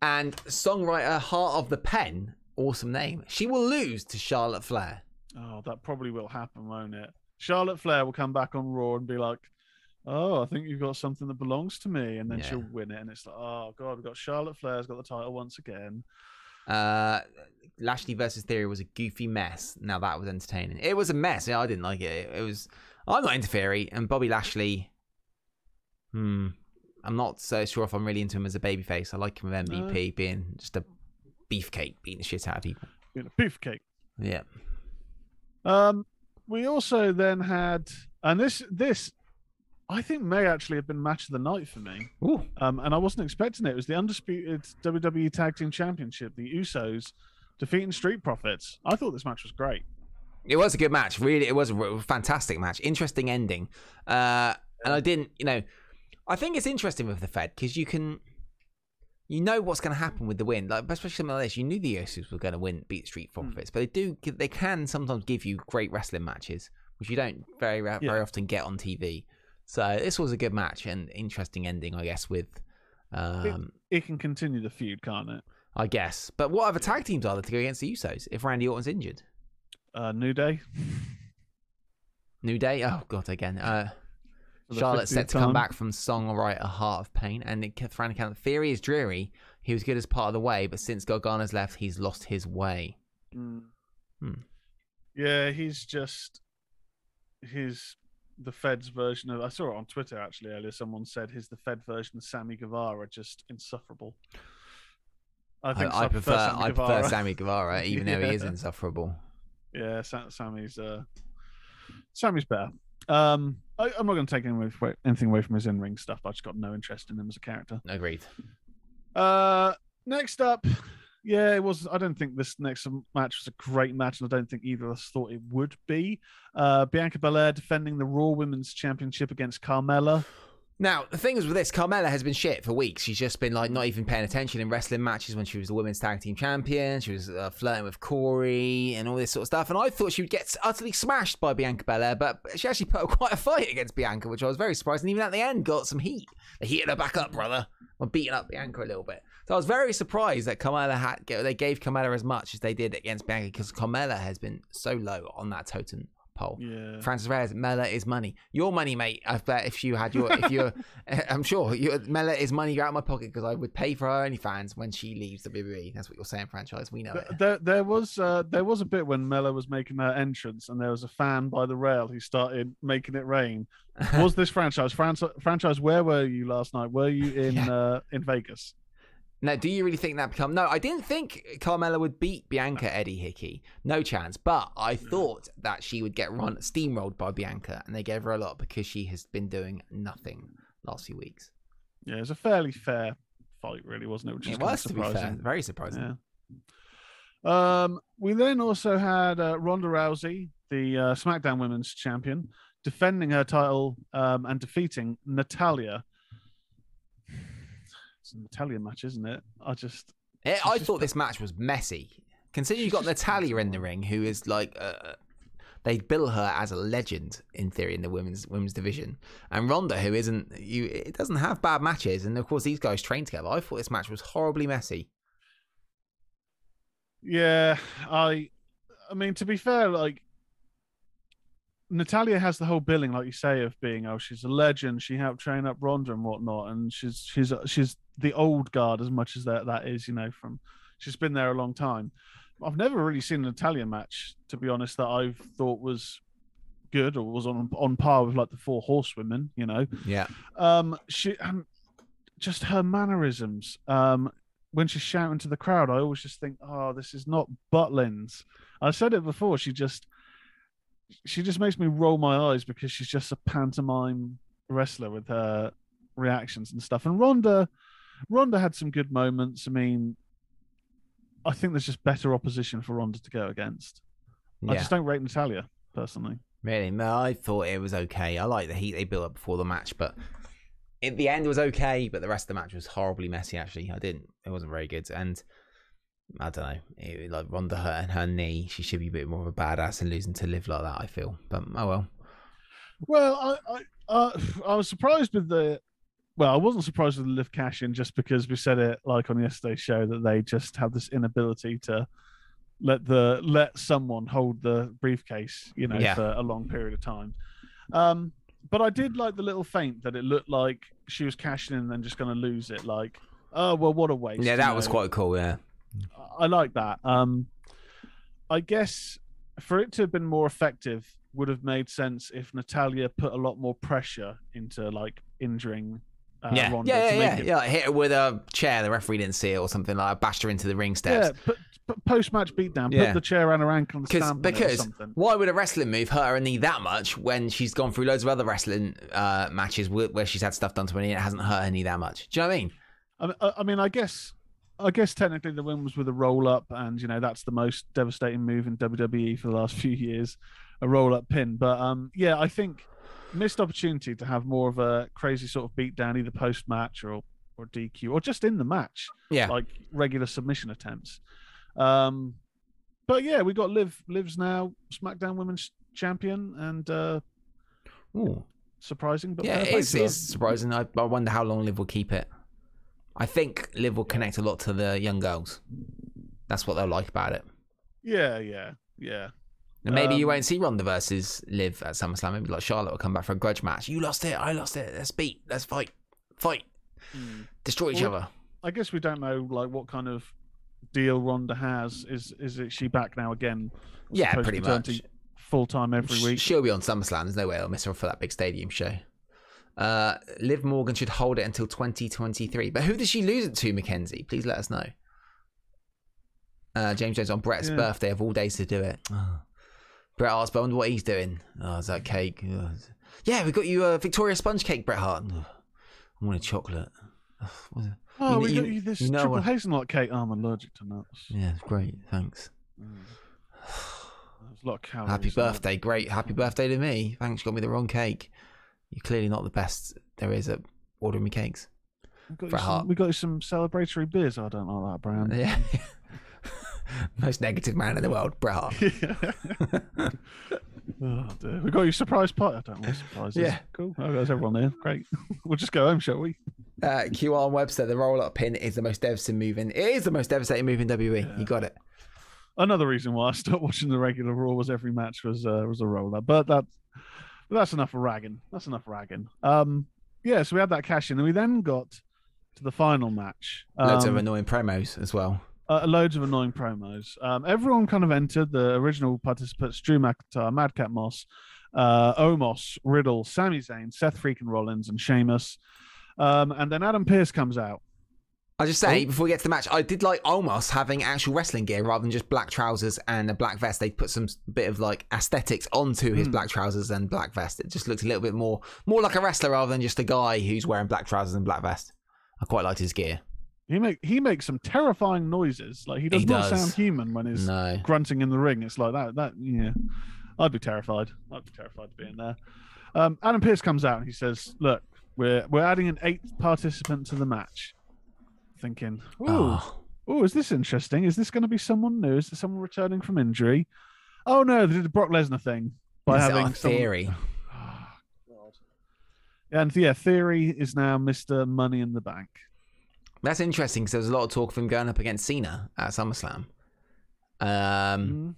and songwriter Heart of the Pen, awesome name. She will lose to Charlotte Flair.
Oh, that probably will happen, won't it? Charlotte Flair will come back on Raw and be like, "Oh, I think you've got something that belongs to me," and then
Yeah.
she'll win it, and it's like, "Oh God, we've got Charlotte Flair's got the title once again."
Uh, Lashley versus Theory was a goofy mess. Now that was entertaining. It was a mess. Yeah, I didn't like it. It was. I'm not into Theory and Bobby Lashley. Hmm. I'm not so sure if I'm really into him as a babyface. I like him with MVP being just a beefcake beating the shit out of people.
You know, beefcake.
Yeah.
Um, we also then had, and this this, I think may actually have been match of the night for me.
Ooh.
Um, and I wasn't expecting it. It was the undisputed WWE Tag Team Championship, the Usos defeating Street Profits. I thought this match was great.
It was a good match. Really, it was a fantastic match. Interesting ending. Uh, and I didn't, you know, I think it's interesting with the Fed because you can, you know what's going to happen with the win. Like especially something like this, you knew the Usos were going to win, beat Street Profits, but they do, they can sometimes give you great wrestling matches, which you don't very very
Yeah.
often get on TV. So this was a good match and interesting ending, I guess. With, um,
It can continue the feud, can't it?
I guess. But what other tag teams are there to go against the Usos if Randy Orton's injured?
Uh, New Day.
New Day. Oh God, again. Uh, Charlotte's set
50th
to come
time.
back from songwriter Heart of Pain, and it, Fran account theory is dreary. He was good as part of the way, but since Gargano's left, he's lost his way.
Mm.
Hmm.
Yeah, he's just his the Fed's version of. I saw it on Twitter actually earlier. Someone said he's the Fed version of Sammy Guevara, just insufferable. I
I,
think so.
I prefer
Sammy
I prefer
Guevara.
Sammy Guevara, even though he is insufferable.
Yeah, Sammy's uh, Sammy's better. Um, I, I'm not going to take anything away, anything away from his in-ring stuff. I just got no interest in him as a character.
Agreed.
Uh, next up, yeah, it was. I don't think this next match was a great match, and I don't think either of us thought it would be. Uh, Bianca Belair defending the Raw Women's Championship against Carmella.
Now the thing is with this, Carmella has been shit for weeks. She's just been like not even paying attention in wrestling matches when she was the women's tag team champion. She was uh, flirting with Corey and all this sort of stuff. And I thought she would get utterly smashed by Bianca Belair, but she actually put up quite a fight against Bianca, which I was very surprised. And even at the end, got some heat. They heated her back up, brother. I'm beating up Bianca a little bit. So I was very surprised that Carmella had they gave Carmella as much as they did against Bianca because Carmella has been so low on that totem pole.
Yeah,
Francis Reyes, Mella is money. Your money, mate. I bet if you had your, if you're, I'm sure your Mella is money out of my pocket because I would pay for her OnlyFans when she leaves the WWE. That's what you're saying, franchise. We know
Th-
it.
there, there was uh, there was a bit when Mella was making her entrance, and there was a fan by the rail who started making it rain. Was this franchise? Franchise, franchise where were you last night? Were you in
Yeah.
uh, in Vegas?
Now, do you really think that become? No, I didn't think Carmella would beat Bianca Eddie Hickey. No chance. But I thought that she would get run steamrolled by Bianca, and they gave her a lot because she has been doing nothing last few weeks.
Yeah, it was a fairly fair fight, really, wasn't it? Which
It was, to be fair,
surprising.
very surprising.
Yeah. Um, we then also had uh, Ronda Rousey, the uh, SmackDown Women's Champion, defending her title um, and defeating Natalya. It's a Natalya match, isn't it? I just
Eh,
She's
I
just
thought this match was messy. Considering you
She's
got Natalya in the ring, who is like, uh, they bill her as a legend in theory in the women's women's division, and Ronda, who isn't, you, it doesn't have bad matches, and of course these guys train together. I thought this match was horribly messy.
Yeah, I I mean to be fair, like Natalya has the whole billing, like you say, of being oh she's a legend, she helped train up Ronda and whatnot, and she's she's she's the old guard as much as that that is, you know, from she's been there a long time. I've never really seen an Italian match, to be honest, that I've thought was good or was on on par with like the four horsewomen, you know?
Yeah,
um she and just her mannerisms um when she's shouting to the crowd i always just think oh this is not butlins. I said it before she just she just makes me roll my eyes because she's just a pantomime wrestler with her reactions and stuff. And Ronda, Ronda had some good moments. I mean, I think there's just better opposition for Ronda to go against. I just don't rate Natalya personally.
Really? No, I thought it was okay. I like the heat they built up before the match, but at the end it was okay. But the rest of the match was horribly messy. Actually, I didn't. It wasn't very good. And I don't know. It, like Ronda hurt her knee. She should be a bit more of a badass and losing to Liv like that. I feel. But oh well.
Well, I I, uh, I was surprised with the. Well, I wasn't surprised with the Liv cash in just because we said it like on yesterday's show that they just have this inability to let the let someone hold the briefcase, you know,
Yeah.
for a long period of time. Um, but I did like the little feint that it looked like she was cashing in and then just going to lose it. Like, oh well, what a waste.
Yeah, that was
know?
quite cool. Yeah.
I like that. Um, I guess for it to have been more effective would have made sense if Natalya put a lot more pressure into like injuring uh,
yeah.
Ronda
yeah,
to
yeah,
make
yeah,
it.
yeah. like, Hit her with a chair. The referee didn't see it or something like. that, Bashed her into the ring steps.
Yeah, put, put post match beatdown.
Yeah.
Put the chair around her ankle and
Because
stamp on it or
because
something.
why would a wrestling move hurt her knee that much when she's gone through loads of other wrestling uh, matches where, where she's had stuff done to her knee and it hasn't hurt her knee that much? Do you know what I mean?
I mean, I, I mean, I guess, I guess technically the win was with a roll up, and you know that's the most devastating move in WWE for the last few years, a roll up pin. But um, yeah, I think missed opportunity to have more of a crazy sort of beat down, either post match or or DQ or just in the match,
Yeah.
like regular submission attempts. Um, but yeah, we got Liv. Liv's now SmackDown Women's Champion, and uh,
Ooh.
surprising, but
Yeah, it's, it's surprising. I, I wonder how long Liv will keep it. I think Liv will connect a lot to the young girls. That's what they'll like about it.
yeah, yeah, yeah.
And maybe you
Um,
won't see Ronda versus Liv at SummerSlam. Maybe like Charlotte will come back for a grudge match. You lost it. I lost it. Let's beat. Let's fight. Fight.
Hmm.
Destroy each
Well,
other.
I guess we don't know like what kind of deal Ronda has. Is is it she back now again?
Yeah, pretty
to
much.
Full time every week.
She'll be on SummerSlam. There's no way I'll miss her for that big stadium show. Uh, Liv Morgan should hold it until 2023. But who does she lose it to, Mackenzie? Please let us know. Uh, James Jones on Bret's
Yeah.
birthday of all days to do it. Oh. Brett asked, but I wonder what he's doing. Oh, is that cake? Ugh. Yeah, we got you a Victoria sponge cake, Bret Hart. Ugh. I want a chocolate. Ugh, what's it?
Oh,
You-
we
you-
got you this
you know
triple
what-
hazelnut cake. Oh, I'm allergic to nuts.
Yeah, it's great. Thanks.
There's a lot of calories.
Happy birthday. Great. Happy birthday to me. Thanks. You got me the wrong cake. You're clearly not the best there is at ordering me cakes.
We got, you some, we got you some celebratory beers. I don't like that brand.
Yeah. Most negative man in the world, Bret Hart.
oh, dear. We got you surprise pie. I don't like surprises.
Yeah.
Cool. Oh, there's everyone there. Great. we'll just go home, shall we?
Uh, QR on Webster, the roll up pin is the most devastating move in. It is the most devastating move in WWE. You got it.
another reason why I stopped watching the regular Raw was every match was uh, was a roller. But that's but that's enough ragging. That's enough ragging. Um, yeah. So we had that cash in, and we then got to the final match.
Loads of
Um,
annoying promos as well.
uh, loads of annoying promos. Um, everyone kind of entered. The original participants: Drew McIntyre, Madcap Moss, uh, Omos, Riddle, Sami Zayn, Seth freaking Rollins, and Sheamus. Um, and then Adam Pearce comes out.
I'll just say,
Oh.
before we get to the match, I did like Omos having actual wrestling gear rather than just black trousers and a black vest. They put some bit of like aesthetics onto his
Hmm.
black trousers and black vest. It just looked a little bit more more like a wrestler rather than just a guy who's wearing black trousers and black vest. I quite liked his gear.
He make he makes some terrifying noises. Like he does
He
not
does.
sound human when he's
No.
grunting in the ring. It's like that. That yeah, I'd be terrified. I'd be terrified to be in there. Um, Adam Pearce comes out and he says, "Look, we're we're adding an eighth participant to the match." Thinking, "Ooh,
Oh.
oh, is this interesting? Is this going to be someone new? Is this someone returning from injury?" Oh no, they did the Brock Lesnar thing by
Is
having
theory.
And yeah, Theory is now Mister Money in the Bank.
That's interesting because there was a lot of talk of him going up against Cena at SummerSlam. Um,
Mm.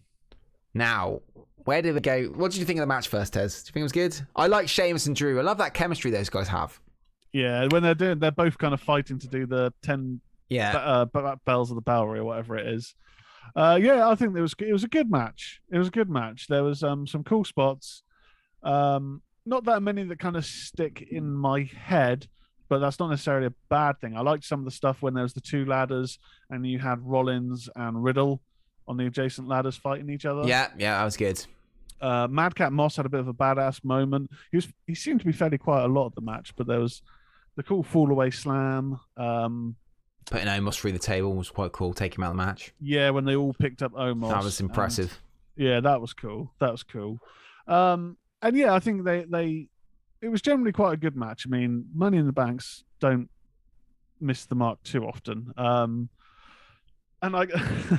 now, where did we go? What did you think of the match first, Tez? Do you think it was good? I like Sheamus and Drew. I love that chemistry those guys have.
Yeah, when they're doing, they're both kind of fighting to do the ten
Yeah.
uh, b- bells of the Bowery or whatever it is. Uh, yeah, I think it was it was a good match. It was a good match. There was um, some cool spots. Um, not that many that kind of stick in my head, but that's not necessarily a bad thing. I liked some of the stuff when there was the two ladders and you had Rollins and Riddle on the adjacent ladders fighting each other.
yeah, yeah, that was good.
Uh, Madcap Moss had a bit of a badass moment. He was he seemed to be fairly quiet a lot of the match, but there was the cool fall away slam. Um,
Putting Omos through the table was quite cool. Take him out of the match.
yeah, when they all picked up Omos.
that was
and-
impressive.
yeah, that was cool. That was cool. Um, and yeah, I think they they it was generally quite a good match. I mean, Money in the Banks don't miss the mark too often. Um, and I,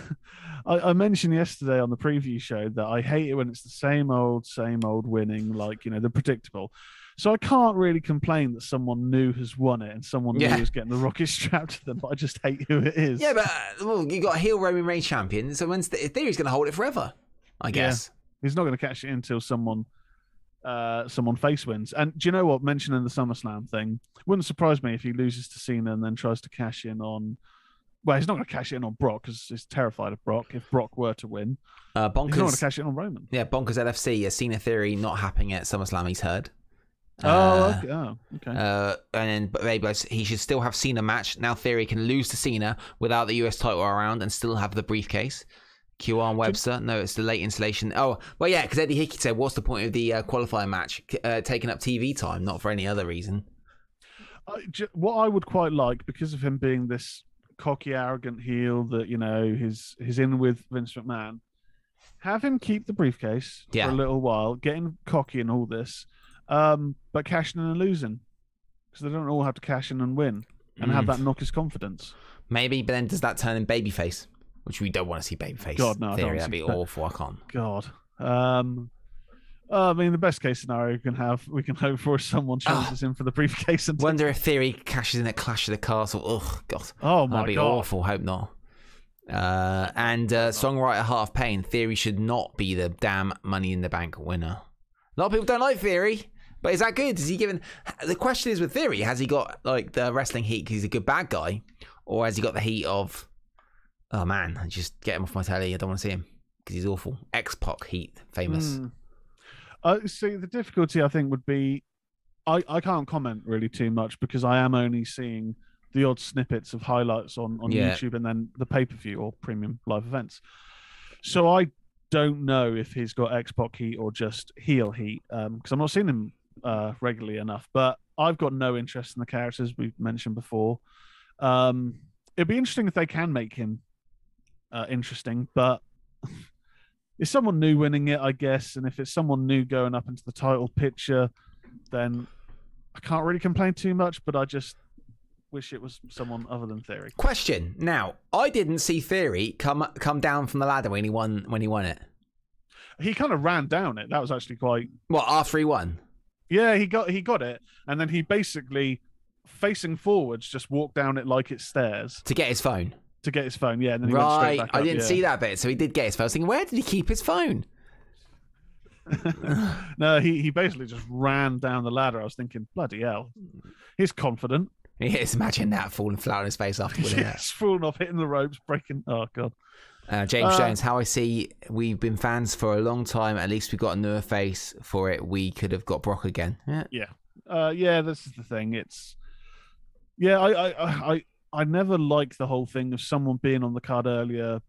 I I mentioned yesterday on the preview show that I hate it when it's the same old, same old winning, like you know the predictable. So I can't really complain that someone new has won it and someone
Yeah.
new is getting the rocket strapped to them. But I just hate who it is.
Yeah, but uh, well, you got a heel Roman Reigns champion, so when's the Theory's going to hold it forever, I guess.
He's not going to catch it until someone uh someone face wins. And do you know what? Mentioning the SummerSlam thing, wouldn't surprise me if he loses to Cena and then tries to cash in on. Well, he's not going to cash in on Brock because he's terrified of Brock. If Brock were to win,
Uh,
he's not going to cash in on Roman.
Yeah, bonkers LFC. Uh, Cena Theory not happening at SummerSlam. He's heard.
Oh,
Uh,
okay. Oh, okay.
Uh, and then but maybe he should still have Cena match. Now Theory can lose to Cena without the US title around and still have the briefcase. QR Webster, no, it's the late installation. Oh, well, yeah, because Eddie Hickey said, "What's the point of the uh, qualifying match? Uh, taking up TV time, not for any other reason."
I- what I would quite like because of him being this cocky, arrogant heel that you know he's he's in with Vince McMahon. Have him keep the briefcase
Yeah.
for a little while, getting cocky and all this, um, but cashing in and losing because they don't all have to cash in and win and have
Mm.
that knock his confidence.
Maybe, but then does that turn in babyface? Which we don't want to see babyface.
God, no, I don't
that'd
see
be
that.
awful. I can't.
God. Um, uh, I mean, the best case scenario we can have, we can hope for is someone challenges him for the briefcase and
Wonder if Theory cashes in at Clash of the Castle. Ugh, God.
Oh my
That'd be
god!
awful. Hope not. Uh, and uh, songwriter Half Pain Theory should not be the damn Money in the Bank winner. A lot of people don't like Theory, but is that good? Is he given? The question is with Theory: Has he got like the wrestling heat because he's a good bad guy, or has he got the heat of, oh man, just get him off my telly. I don't want to see him because he's awful. X Pac heat, famous.
Hmm. Uh, see, the difficulty I think would be, I, I can't comment really too much because I am only seeing the odd snippets of highlights on, on
Yeah.
YouTube and then the pay per view or premium live events. So I don't know if he's got X Pac heat or just heel heat because I'm not seeing him uh, regularly enough. But I've got no interest in the characters we've mentioned before. Um, it'd be interesting if they can make him uh, interesting, but it's someone new winning it, I guess. And if it's someone new going up into the title picture, then I can't really complain too much. But I just wish it was someone other than Theory.
Question: Now, I didn't see Theory come come down from the ladder when he won when he won it.
He kind of ran down it. That was actually quite.
Well, after he won.
Yeah, he got he got it, and then he basically facing forwards just walked down it like it's stairs
to get his phone.
to get his phone. Yeah, and then he went straight
Right,
back
I
up,
didn't
yeah.
see that bit. So he did get his phone. I was thinking, where did he keep his phone?
no, he he basically just ran down the ladder. I was thinking, bloody hell, he's confident.
Yes, imagine that falling flat on his face after winning that.
He's falling off, hitting the ropes, breaking. Oh god.
Uh, James
Uh,
Jones, how I see, we've been fans for a long time. At least we got a newer face for it. We could have got Brock again. Yeah.
uh yeah this is the thing it's yeah I, I i i never like the whole thing of someone being on the card earlier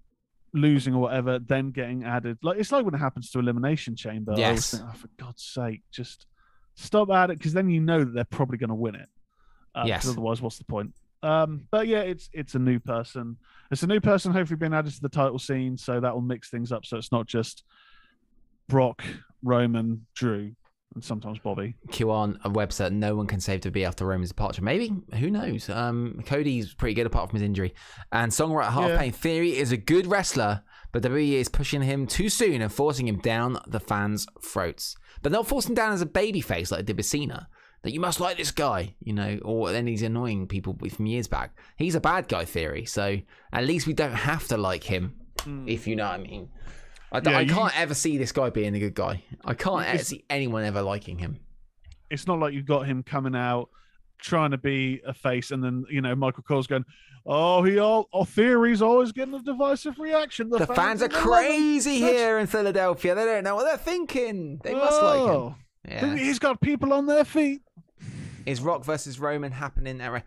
losing or whatever then getting added like it's like when it happens to elimination chamber I
Yes.
think, oh, for god's sake just stop at it because then you know that they're probably going to win it uh,
Yes.
otherwise what's the point um but yeah it's it's a new person it's a new person hopefully being added to the title scene so that will mix things up so it's not just brock roman drew and sometimes bobby
Q on a website. No one can save to be after Roman's departure. Maybe. Who knows? Um, Cody's pretty good apart from his injury. And songwriter Half
Yeah.
Pain Theory is a good wrestler, but WWE is pushing him too soon and forcing him down the fans' throats. But not forcing down as a babyface like they did with Cena. That you must like this guy, you know, or then he's annoying people from years back. He's a bad guy theory, so at least we don't have to like him, hmm. if you know what I mean. I, d-.
Yeah,
I can't ever see this guy being a good guy. I can't ever
It's-
see anyone ever liking him.
it's not like you've got him coming out trying to be a face and then you know michael cole's going oh he all oh, theory's always getting a divisive reaction
The fans are
don't love him."
crazy
That's-
here in Philadelphia. They don't know what they're thinking. They must like him.
Oh,
Yeah.
he's got people on their feet
Is Rock versus Roman happening? At...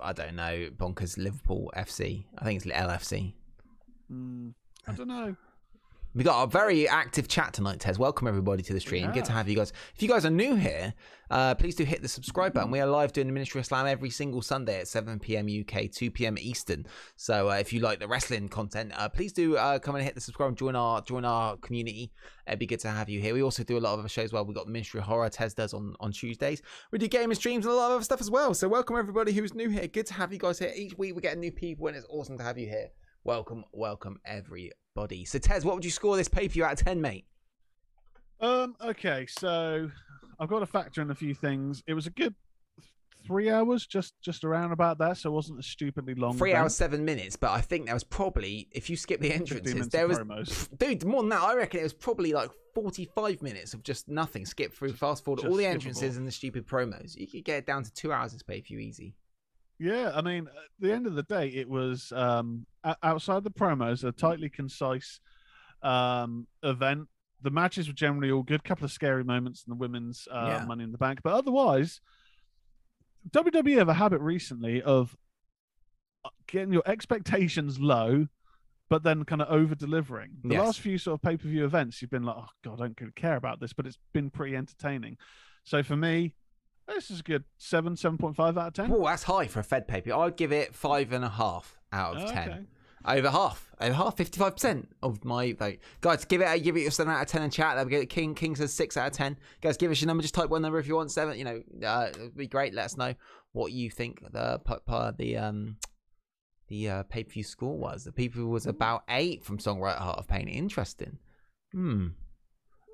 I don't know. Bonkers Liverpool FC. I think it's LFC.
Hmm, i don't know
We got a very active chat tonight, Tez. Welcome everybody to the stream. Good to have you guys. If you guys are new here, uh, please do hit the subscribe button. We are live doing the Ministry of Slam every single Sunday at 7 p.m. UK, 2 p.m. Eastern. So uh, if you like the wrestling content, uh, please do uh, come and hit the subscribe and join our join our community. It'd be good to have you here. We also do a lot of other shows. Well, we got the Ministry of Horror. Tez does on on Tuesdays. We do gaming streams and a lot of other stuff as well. So welcome everybody who's new here. Good to have you guys here. Each week we get new people, and it's awesome to have you here. Welcome, welcome everybody. So Tez, what would you score this pay per view out of ten, mate?
Um. Okay. So I've got to factor in a few things. It was a good three hours, just just around about that. So it wasn't a stupidly long.
Three
event.
hours seven minutes, but I think that was probably if you skip the entrances, there was
promos.
dude more than that. I reckon it was probably like forty-five minutes of just nothing. Skip through, fast forward
just
all the
skippable.
entrances and the stupid promos. You could get it down to two hours this pay per view easy.
Yeah, I mean, at the end of the day, it was um, outside the promos, a tightly concise um, event. The matches were generally all good. A couple of scary moments in the women's uh,
Yeah.
Money in the Bank, but otherwise, WWE have a habit recently of uh, getting your expectations low, but then kind of over delivering. The
Yes.
last few sort of pay per view events, you've been like, oh god, I don't care about this, but it's been pretty entertaining. So for me, this is a good seven, seven point five out of ten.
Oh, that's high for a Fed paper. I'd give it five and a half out of ten.
Okay.
Over half, over half, fifty-five percent of my vote. Guys, give it, a, give it your seven out of ten in chat. That'll get King. King says six out of ten. Guys, give us your number. Just type one number if you want seven. You know, uh, it'd be great. Let us know what you think the the um the uh, pay per view score was. The people was about eight from Songwriter Heart of Pain. Interesting. Hmm.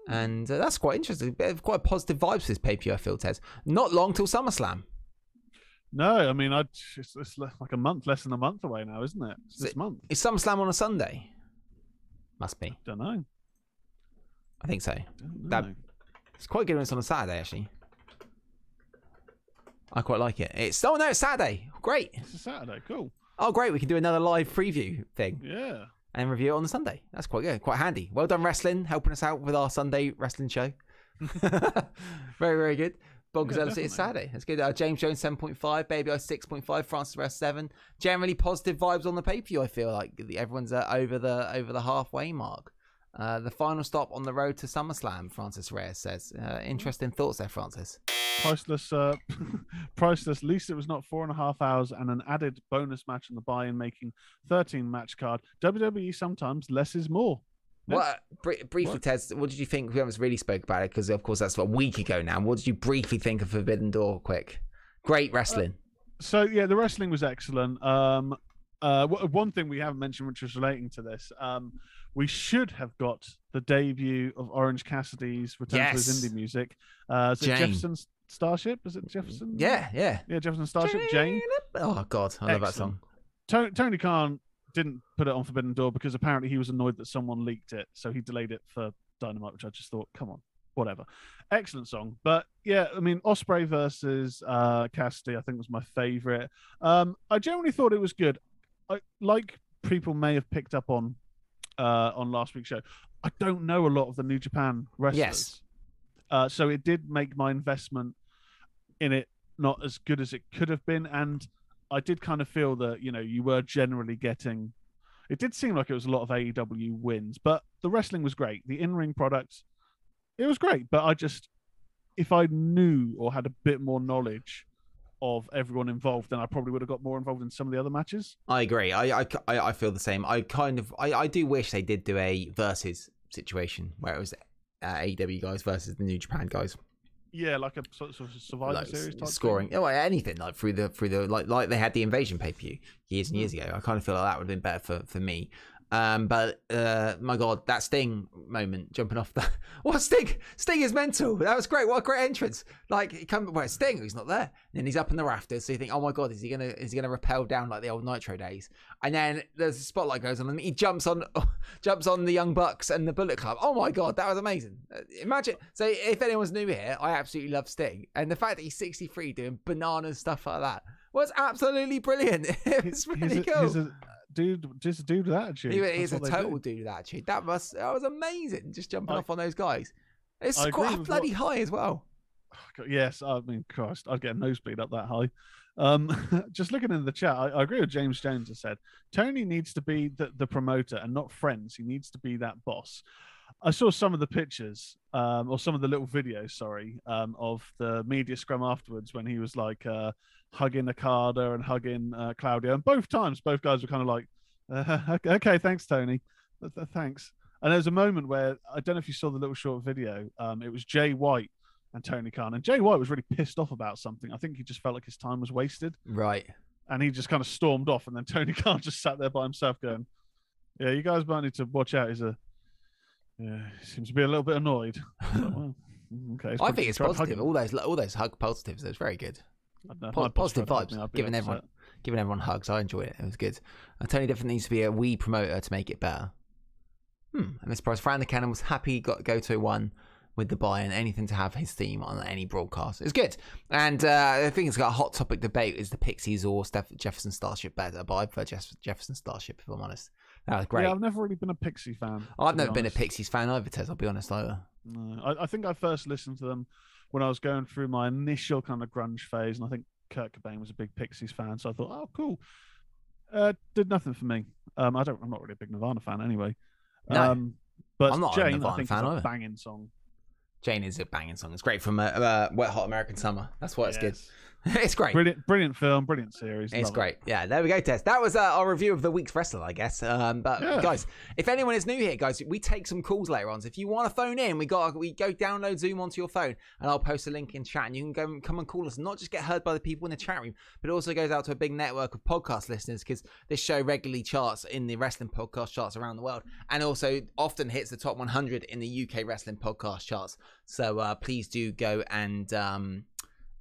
And uh, that's quite interesting. Quite positive vibes for this pay per view. I feel Tez. Not long till SummerSlam.
No, I mean, I it's, it's like a month, less than a month away now, isn't it? It's
Is
this
it-
month.
Is SummerSlam on a Sunday? Must be.
I Don't know.
I think so.
Don't
That- It's quite good when it's on a Saturday, actually. I quite like it. It's oh no, it's Saturday. Great.
It's a Saturday. Cool.
Oh great, we can do another live preview thing
Yeah.
And review it on the Sunday. That's quite good, quite handy. Well done, wrestling, helping us out with our Sunday wrestling show. very very good. Bonkers
Yeah,
it's. Saturday. That's good. Uh, James Jones seven point five, Baby I six point five, Francis Rest seven. Generally positive vibes on the pay per view. I feel like everyone's uh, over the over the halfway mark. Uh, the final stop on the road to SummerSlam, Francis Reyes says. Uh, interesting thoughts there, Francis.
Priceless. Uh, priceless. At least it was not four and a half hours and an added bonus match in the buy-in, making thirteen match card. WWE sometimes less is more.
What br- briefly,
What?
Ted? What did you think? We haven't really spoke about it because, of course, that's a week ago now. What did you briefly think of Forbidden Door? Quick, great wrestling.
So yeah, the wrestling was excellent. Um, uh, w- one thing we haven't mentioned, which was relating to this, um, we should have got the debut of Orange Cassidy's return to his indie music. Uh, is
Jane.
Jefferson Starship? Is it Jefferson?
yeah, yeah.
yeah, Jefferson Starship. Jane.
Oh God, I love that song.
Tony, Tony Khan didn't put it on Forbidden Door because apparently he was annoyed that someone leaked it, so he delayed it for Dynamite, which I just thought, come on, whatever. Excellent song, but yeah, I mean, Ospreay versus uh, Cassidy, I think was my favorite. Um, I generally thought it was good. I like people may have picked up on uh, on last week's show. I don't know a lot of the New Japan wrestlers,
Yes.
uh, so it did make my investment in it not as good as it could have been, and I did kind of feel that you know you were generally getting. It did seem like it was a lot of AEW wins, but the wrestling was great. The in-ring product, it was great. But I just, if I knew or had a bit more knowledge of everyone involved, then I probably would have got more involved in some of the other matches.
I agree. I, I, I, I feel the same. I kind of, I, I do wish they did do a versus situation where it was uh, AEW guys versus the New Japan guys.
Yeah, like a sort of Survivor
like
Series type
scoring,
Thing.
oh, anything like through the through the like like they had the invasion pay per view years and
Hmm.
years ago. I kind of feel like that would have been better for for me. Um, but uh, my God, that Sting moment jumping off the what Sting? Sting is mental. That was great. What a great entrance! Like he come, where Sting? He's not there. And then he's up in the rafters. So you think, oh my God, is he gonna is he gonna rappel down like the old Nitro days? And then there's a spotlight goes on and he jumps on jumps on the Young Bucks and the Bullet Club. Oh my God, that was amazing. Uh, Imagine. So if anyone's new here, I absolutely love Sting, and the fact that he's 63 doing bananas stuff like that was absolutely brilliant. It was really
he's, a,
cool.
Dude, just a dude with attitude.
He
That's
is a
what they do.
total dude with attitude. That must that was amazing. Just jumping
I-
off on those guys. It's
I
quite bloody high as well.
Yes, I mean, Christ, I'd get a nosebleed up that high. Um, just looking in the chat, I, I agree with James Jones. Has said Tony needs to be the, the promoter and not friends. He needs to be that boss. I saw some of the pictures, um, or some of the little videos, sorry, um, of the media scrum afterwards when he was like uh, hugging Okada and hugging uh, Claudio, and both times, both guys were kind of like, uh, "Okay, thanks, Tony, Th- th- thanks." And there was a moment where I don't know if you saw the little short video. Um, it was Jay White and Tony Khan, and Jay White was really pissed off about something. I think he just felt like his time was wasted,
Right.
and he just kind of stormed off. And then Tony Khan just sat there by himself, going, "Yeah, you guys might need to watch out. He's a yeah, seems to be a little bit annoyed." Well, okay,
I think it's positive. All those all those hug positives. It's very good.
Know,
Po- positive
tried to hug
vibes,
me,
giving
upset.
everyone giving everyone hugs. I enjoyed it. It was good. Uh, Tony definitely needs to be a wee promoter to make it better. Hmm. I'm surprised Fran the Cannon was happy got go to one with the buy and anything to have his theme on any broadcast. It's good. And uh, I think it's got a hot topic debate is the Pixies or Steph- Jefferson Starship better, but I prefer Jeff- Jefferson Starship if I'm honest. That was great.
Yeah, I've never really been a Pixie fan.
I've
be
never been a. Pixies fan either, Tez. I'll be honest either.
No, I, I think I first listened to them when I was going through my initial kind of grunge phase, and I think Kurt Cobain was a big Pixies fan, so I thought, oh, cool. Uh, did nothing for me. Um, I don't. I'm not really a big Nirvana fan anyway.
No,
um, but
I'm not a
Jane, I think,
fan
is a banging song.
Jane is a banging song. It's great from uh, uh, Wet Hot American Summer. That's why it's good. It's great.
Brilliant, brilliant film, brilliant series.
It's
love it.
great. Yeah, there we go, Tez. That was uh, our review of the week's wrestler, I guess. Um, but
Yeah.
guys, if anyone is new here, guys, we take some calls later on. So if you want to phone in, we got we go download Zoom onto your phone, and I'll post a link in chat, and you can go come and call us. Not just get heard by the people in the chat room, but it also goes out to a big network of podcast listeners because this show regularly charts in the wrestling podcast charts around the world, and also often hits the top 100 in the UK wrestling podcast charts. So uh, please do go and. Um,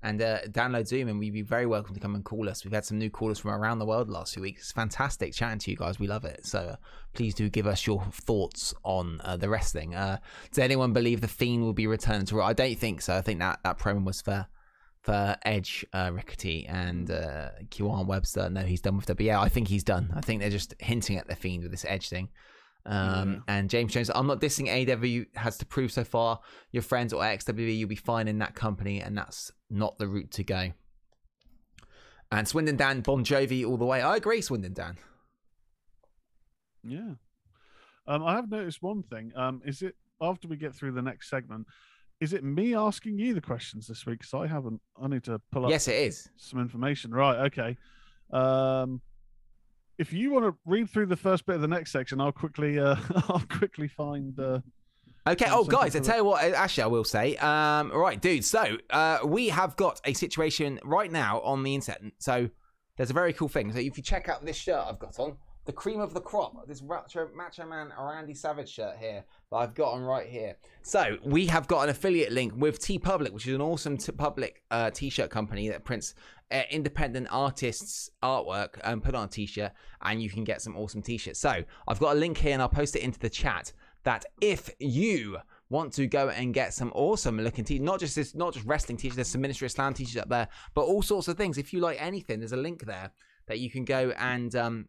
and uh, download Zoom, and we'd be very welcome to come and call us. We've had some new callers from around the world the last few weeks. It's fantastic chatting to you guys. We love it. So uh, please do give us your thoughts on uh, the wrestling. Uh, does anyone believe the Fiend will be returned to Raw? I don't think so. I think that that promo was for for Edge, uh, Rickety, and uh, Kiwan Webster. No, he's done with that. But yeah, I think he's done. I think they're just hinting at the Fiend with this Edge thing. Um, And James Jones, I'm not dissing AEW has to prove so far. Your friends or XWE, you'll be fine in that company, and that's not the route to go. And Swindon Dan, Bon Jovi all the way. I agree, Swindon Dan.
Yeah. Um, I have noticed one thing. Um, is it after we get through the next segment? Is it me asking you the questions this week? Because I haven't. I need to pull up
Yes, it is.
some information. Right. Okay. Um, if you want to read through the first bit of the next section, I'll quickly. Uh, I'll quickly find. Uh,
Okay. Oh, guys, I tell you what. Actually, I will say. Um, right, dude. So, uh, we have got a situation right now on the internet. So, there's a very cool thing. So, if you check out this shirt I've got on, the cream of the crop, this Macho, Macho Man Randy Savage shirt here that I've got on right here. So, we have got an affiliate link with TeePublic, which is an awesome t- public uh, t-shirt company that prints uh, independent artists' artwork and put on a t-shirt, and you can get some awesome t-shirts. So, I've got a link here, and I'll post it into the chat that if you want to go and get some awesome looking t not just this not just wrestling t-shirts there's some ministry of slam t-shirts up there but all sorts of things if you like anything there's a link there that you can go and um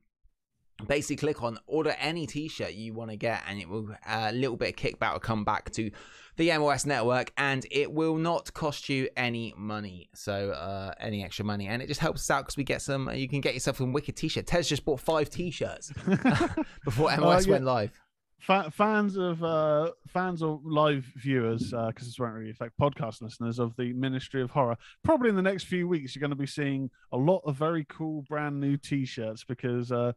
basically click on order any t-shirt you want to get and it will a little bit of kickback will come back to the MOS network and it will not cost you any money so uh any extra money and it just helps us out because we get some you can get yourself some wicked t-shirt Tez just bought five t-shirts before MOS
yeah.
went live
fa- fans of uh, fans or live viewers, because this won't really affect podcast listeners of the Ministry of Horror. Probably in the next few weeks, you're going to be seeing a lot of very cool brand new T-shirts because. Uh,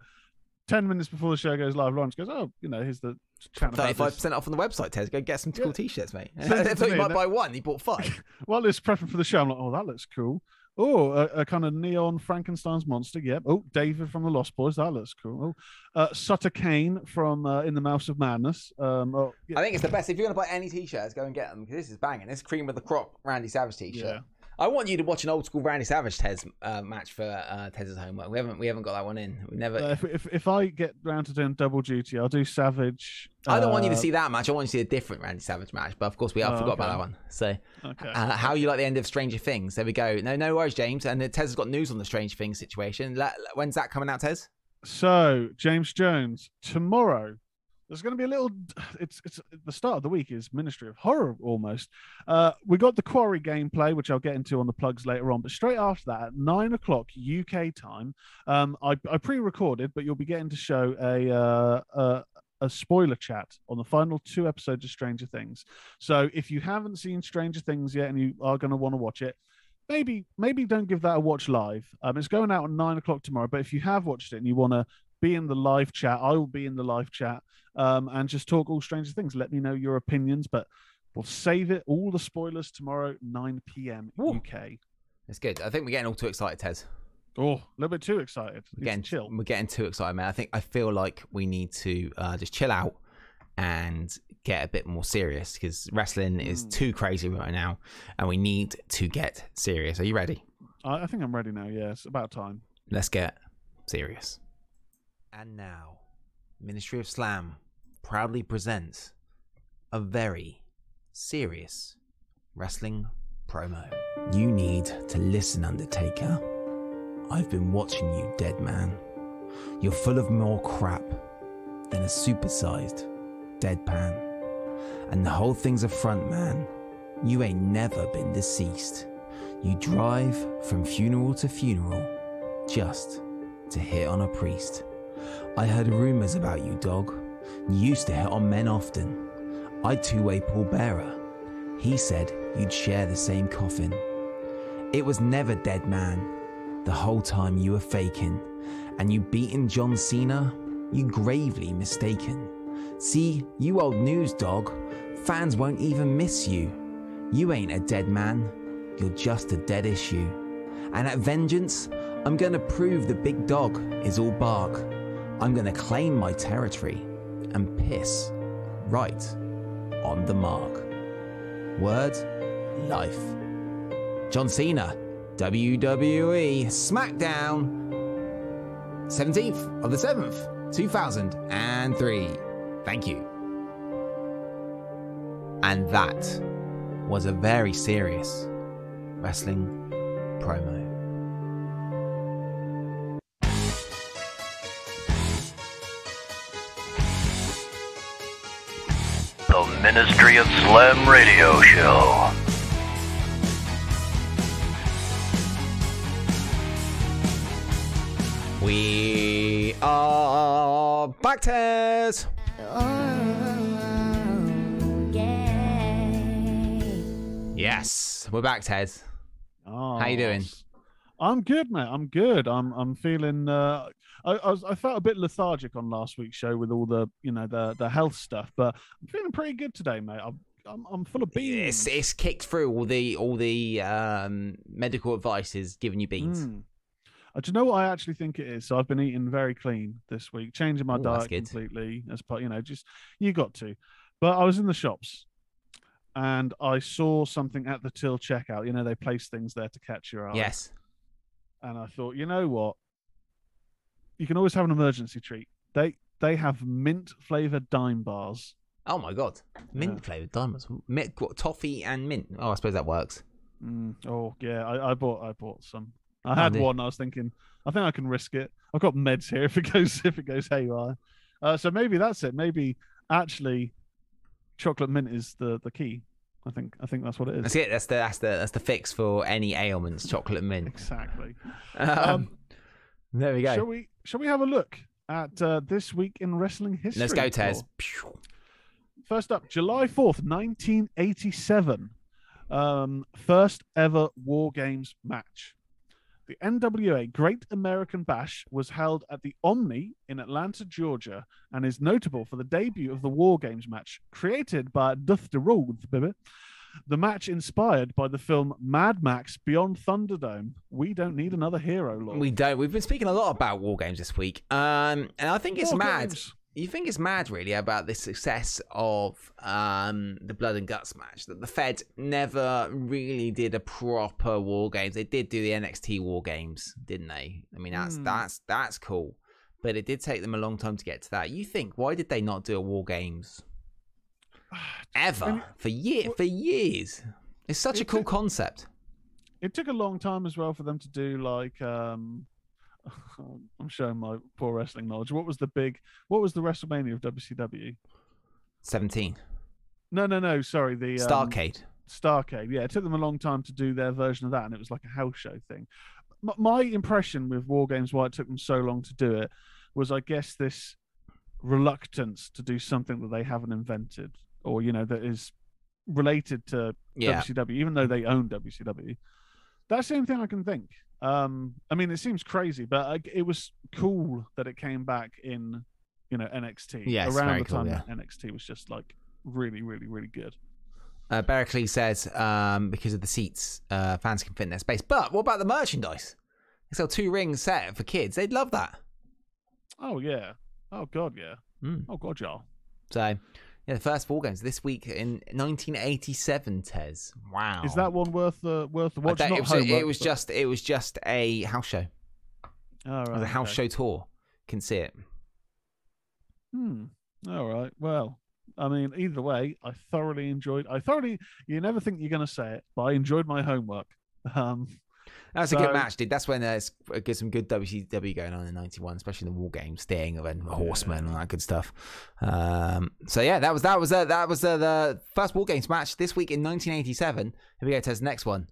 10 minutes before the show goes live, Lawrence goes, Oh, you know, here's the chat about
Thirty-five
this.
percent off on the website, Tez. Go get some
Yeah.
cool t-shirts, mate. I
to
thought you might buy one. He bought five.
While it's prepping for the show, I'm like, Oh, that looks cool. Oh, a, a kind of neon Frankenstein's monster. Yep. Oh, David from the Lost Boys. That looks cool. Oh, uh, Sutter Cane from uh, In the Mouth of Madness. Um, oh, yeah.
I think it's the best. If you're gonna buy any t-shirts, go and get them because this is banging. This cream of the crop Randy Savage t-shirt.
Yeah.
I want you to watch an old school Randy Savage Tez uh, match for uh, Tez's homework. We haven't we haven't got that one in. We never.
Uh, if, if if I get round to doing double duty, I'll do Savage.
I don't want you to
uh,
see that match. I want you to see a different Randy Savage match. But of course, we I
Oh,
forgot about that one. So,
Okay.
uh, how you like the end of Stranger Things? There we go. No, no worries, James. And Tez has got news on the Stranger Things situation. When's that coming out, Tez?
So James Jones tomorrow, there's going to be a little. It's it's the start of the week is Ministry of Horror almost. Uh, we got the Quarry gameplay, which I'll get into on the plugs later on. But straight after that, at nine o'clock UK time, um, I, I pre-recorded, but you'll be getting to show a uh, a, a spoiler chat on the final two episodes of Stranger Things. So if you haven't seen Stranger Things yet and you are going to want to watch it, maybe maybe don't give that a watch live. Um, it's going out at nine o'clock tomorrow. But if you have watched it and you want to be in the live chat, I will be in the live chat um, and just talk all Stranger Things. Let me know your opinions, but we'll save it all the spoilers tomorrow, nine p.m.
Woo.
UK.
It's good. I think we're getting all too excited, Tez.
Oh, a little bit too excited.
We're getting
chill.
We're getting too excited, man. I think I feel like we need to uh, just chill out and get a bit more serious because wrestling is
Mm.
too crazy right now, and we need to get serious. Are you ready?
I, I think I'm ready now. Yeah, about time.
Let's get serious. And now, Ministry of Slam proudly presents a very serious wrestling promo. You need to listen, Undertaker. I've been watching you, dead man. You're full of more crap than a supersized deadpan. And the whole thing's a front, man. You ain't never been deceased. You drive from funeral to funeral just to hit on a priest. I heard rumors about you, dog. You used to hit on men often. I'd two way Paul Bearer. He said you'd share the same coffin. It was never dead man. The whole time you were faking. And you beaten John Cena? You gravely mistaken. See, you old news dog. Fans won't even miss you. You ain't a dead man. You're just a dead issue. And at Vengeance, I'm gonna prove the big dog is all bark. I'm gonna claim my territory and piss right on the mark. Word, life. John Cena, WWE SmackDown, 17th of the 7th, 2003. Thank you. And that was a very serious wrestling promo.
Ministry of Slam Radio Show.
We are back, Tez.
Oh, yeah.
Yes, we're back, Ted.
Oh,
How you doing?
I'm good, mate. I'm good. I'm I'm feeling. Uh, I, I was I felt a bit lethargic on last week's show with all the you know the the health stuff, but I'm feeling pretty good today, mate. I'm I'm, I'm full of beans.
It's, it's kicked through all the all the um, medical advice is giving you beans.
Mm. Uh, do you know what I actually think it is? So I've been eating very clean this week, changing my
Ooh,
diet completely as part, you know, just you got to. But I was in the shops and I saw something at the till checkout. You know, they place things there to catch your eye.
Yes.
And I thought, you know what? You can always have an emergency treat. They they have mint flavored dime bars.
Oh my god, mint
Yeah.
flavored diamonds, mint, what, toffee and mint. Oh, I suppose that works.
Mm, oh yeah, I, I bought I bought some. I
Oh,
had
dear.
one. I was thinking, I think I can risk it. I've got meds here if it goes if it goes haywire. Uh, so maybe that's it. Maybe actually, chocolate mint is the the key. I think I think that's what it is.
That's it. That's the that's the that's the fix for any ailments. Chocolate mint.
Exactly.
Um,
Um,
there we go.
Shall we shall we have a look at uh, this week in wrestling history?
Let's go? Tez.
First up, July 4th, 1987. Um, first ever War Games match. The NWA Great American Bash was held at the Omni in Atlanta, Georgia, and is notable for the debut of the War Games match, created by Rhodes, baby. The match inspired by the film Mad Max Beyond Thunderdome. We don't need another hero, Lord.
We don't. We've been speaking a lot about war games this week, um, and I think it's
War
mad.
Games.
You think it's mad, really, about the success of um, the Blood and Guts match? That the Fed never really did a proper war games. They did do the NXT war games, didn't they? I mean, that's
Hmm.
that's that's cool, but it did take them a long time to get to that. You think why did they not do a war games ever
And-
for year for years? It's such a cool
took-
concept.
it took a long time as well for them to do like um I'm showing my poor wrestling knowledge. What was the big? What was the WrestleMania of WCW?
17.
No, no, no. Sorry, the um,
Starcade.
Starcade. Yeah, it took them a long time to do their version of that, and it was like a house show thing. M- my impression with War Games, why it took them so long to do it, was I guess this reluctance to do something that they haven't invented, or you know, that is related to
Yeah.
WCW, even though they own WCW. That's the only thing I can think. Um, I mean, it seems crazy, but I, it was cool that it came back in, you know, NXT.
Yes,
around the
cool,
time
yeah.
that NXT was just like really, really, really good.
Uh, Berkeley says um, because of the seats, uh, fans can fit in their space. But what about the merchandise? They sell two rings set for kids. They'd love that.
Oh yeah. Oh god, yeah.
Mm.
Oh god, yeah.
So, yeah, the first War Games this week in 1987. Tez, wow.
Is that one worth the worth the watch?
don't- it was,
homework,
it was
but-
just it was just a house show.
Oh,
It was a house
okay.
show tour. Can see it.
Hmm. All right. Well, I mean, either way, I thoroughly enjoyed. I thoroughly. You never think you're going to say it, but I enjoyed my homework. Um.
That was a good match, dude. That's when there's get some good WCW going on in '91, especially the War Games, Sting, and the Horsemen, and all that good stuff. Um, so yeah, that was that was uh, that was uh, the first War Games match this week in 1987. Here we go, Tez. Next one.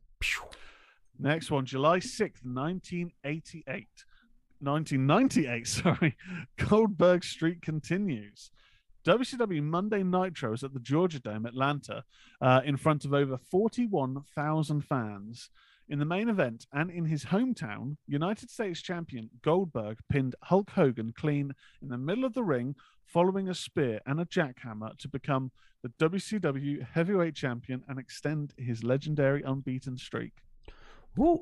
Next one, July sixth, nineteen eighty-eight. 1998, sorry. Goldberg Street continues. WCW Monday Nitro is at the Georgia Dome, Atlanta, uh, in front of over 41,000 fans. In the main event and in his hometown, United States champion Goldberg pinned Hulk Hogan clean in the middle of the ring following a spear and a jackhammer to become the WCW heavyweight champion and extend his legendary unbeaten streak.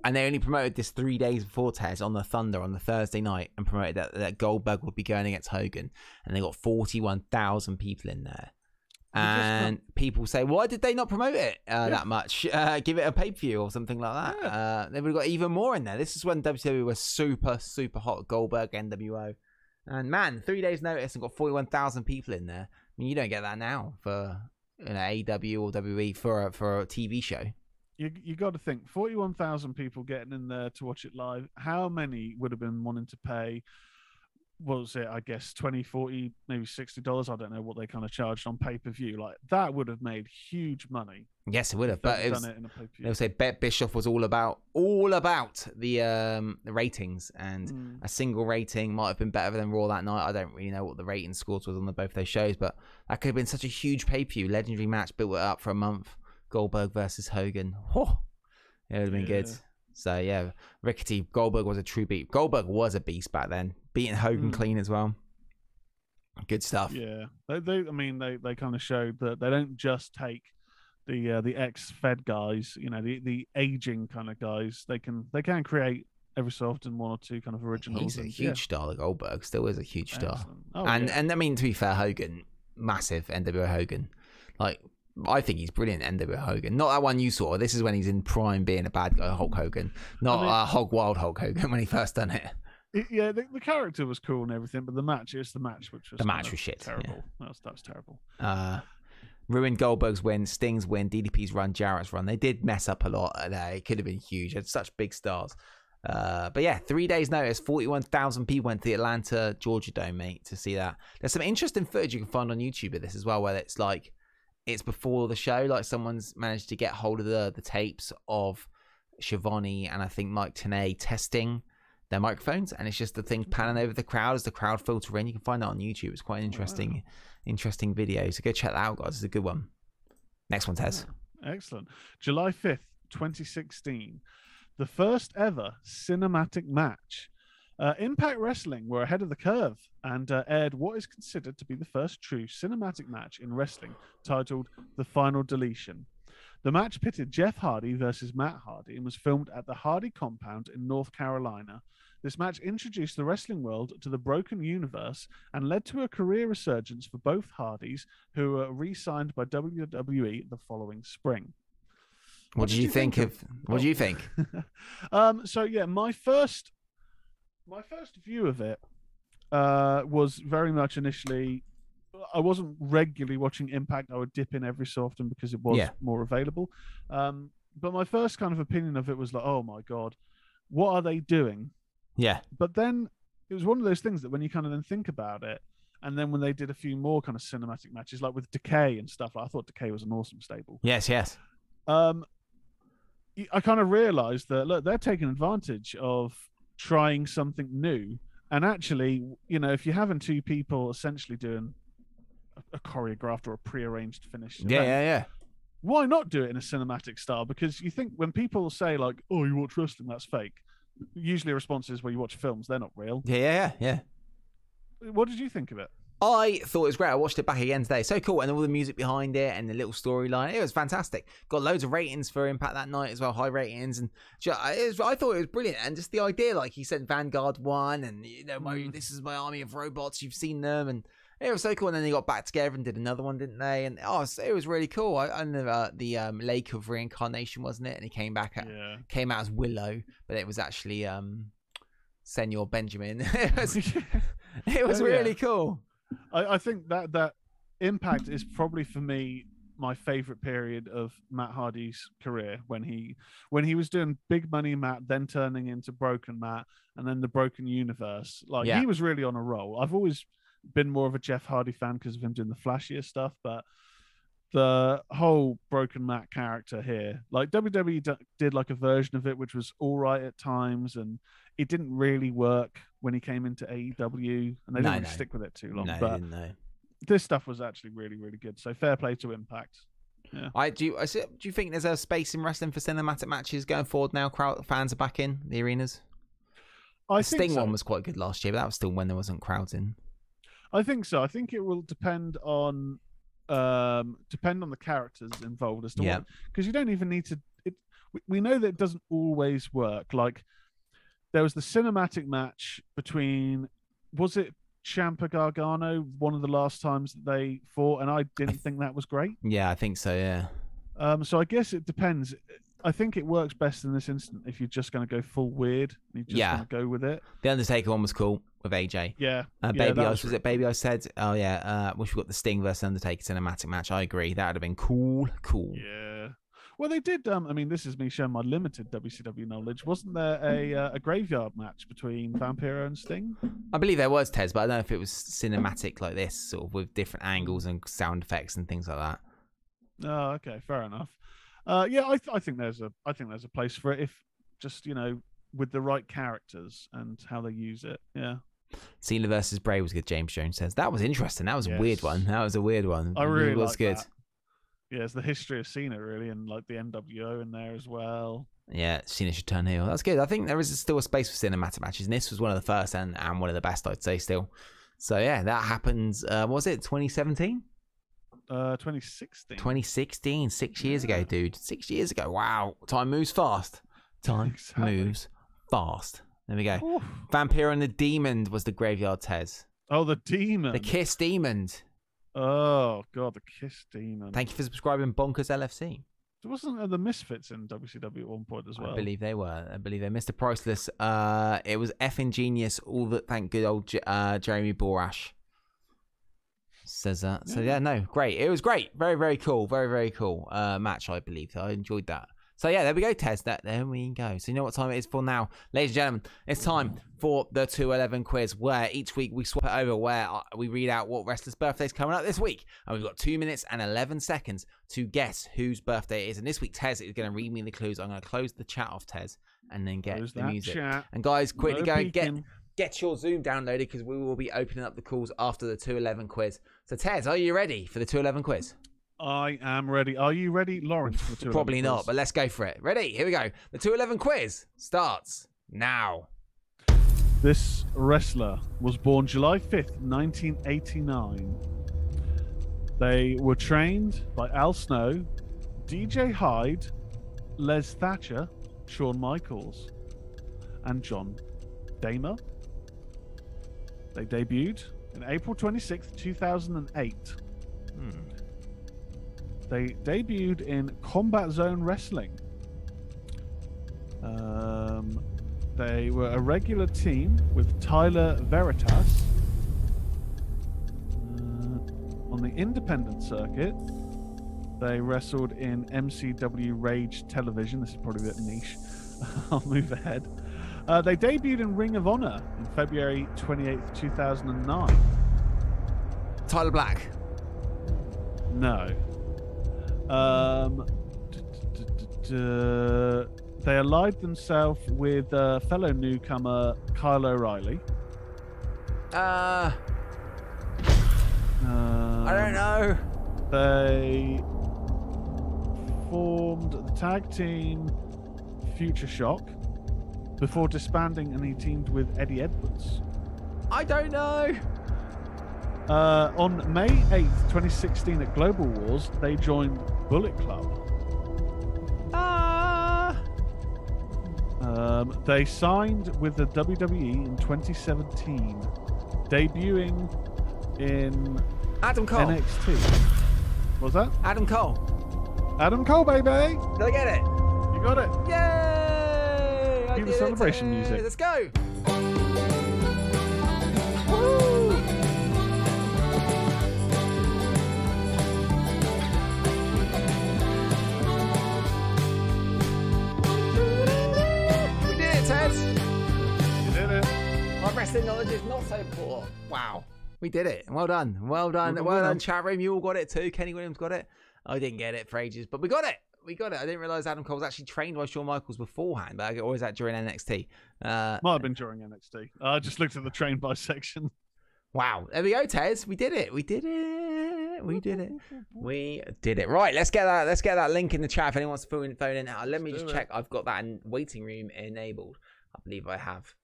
And they only promoted this three days before Tez on the Thunder on the Thursday night and promoted that, that Goldberg would be going against Hogan. And they got 41,000 people in there. And people say, why did they not promote it uh,
Yeah.
that much? Uh, give it a pay per view or something like that.
Yeah.
Uh, they would have got even more in there. This is when WWE was super, super hot. Goldberg, NWO. And man, three days notice and got 41,000 people in there. I mean, you don't get that now for you know, AEW or WWE for a, for a TV show.
you you got to think 41,000 people getting in there to watch it live. How many would have been wanting to pay? What was it? I guess 20, 40, maybe 60 dollars. I don't know what they kind of charged on pay per view. Like that would have made huge money.
Yes, it would have. But it was,
it in a pay per
They'll say Bet Bischoff was all about all about the um the ratings and
Mm.
a single rating might have been better than Raw that night. I don't really know what the rating scores was on the, both those shows, but that could have been such a huge pay per view, legendary match, built it up for a month. Goldberg versus Hogan. Whew. it would have been good. So yeah, Rickety Goldberg was a true beat. Goldberg was a beast back then, beating Hogan
Mm.
clean as well. Good stuff.
Yeah, they, they I mean, they, they kind of showed that they don't just take the uh, the ex Fed guys, you know, the the aging kind of guys. They can they can create every so often one or two kind of originals.
He's a
and,
huge
yeah,
star. The Goldberg still is a huge star.
Oh,
and
yeah.
and I mean to be fair, Hogan, massive NWO Hogan. Like I think he's brilliant NWO Hogan. Not that one you saw. This is when he's in prime being a bad guy Hulk Hogan. Not
mean-
uh, Hog Wild Hulk Hogan when he first done it.
It- yeah, the, the character was cool and everything, but the match, is the match which was
The match was shit, yeah.
Terrible. That was that was terrible.
Uh ruined Goldberg's win, Sting's win, DDP's run, Jarrett's run. They did mess up a lot there. It could have been huge. Had such big stars. Uh, but yeah, three days notice, forty-one thousand people went to the Atlanta, Georgia Dome, mate, to see that. There's some interesting footage you can find on YouTube of this as well, where it's like it's before the show, like someone's managed to get hold of the the tapes of Schiavone and I think Mike Tenay testing their microphones, and it's just the thing panning over the crowd as the crowd filter in. You can find that on YouTube. It's quite an interesting, interesting video. So go check that out, guys. It's a good one. Next one, Tez.
Excellent. July 5th, 2016. The first ever cinematic match. Uh, Impact Wrestling were ahead of the curve and uh, aired what is considered to be the first true cinematic match in wrestling, titled The Final Deletion. The match pitted Jeff Hardy versus Matt Hardy and was filmed at the Hardy compound in North Carolina. This match introduced the wrestling world to the broken universe and led to a career resurgence for both Hardys, who were re signed by WWE the following spring.
What, did you think, of? What do
Oh.
you think?
um, so yeah, my first, my first view of it uh, was very much initially. I wasn't regularly watching Impact. I would dip in every so often because it was
Yeah.
more available. Um, but my first kind of opinion of it was like, oh my god, what are they doing?
Yeah.
But then it was one of those things that when you kind of then think about it, and then when they did a few more kind of cinematic matches, like with Decay and stuff, like I thought Decay was an awesome stable.
Yes, yes.
Um, I kind of realized that look, they're taking advantage of trying something new, and actually, you know, if you're having two people essentially doing a, choreographed or a prearranged finish,
Yeah,
event,
yeah, yeah.
why not do it in a cinematic style? Because you think when people say like, "Oh, you watch wrestling, that's fake," usually a response is, "Well, you watch films, they're not real."
Yeah, yeah, yeah.
What did you think of it?
I thought it was great. I watched it back again today. So cool. And all the music behind it and the little storyline. It was fantastic. Got loads of ratings for Impact that night as well, high ratings. And ju- it was, I thought it was brilliant. And just the idea, like he said, Vanguard won, and you know, my,
Mm.
this is my army of robots. You've seen them, and it was so cool. And then they got back together and did another one, didn't they? And oh, it was really cool. I, I know uh, the um, Lake of Reincarnation, wasn't it? And he came back, at,
Yeah.
came out as Willow, but it was actually um, Senor Benjamin. it was, it was
Oh, yeah.
really cool.
I, I think that that impact is probably for me my favorite period of Matt Hardy's career when he when he was doing Big Money Matt, then turning into Broken Matt, and then the Broken Universe. Like
Yeah.
he was really on a roll. I've always been more of a Jeff Hardy fan because of him doing the flashier stuff, but the whole Broken Matt character here, like WWE d- did like a version of it which was all right at times, and it didn't really work when he came into AEW, and they didn't
No,
really
no.
stick with it too long.
No,
but
didn't
this stuff was actually really, really good. So fair play to Impact.
I do. I do you think there's a space in wrestling for cinematic matches going forward now? Crowd fans are back in the arenas.
I
the
think
Sting
so.
one was quite good last year, but that was still when there wasn't crowds in.
I think so. I think it will depend on um depend on the characters involved as to
Yeah.
what because you don't even need to it we- we know that it doesn't always work like there was the cinematic match between was it Ciampa Gargano one of the last times that they fought and I didn't think that was great
Yeah, I think so. Yeah,
um so I guess it depends I think it works best in this instant if you're just going to go full weird and you just
Yeah.
going to go with it
the Undertaker one was cool with AJ.
yeah
Uh, Baby Ice was
really
it? Baby Ice said, "Oh yeah, uh, wish we got the Sting versus Undertaker cinematic match." I agree. That would have been cool. Cool.
Yeah. Well, they did. Um, I mean, this is me showing my limited WCW knowledge. Wasn't there a uh, a graveyard match between Vampiro and Sting?
I believe there was Tez, but I don't know if it was cinematic like this, sort of with different angles and sound effects and things like that.
Oh, okay, fair enough. Uh, yeah, I, th- I think there's a I think there's a place for it if just you know with the right characters and how they use it. Yeah,
Cena versus Bray was good. James Jones says that was interesting. That was a weird one. That was a weird one.
I
It
really
was
like
good.
that. yeah. It's the history of Cena really, and like the NWO in there as well.
Yeah, Cena should turn heel. That's good. I think there is still a space for cinematic matches, and this was one of the first and, and one of the best, I'd say, still. So yeah, that happens. Uh, was it 2017,
Uh, 2016.
2016? Six years
Yeah.
ago, dude. Six years ago. Wow, time moves fast. Time
Exactly.
moves fast. There we go.
Oof.
Vampire and the Demon was the graveyard Tez.
Oh, the demon.
The Kiss Demon.
Oh god, the Kiss demon.
Thank you for subscribing, Bonkers LFC.
There wasn't there the Misfits in WCW at one point as well?
I believe they were. I believe they. Mr. Priceless. Uh, it was effing genius. All that. Thank good old J- uh, Jeremy Borash says that. So
Yeah.
yeah, no, great. It was great. Very, very cool. Very, very cool uh, match. I believe. I enjoyed that. So yeah, there we go, Tez. That there we go. So you know what time it is for now, ladies and gentlemen. It's time for the two eleven quiz, where each week we swap it over, where uh, we read out what wrestler's birthday's coming up this week, and we've got two minutes and eleven seconds to guess whose birthday it is. And this week, Tez is going to read me the clues. I'm going to close the chat off, Tez, and then get
Close
the music.
chat.
And guys, quickly
No
go and get get your Zoom downloaded because we will be opening up the calls after the 211 quiz. So, Tez, are you ready for the 211 quiz?
I am ready. Are you ready, the
Probably not, but let's go for it. Ready? Here we go. The 211 quiz starts now.
This wrestler was born July 5th, 1989. They were trained by Al Snow, DJ Hyde, Les Thatcher, Shawn Michaels, and John Dahmer. They debuted in April 26th, 2008.
Hmm.
They debuted in Combat Zone Wrestling. Um, they were a regular team with Tyler Veritas. Uh, on the independent circuit, they wrestled in MCW Rage Television. This is probably a bit niche. I'll move ahead. Uh, they debuted in Ring of Honor in February 28th, 2009.
Tyler Black.
No. Um, d- they allied themselves with uh, fellow newcomer Kyle O'Reilly.
Uh,
Um,
I don't know.
They formed the tag team Future Shock before disbanding, and he teamed with Eddie Edwards.
I don't know.
Uh, on May 8th, 2016, at Global Wars, they joined Bullet Club.
Ah.
Um, they signed with the WWE in 2017, debuting in
Adam Cole.
NXT. What was that?
Adam Cole.
Adam Cole, baby!
Did I get it?
You got it.
Yay!
Cue the celebration music.
Let's go. Wrestling knowledge is not so poor. Wow. We did it. Well done. Well done.
Well
Well,
done.
done, chat room. You all got it too. Kenny Williams got it. I didn't get it for ages, but we got it. We got it. I didn't realize Adam Cole was actually trained by Shawn Michaels beforehand, but or was that during NXT? Uh,
Might have been during NXT. I just looked at the train by section.
wow. There we go, Tez. We did it. We did it. We did it. We did it. Right. Let's get that. Let's get that link in the chat if anyone wants to phone, phone in. Uh, let me just check. I've got that in waiting room enabled. I believe I have.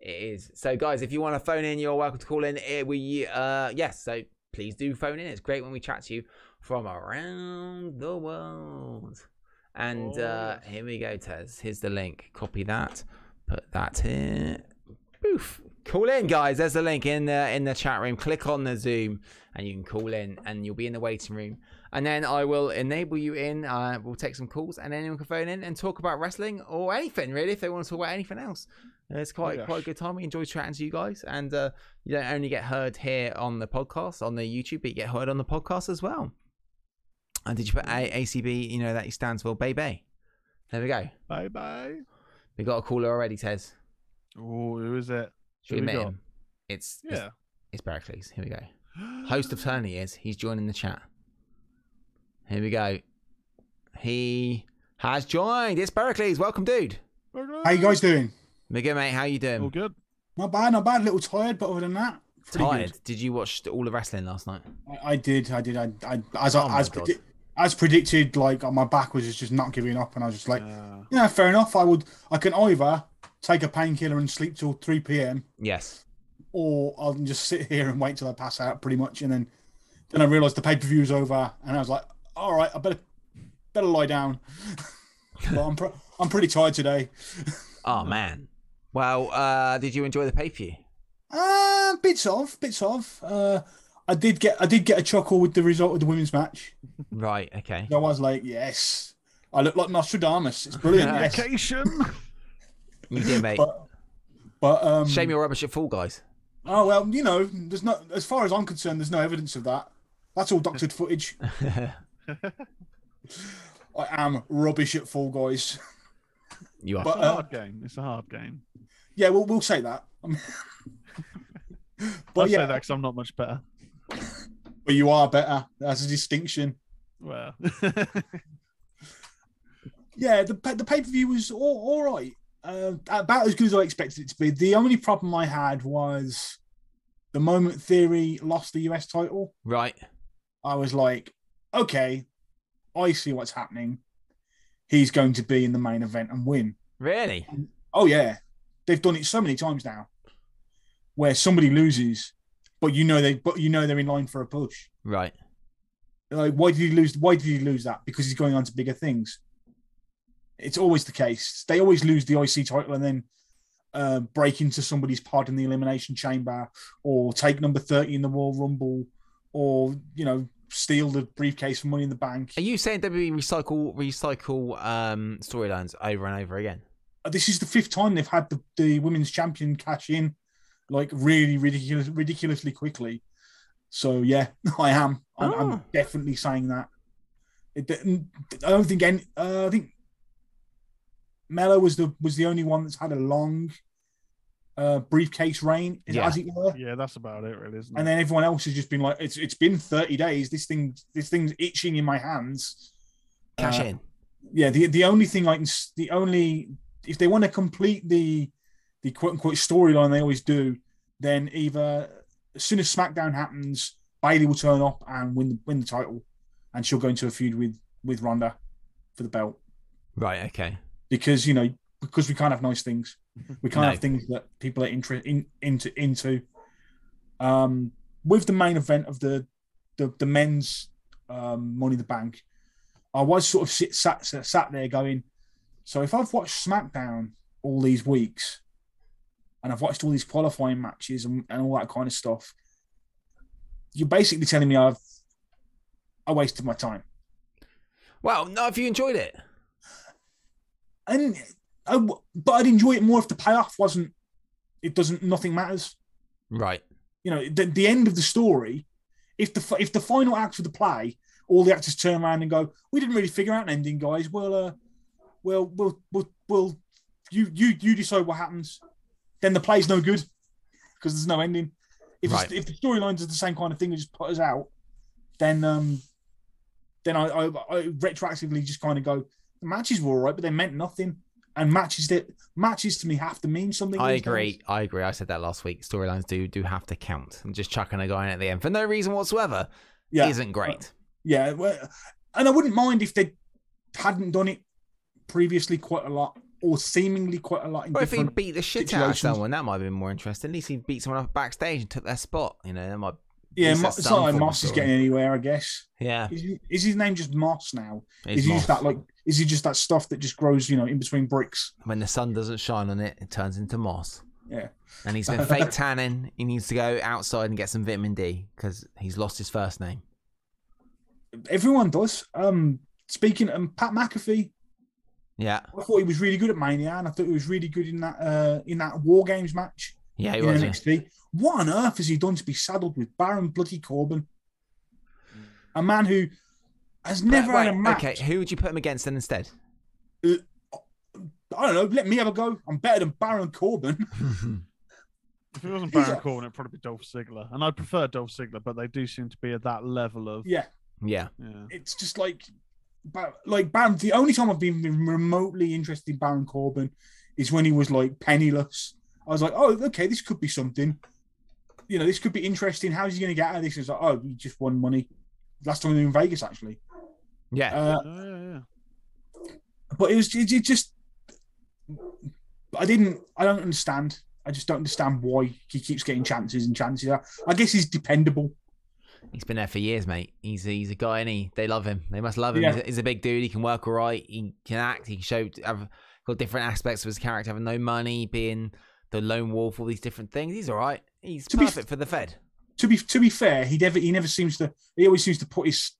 It is. So, guys, if you want to phone in, you're welcome to call in. Eh, We, uh, yes. So please do phone in. It's great when we chat to you from around the world. And
Oh,
uh, here we go, Tez. Here's the link. Copy that. Put that here. Poof. Call in, guys. There's the link in the in the chat room. Click on the Zoom, and you can call in, and you'll be in the waiting room. And then I will enable you in. Uh, we'll take some calls, and anyone can phone in and talk about wrestling or anything really, if they want to talk about anything else. Uh, It's quite
yes.
quite a good time. We enjoy chatting to you guys, and uh, you don't only get heard here on the podcast on the YouTube, but you get heard on the podcast as well. And did you put a- ACB? You know that he stands for baby. There we go.
Bye bye.
We got a caller already, Tez.
Oh, who is it?
Should we
we
admit
got?
him? It's it's,
Yeah.
it's Pericles. Here we go. Host of Turn he is. He's joining the chat. Here we go. He has joined. It's Pericles. Welcome, dude.
How you guys doing?
We good, mate. How you doing?
All good.
Not bad, not bad. A little tired, but other than that, pretty
Tired. Did you watch all the wrestling last night?
I, I did, I did. I, I as
Oh
I, as, predi- as predicted, like my back was just not giving up, and I was just like,
Uh,
yeah, fair enough. I would, I can either take a painkiller and sleep till three p.m.
Yes.
or I'll just sit here and wait till I pass out, pretty much. And then, then I realised the pay per view was over, and I was like, all right, I better, better lie down. but I'm, pre- I'm pretty tired today.
Oh man. Well, uh, did you enjoy the pay per view?
Uh, bits of, bits of. Uh, I did get, I did get a chuckle with the result of the women's match.
Right. Okay.
I was like, yes. I look like Nostradamus. It's brilliant. yes.
Vacation.
You did, mate.
But, but um,
Shame you're rubbish at Fall Guys.
oh well, you know, there's not as far as I'm concerned, there's no evidence of that. That's all doctored footage. I am rubbish at Fall Guys.
You are.
But
It's a
uh,
hard game. It's a hard game.
yeah, we'll we'll say that. I
I'll
but
say
yeah,
that because I'm not much better.
but you are better. That's a distinction.
Well,
Yeah, the the pay per view was all, all right. Uh, about as good as I expected it to be. The only problem I had was the moment Theory lost the US title.
Right.
I was like, okay, I see what's happening. He's going to be in the main event and win.
Really?
Oh yeah, they've done it so many times now, where somebody loses, but you know they, but you know they're in line for a push.
Right.
Like, why did he lose? Why did he lose that? Because he's going on to bigger things. It's always the case. They always lose the IC title and then uh, break into somebody's pod in the elimination chamber, or take number thirty in the Royal Rumble, or you know steal the briefcase for Money in the Bank.
Are you saying WWE recycle recycle um, storylines over and over again?
This is the fifth time they've had the, the women's champion cash in, like really ridiculous, ridiculously quickly. So yeah, I am. I'm,
Oh.
I'm definitely saying that. It, I don't think any. Uh, I think Mella was the was the only one that's had a long uh, briefcase reign,
Yeah.
as it were.
Yeah, that's about it, really, isn't it?
And then everyone else has just been like, it's it's been 30 days. This thing this thing's itching in my hands.
Cash
Uh,
in.
Yeah, the the only thing I can s- the only if they want to complete the the quote unquote storyline they always do, then either as soon as SmackDown happens, Bayley will turn up and win the win the title, and she'll go into a feud with with Ronda for the belt
Right. Okay.
because you know because we can't have nice things. We can't
No.
have things that people are inter- in, into into. Um, with the main event of the the, the men's um, Money in the Bank, I was sort of sit, sat sat there going, so if I've watched SmackDown all these weeks, and I've watched all these qualifying matches and, and all that kind of stuff, you're basically telling me I've I wasted my time.
Well, no, if you enjoyed it.
and I, but I'd enjoy it more if the payoff wasn't. It doesn't. Nothing matters.
Right.
You know, the, the end of the story. If the if the final act of the play, all the actors turn around and go, "We didn't really figure out an ending, guys. Well, uh, well, we'll, we'll, we'll you, you, you decide what happens." Then the play's no good because there's no ending. If it's
Right.
if the storylines are the same kind of thing and just put us out, then um, then I, I, I retroactively just kind of go, the matches were all right, but they meant nothing. And matches that matches to me have to mean something.
I
these days.
agree. I agree. I said that last week. Storylines do do have to count. And just chucking a guy in at the end for no reason whatsoever
Yeah,
isn't great.
Uh, yeah. well, And I wouldn't mind if they hadn't done it previously quite a lot, or seemingly quite a lot in
Or if he beat the shit out of someone, that might have been more interesting. At least he beat someone up backstage and took their spot. You know, that might.
yeah, Mo- it's not like Moss is getting anywhere. I guess
Yeah.
is, is his name just Moss now?
it's
is he
Moss.
just that like? Is he just that stuff that just grows, you know, in between bricks?
When the sun doesn't shine on it, it turns into moss.
Yeah.
And he's been fake tanning. He needs to go outside and get some vitamin D because he's lost his first name.
Everyone does. Um, speaking, um, Pat McAfee,
Yeah.
I thought he was really good at Mania, and I thought he was really good in that uh in that War Games match.
Yeah, he was. yeah.
NXT. What on earth has he done to be saddled with Baron Bloody Corbin? A man who has never
Wait,
had a match.
Okay, who would you put him against then instead?
Uh, I don't know. Let me have a go. I'm better than Baron Corbin.
If it wasn't Baron
a-
Corbin, it'd probably be Dolph Ziggler, and I'd prefer Dolph Ziggler, but they do seem to be at that level of
yeah,
yeah.
yeah.
it's just like, Ba- like Baron. The only time I've been remotely interested in Baron Corbin is when he was like penniless. I was like, oh, okay, this could be something. You know, this could be interesting. How's he going to get out of this? It's like, oh, he just won money. Last time we were in Vegas, actually.
Yeah.
Uh,
Oh, yeah, yeah.
but it was it, it just I didn't I don't understand. I just don't understand why he keeps getting chances and chances. I, I guess he's dependable.
He's been there for years, mate. He's he's a guy, and he they love him. They must love him.
Yeah.
He's, a, he's a big dude. He can work all right. He can act. He can show have got different aspects of his character, having no money, being the lone wolf, all these different things. He's all right. He's
To be f-
perfect for the Fed.
To be to be fair, he never he never seems to he always seems to put his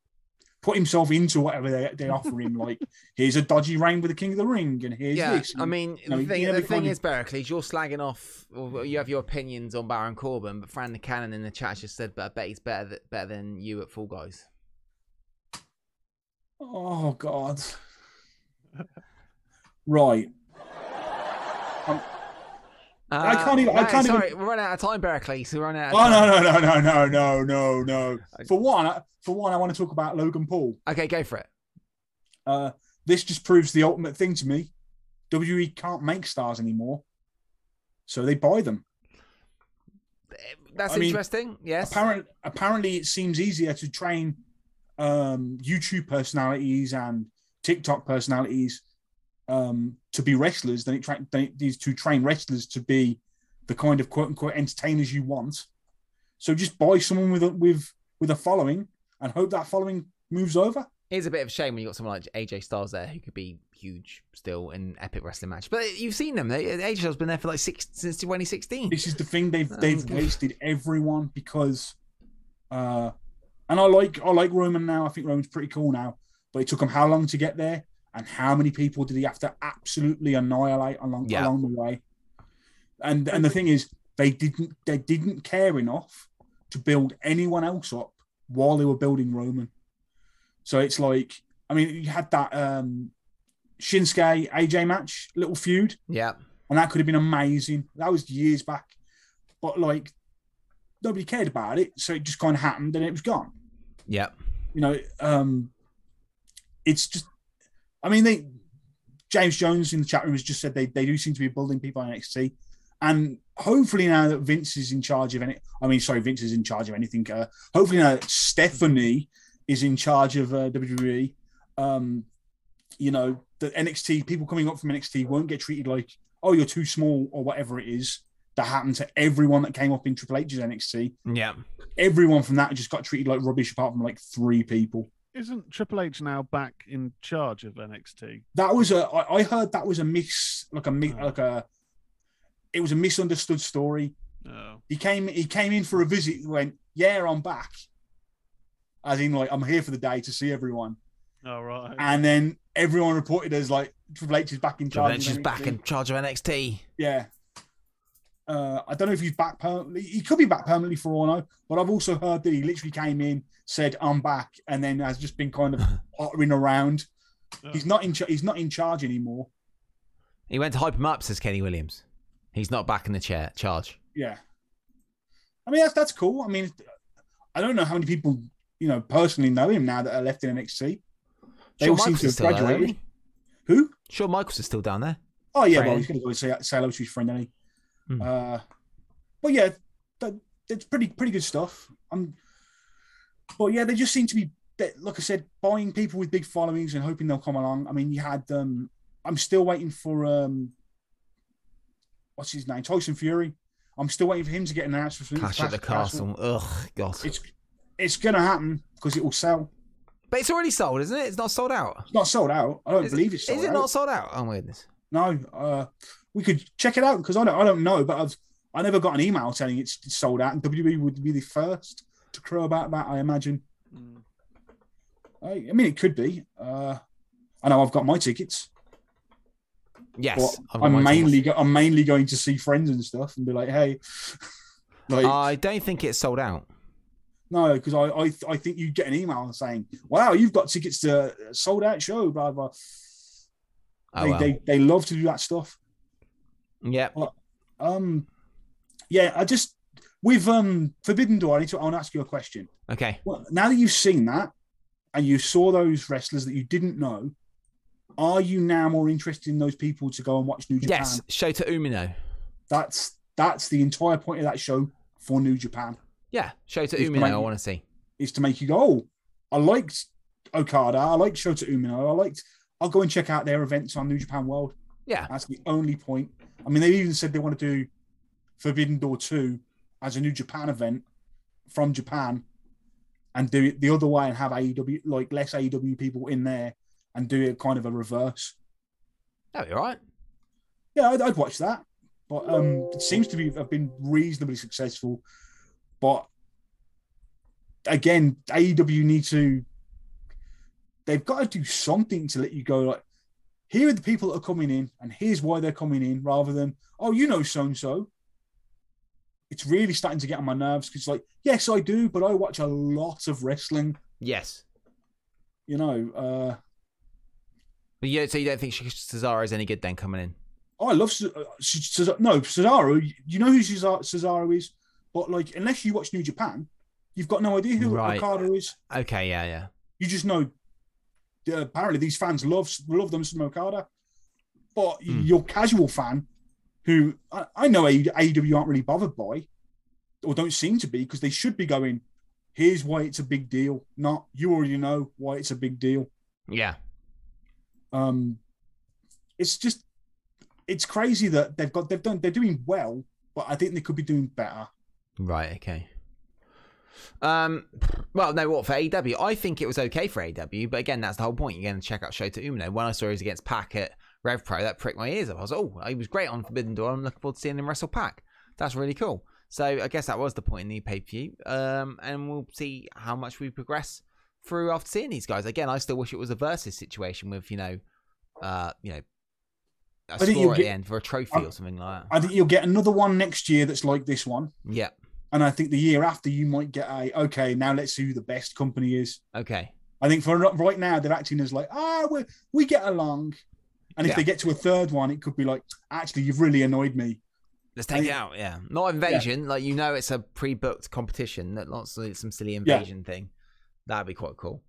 put himself into whatever they, they offer him. Like here's a dodgy reign with the King of the Ring, and here's
Yeah,
this.
I
and-
mean,
no,
the thing, the thing
of-
is, Berkeley, you're slagging off. Well, you have your opinions on Baron Corbin, but Fran the Cannon in the chat just said, "But I bet he's better th- better than you at Fall Guys."
oh God. right. I can't even- I can't even-
Uh, Sorry, we're running out of time, Berkeley. So we're running out. Of
Oh no no no no no no no no. For one, for one, I want to talk about Logan Paul.
Okay, go for it.
Uh, this just proves the ultimate thing to me. WWE can't make stars anymore, so they buy them.
That's
I mean,
interesting. Yes.
Apparent, apparently, it seems easier to train um, YouTube personalities and TikTok personalities um, to be wrestlers than it, tra- than it is to train wrestlers to be the kind of quote unquote entertainers you want. So just buy someone with a with with a following and hope that following moves over.
It's a bit of a shame when you got someone like AJ Styles there who could be huge still in epic wrestling match. But you've seen them. They- AJ Styles been there for like six since 2016.
This is the thing they've
Oh,
they've wasted everyone because, uh, and I like I like Roman now. I think Roman's pretty cool now, but it took him how long to get there, and how many people did he have to absolutely annihilate along
Yeah.
along the way? And and the thing is, they didn't they didn't care enough to build anyone else up while they were building Roman. So it's like, I mean, you had that um Shinsuke AJ match, little feud
Yeah.
and that could have been amazing. That was years back, but like nobody cared about it, so it just kind of happened and it was gone.
Yeah.
You know, um, it's just. I mean, they James Jones in the chat room has just said they, they do seem to be building people on NXT. And hopefully now that Vince is in charge of any, I mean, sorry, Vince is in charge of anything. Uh, hopefully now that Stephanie is in charge of uh, WWE, um, you know, the NXT people coming up from NXT won't get treated like, oh, you're too small or whatever it is that happened to everyone that came up in Triple H's NXT.
Yeah.
Everyone from that just got treated like rubbish, apart from like three people.
Isn't Triple H now back in charge of NXT?
That was a. I I heard that was a miss, like a mi-
Oh.
like a. It was a misunderstood story.
No.
He came. He came in for a visit. He went, "Yeah, I'm back." As in, like, I'm here for the day to see everyone.
Oh right.
And then everyone reported as like Triple H is back in charge.
Triple
charge.
H is back in charge of NXT.
Yeah. Uh, I don't know if he's back permanently. He could be back permanently for all I know. But I've also heard that he literally came in, said I'm back, and then has just been kind of pottering around.
Oh.
He's not in. Cha- he's not in charge anymore.
He went to hype him up, says Kenny Williams. He's not back in the chair charge.
Yeah. I mean that's that's cool. I mean, I don't know how many people you know personally know him now that are left in NXT. They
Shawn
all seem
Michaels
to have
still there, isn't
graduated.
he?
Who?
Shawn Michaels is still down there.
Oh yeah,
Friend.
well he's going to go say, say hello to his friend, any.
Hmm.
Uh, but yeah, that, that's pretty pretty good stuff. Um, but yeah, they just seem to be, like I said, buying people with big followings and hoping they'll come along. I mean, you had um, I'm still waiting for um, what's his name, Tyson Fury. I'm still waiting for him to get announced for
Clash at the Castle. Ugh, God.
It's it's going to happen because it will sell.
But it's already sold, isn't it? It's not sold out.
It's not sold out. I don't
Is,
believe it's sold
is it
out.
not sold out? Oh my goodness.
No, uh, we could check it out because I don't, I don't know, but I've, I never got an email saying it's sold out, and WWE would be the first to crow about that. I imagine.
Mm.
I, I mean, it could be. Uh, I know I've got my tickets,
Yes.
but
I've got
I'm mainly go, I'm mainly going to see friends and stuff and be like, hey, like
I don't think it's sold out.
no, because I, I I think you get an email saying, wow, you've got tickets to a sold out show, blah blah.
Oh,
they,
well.
they they love to do that stuff.
Yeah.
Um, yeah, I just with um Forbidden Door. I need to. I want to ask you a question.
Okay.
Well, now that you've seen that and you saw those wrestlers that you didn't know, are you now more interested in those people to go and watch New Japan?
Yes. Shota Umino.
That's that's the entire point of that show for New Japan
Yeah. Shota Umino.
like-
I want to see.
is to make you go, oh, I liked Okada, I liked Shota Umino, I liked. I'll go and check out their events on New Japan World.
Yeah.
That's the only point. I mean, they even said they want to do Forbidden Door 2 as a New Japan event from Japan and do it the other way and have AEW, like less AEW people in there and do it kind of a reverse.
That'd be all right.
Yeah, I'd, I'd watch that. But um, it seems to be have been reasonably successful. But again, AEW need to. They've got to do something to let you go. Like, here are the people that are coming in, and here's why they're coming in, rather than oh, you know, so and so. It's really starting to get on my nerves because, like, yes, I do, but I watch a lot of wrestling.
Yes.
You know, uh,
But you, so you don't think Cesaro is any good then coming in?
Oh, I love uh. No, Cesaro. You know who Cesaro, Cesaro is, but like, unless you watch New Japan, you've got no idea who
Right.
Okada is.
Okay. Yeah. Yeah.
You just know. Uh, apparently, these fans love love them some Okada, but
Hmm.
your casual fan, who I, I know AEW aren't really bothered by, or don't seem to be, because they should be going. Here's why it's a big deal. Not you already know why it's a big deal.
Yeah.
Um, it's just it's crazy that they've got they've done they're doing well, but I think they could be doing better.
Right. Okay. Um. Well, no. What for AW? I think it was okay for AW, but again, that's the whole point. You're going to check out Shota Umino. When I saw he was against Pac at Rev Pro, that pricked my ears up. I was, oh, he was great on Forbidden Door. I'm looking forward to seeing him wrestle Pac. That's really cool. So I guess that was the point in the pay per view. Um, and we'll see how much we progress through after seeing these guys. Again, I still wish it was a versus situation with you know, uh, you know, a score at
get-
the end for a trophy
I-
or something like that.
I think you'll get another one next year that's like this one,
Yeah.
And I think the year after you might get a okay. Now let's see who the best company is.
Okay.
I think for right now they're acting as like ah we we get along, And if
Yeah.
they get to a third one, it could be like, actually, you've really annoyed me.
Let's take it out. Yeah, not invasion. Like you know, it's a pre-booked competition, That not some some silly invasion thing. That'd be quite cool.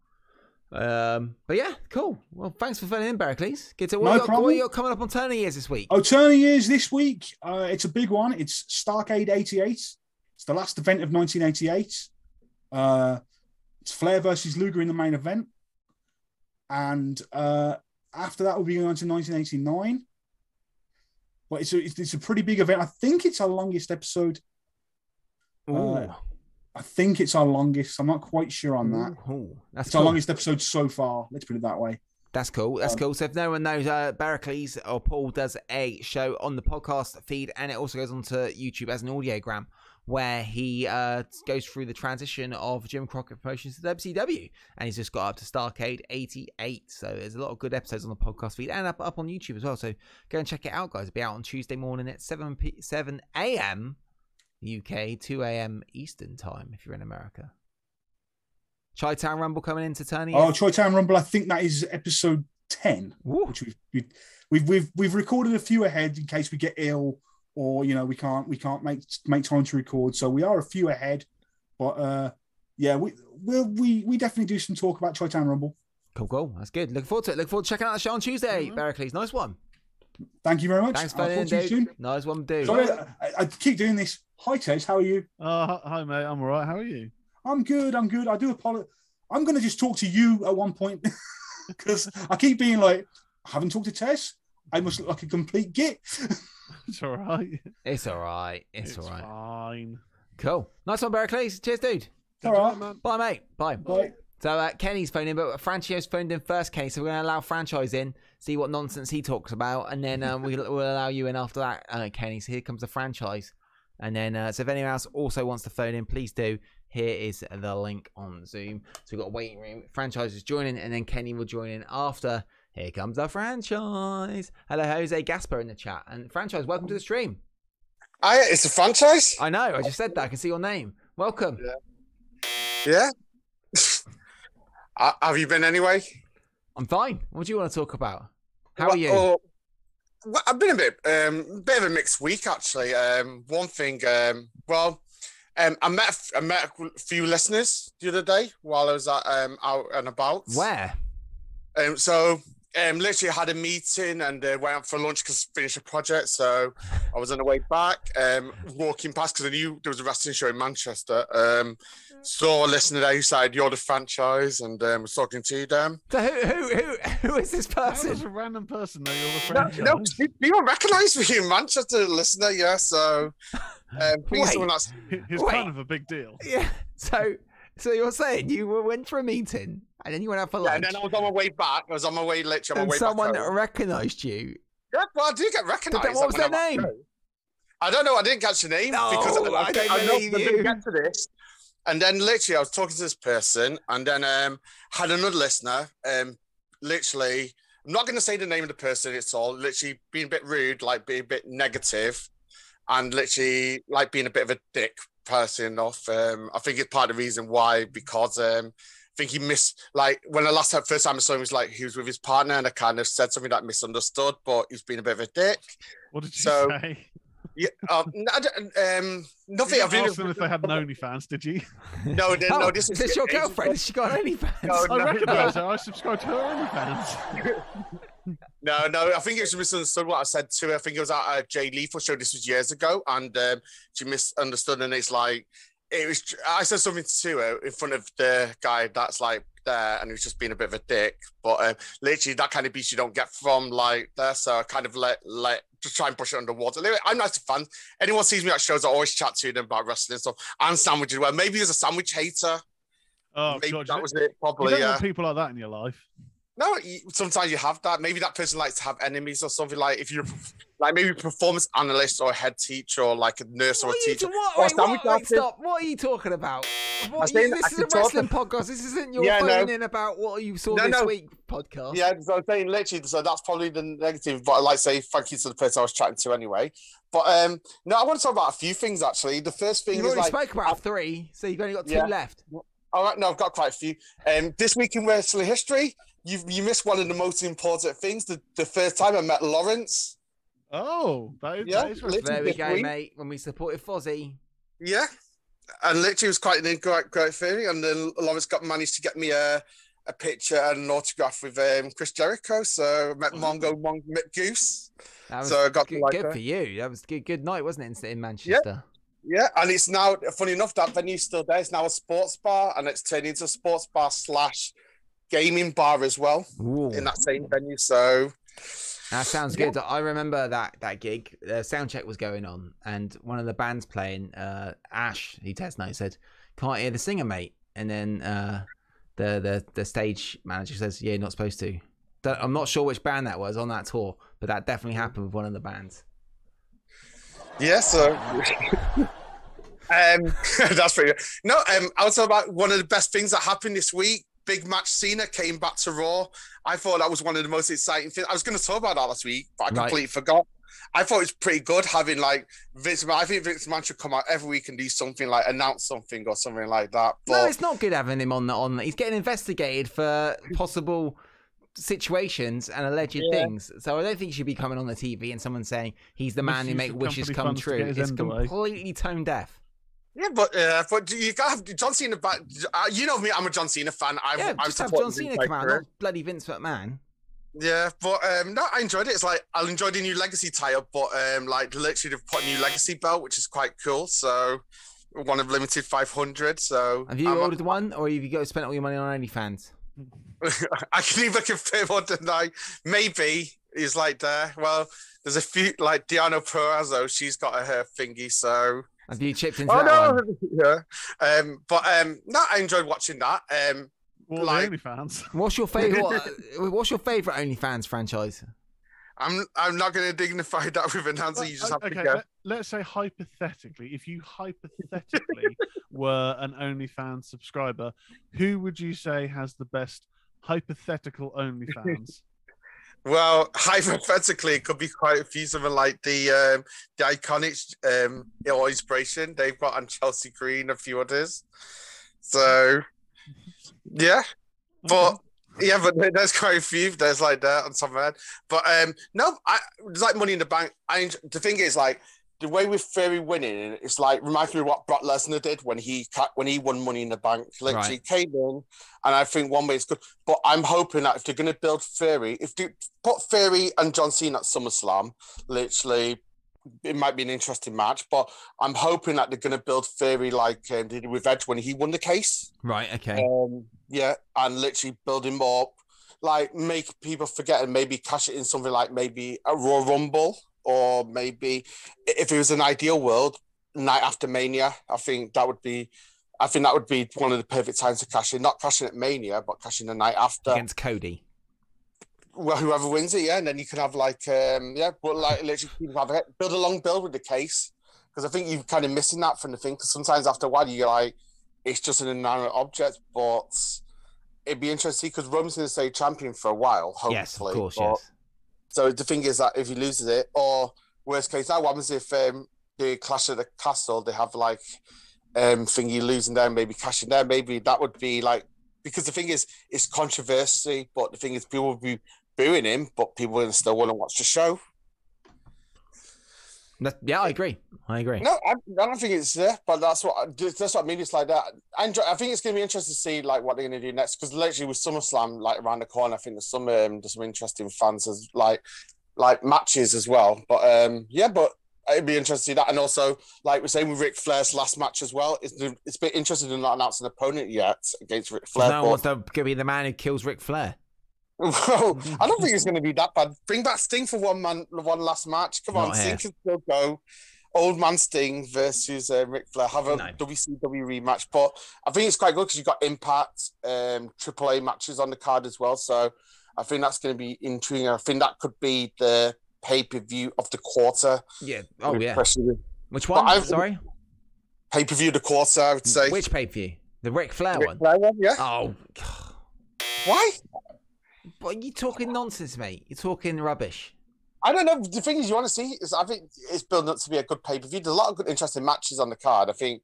Um, but yeah, cool. Well, thanks for filling in, Barracles. Get to what,
No
you got, what
problem.
you got coming up on Turner Years this week.
Oh, Turner Years this week. Uh, it's a big one. It's Starcade 88. It's the last event of 1988. Uh, it's Flair versus Luger in the main event. And uh, after that, we'll be going on to 1989. But it's a, it's, it's a pretty big event. I think it's our longest episode. Uh, I think it's our longest. I'm not quite sure on that.
Ooh, that's
It's our longest episode so far. Let's put it that way.
That's cool. That's
Um,
cool. So if no one knows, uh, Barracles or Paul does a show on the podcast feed, and it also goes onto YouTube as an audiogram, where he uh, goes through the transition of Jim Crockett Promotions to WCW, and he's just got up to Starcade '88. So there's a lot of good episodes on the podcast feed and up up on YouTube as well. So go and check it out, guys. It'll be out on Tuesday morning at seven p 7 a.m. UK, 2 a.m. Eastern time if you're in America. Chi Town Rumble coming into Tony.
Oh, Chi Town Rumble. I think that is episode 10.
Woo.
which we've we've we've we've recorded a few ahead in case we get ill or you know we can't we can't make make time to record. So we are a few ahead, but uh yeah, we we'll, we we definitely do some talk about Chi Town Rumble.
Cool, cool. That's good. Looking forward to it. Looking forward to checking out the show on Tuesday,
Mm-hmm.
Barracles. Nice one.
Thank you very much.
Thanks for
I'll
phoning in,
talk to you
dude.
soon.
Nice one, dude.
Sorry, I, I keep doing this. Hi, Tez. How are you?
Oh, hi- hi, mate. I'm all right. How are you?
I'm good. I'm good. I do apologize. I'm going to just talk to you at one point because I keep being like, I haven't talked to Tez. I must look like a complete git.
It's all right.
It's all right. It's, all right.
fine.
Cool. Nice one, Barracles. Cheers, dude.
All right.
Bye, mate. Bye.
Bye.
So uh, Kenny's phoning, but Francio's phoned in first, Kenny. So we're going to allow Franchise in, see what nonsense he talks about, and then um, we'll, we'll allow you in after that, uh, Kenny. So here comes the franchise. And then, uh, so if anyone else also wants to phone in, please do. Here is the link on Zoom. So we've got a waiting room. Franchise is joining, and then Kenny will join in after. Here comes the franchise. Hello, Jose Gasper in the chat. And franchise, welcome to the stream.
I, it's a franchise.
I know, I just said that. I can see your name. Welcome.
Yeah. Uh, have you been anyway?
I'm fine. What do you want to talk about? How are you?
oh, well, I've been a bit, um, bit of a mixed week actually. Um, one thing, um, well, um, I met, I met a few listeners the other day while I was at, um, out and about.
Where?
Um, so, um, literally had a meeting and uh, went out for lunch because finished a project. So I was on the way back, um, walking past because I knew there was a wrestling show in Manchester. Um, saw a listener there who said, "You're the franchise," and um, was talking to them.
So who who who who is this
How does
person?
a random person know you're the
No,
franchise?
no, pe- people recognise me in Manchester, listener. Yeah, so um, being
Wait.
someone that's
It's
Wait.
kind of a big deal.
Yeah. So so you're saying you went for a meeting and then you went out for
yeah,
lunch
and then I was on my way back. I was on my way literally on my way
someone
back. Someone
recognised you.
Yeah, well, I do get recognised.
what was their name?
I don't know. I didn't catch the name
No,
because
I don't
know,
believe
I didn't get to this. And then literally, I was talking to this person, and then um, had another listener. Um, literally, I'm not going to say the name of the person. It's all literally being a bit rude, like being a bit negative, and literally like being a bit of a dick person off. Um, I think it's part of the reason why because um, I think he missed like when the last time, first time I saw him, he was like he was with his partner, and I kind of said something that I misunderstood, but he's been a bit of a dick.
What did you
So-
say?
Yeah, um, don't- um, nothing. I've
didn't them if they had an OnlyFans, did you?
no, no,
Oh,
no. This
is
was
this your
ages
girlfriend? Has she got OnlyFans?
No,
I
no,
recognise her. I subscribe to her OnlyFans.
No, no, I think it was misunderstood what I said to her. I think it was at a Jay Lethal show. This was years ago, and um, she misunderstood. And it's like it was. I said something to her in front of the guy that's like there, and he was just being a bit of a dick. But um, literally, that kind of beast you don't get from like there. So I kind of let let just try and push it under water. Anyway, I'm nice to fans. Anyone sees me at shows, I always chat to them about wrestling and stuff and sandwiches. Well, maybe there's a sandwich hater.
Oh,
maybe
God.
that was it.
you
Probably.
don't
Yeah.
want people like that in your life.
No, sometimes you have that. Maybe that person likes to have enemies or something. Like if you're like maybe performance analyst or a head teacher or like a nurse or a
you
teacher.
what, wait, what, wait, stop. What are you talking about? What, you, this is a
could talk-
wrestling podcast. This isn't your
Yeah, no.
in about what you saw
No,
this
no.
week podcast.
Yeah, so I'm saying literally, so that's probably the negative. But I like to say thank you to the person I was chatting to anyway. But um, no, I want to talk about a few things actually. The first thing is
already
like,
spoke about three, so you've only got two
Yeah.
left.
all right, no, I've got quite a few. Um, this week in wrestling history, you you missed one of the most important things. The, the first time I met Lawrence.
Oh, that is,
Yeah,
that is
literally
There we go,
week.
mate. When we supported Fozzy.
Yeah, and literally it was quite an great, great feeling. And then Lawrence got managed to get me a a picture and an autograph with um, Chris Jericho. So I met Mongo, Mon- met Goose.
That was
So I got to
good,
like
good
that.
for you. That was good. Good night, wasn't it? In, in Manchester.
Yeah, and it's now funny enough that venue's still there. It's now a sports bar, and it's turned into a sports bar slash gaming bar as well
Ooh,
in that same venue. So
that sounds good. I remember that that gig. The sound check was going on, and one of the bands playing, uh, Ash, he test note said, "Can't hear the singer, mate." And then uh, the the the stage manager says, "Yeah, you're not supposed to." I'm not sure which band that was on that tour, but that definitely happened with one of the bands.
yeah, so um, that's pretty. Good. No, um, I was talking about one of the best things that happened this week. Big match Cena came back to Raw. I thought that was one of the most exciting things. I was going to talk about that last week, but I
Right.
completely forgot. I thought it was pretty good having like Vince. I think Vince McMahon should come out every week and do something like announce something or something like that. But
No, it's not good having him on the on. He's getting investigated for possible situations and alleged
Yeah.
things. So I don't think he should be coming on the TV and someone saying he's the man who
Misuse
make wishes come true.
get
It's completely tone deaf.
Yeah, but uh, but you got have John Cena back. Uh, you know me, I'm a John Cena fan. I've,
yeah,
I've
just have John Cena come out, not bloody Vince McMahon.
Yeah, but um, no, I enjoyed it. It's like I enjoyed the new legacy tie-up, but um, like literally they've put a new legacy belt, which is quite cool. So one of limited 500. So
Have you
I'm-
ordered one, or have you got spent all your money on OnlyFans?
I can either confirm or deny. Maybe he's like there. Well, there's a few like Deonna Purrazzo. She's got a her thingy, so.
Have you chipped into
Oh
that one?
Yeah, um, but um, no, I enjoyed watching that. Um,
Well,
Like-
OnlyFans.
What's your favorite? what, uh, what's your favorite OnlyFans franchise?
I'm I'm not going to dignify that with an answer. You just have
okay,
to go.
let, us say hypothetically, if you hypothetically were an OnlyFans subscriber, who would you say has the best hypothetical OnlyFans?
Well, hypothetically, it could be quite a few. Something like the um, the iconic um, inspiration they've got on Chelsea Green, a few others. So, yeah, but yeah, but there's quite a few. There's like that on some of that. But um, no, I it's like Money in the Bank. I the thing is like the way with Theory winning, it's like reminds me of what Brock Lesnar did when he when he won Money in the Bank. Literally
Right.
came in, and I think one way it's good. But I'm hoping that if they're going to build Theory, if they put Theory and John Cena at SummerSlam, literally. It might be an interesting match, but I'm hoping that they're going to build Theory like um, they did with Edge when he won the case.
Right. Okay.
Um, yeah, and literally build him up, like make people forget and maybe cash it in something like maybe a Royal Rumble or maybe if it was an ideal world, night after Mania. I think that would be, I think that would be one of the perfect times to cash in. Not cashing at Mania, but cashing the night after.
Against Cody.
Well, whoever wins it, yeah, and then you can have like, um, yeah, but like literally have build a long build with the case because I think you're kind of missing that from the thing. Because sometimes after a while you're like, it's just an inanimate object, but it'd be interesting because Roman's going to stay champion for a while. Hopefully,
yes, of course. Yes.
So the thing is that if he loses it, or worst case, what happens if um, they clash at the castle? They have like um thingy losing there, maybe cashing there. Maybe that would be like because the thing is, it's controversy, but the thing is, people will be booing him, but people still want to watch the show.
That- yeah, I agree. I agree.
No, I, I don't think it's there, but that's what that's what I mean. It's like that. I, enjoy, I think it's going to be interesting to see like what they're going to do next because literally with SummerSlam like around the corner, I think there's some um, there's some interesting fans as like like matches as well. But um yeah, but it'd be interesting to see that, and also like we're saying with Ric Flair's last match as well. It's it's a bit interesting to not announce an opponent yet against Ric Flair.
no
but-
wants to be the man who kills Ric Flair.
Well, I don't think it's going to be that bad. Bring back Sting for one man, one last match. Come on,
Not
Sting can still go. Old man Sting versus uh, Ric Flair have a
No.
WCW rematch, but I think it's quite good because you've got Impact, um, AAA matches on the card as well. So I think that's going to be intriguing. I think that could be the pay per view of the quarter.
Yeah. Oh yeah. Which
But
one?
I've-
Sorry.
Pay per view of the quarter, I would say.
Which pay per view? The Ric Flair
Ric
one.
Flair one, yeah.
Oh.
Why?
What you're talking nonsense, mate? You're talking rubbish.
I don't know. The thing is, you want to see is I think it's building up to be a good pay per view. There's a lot of good, interesting matches on the card. I think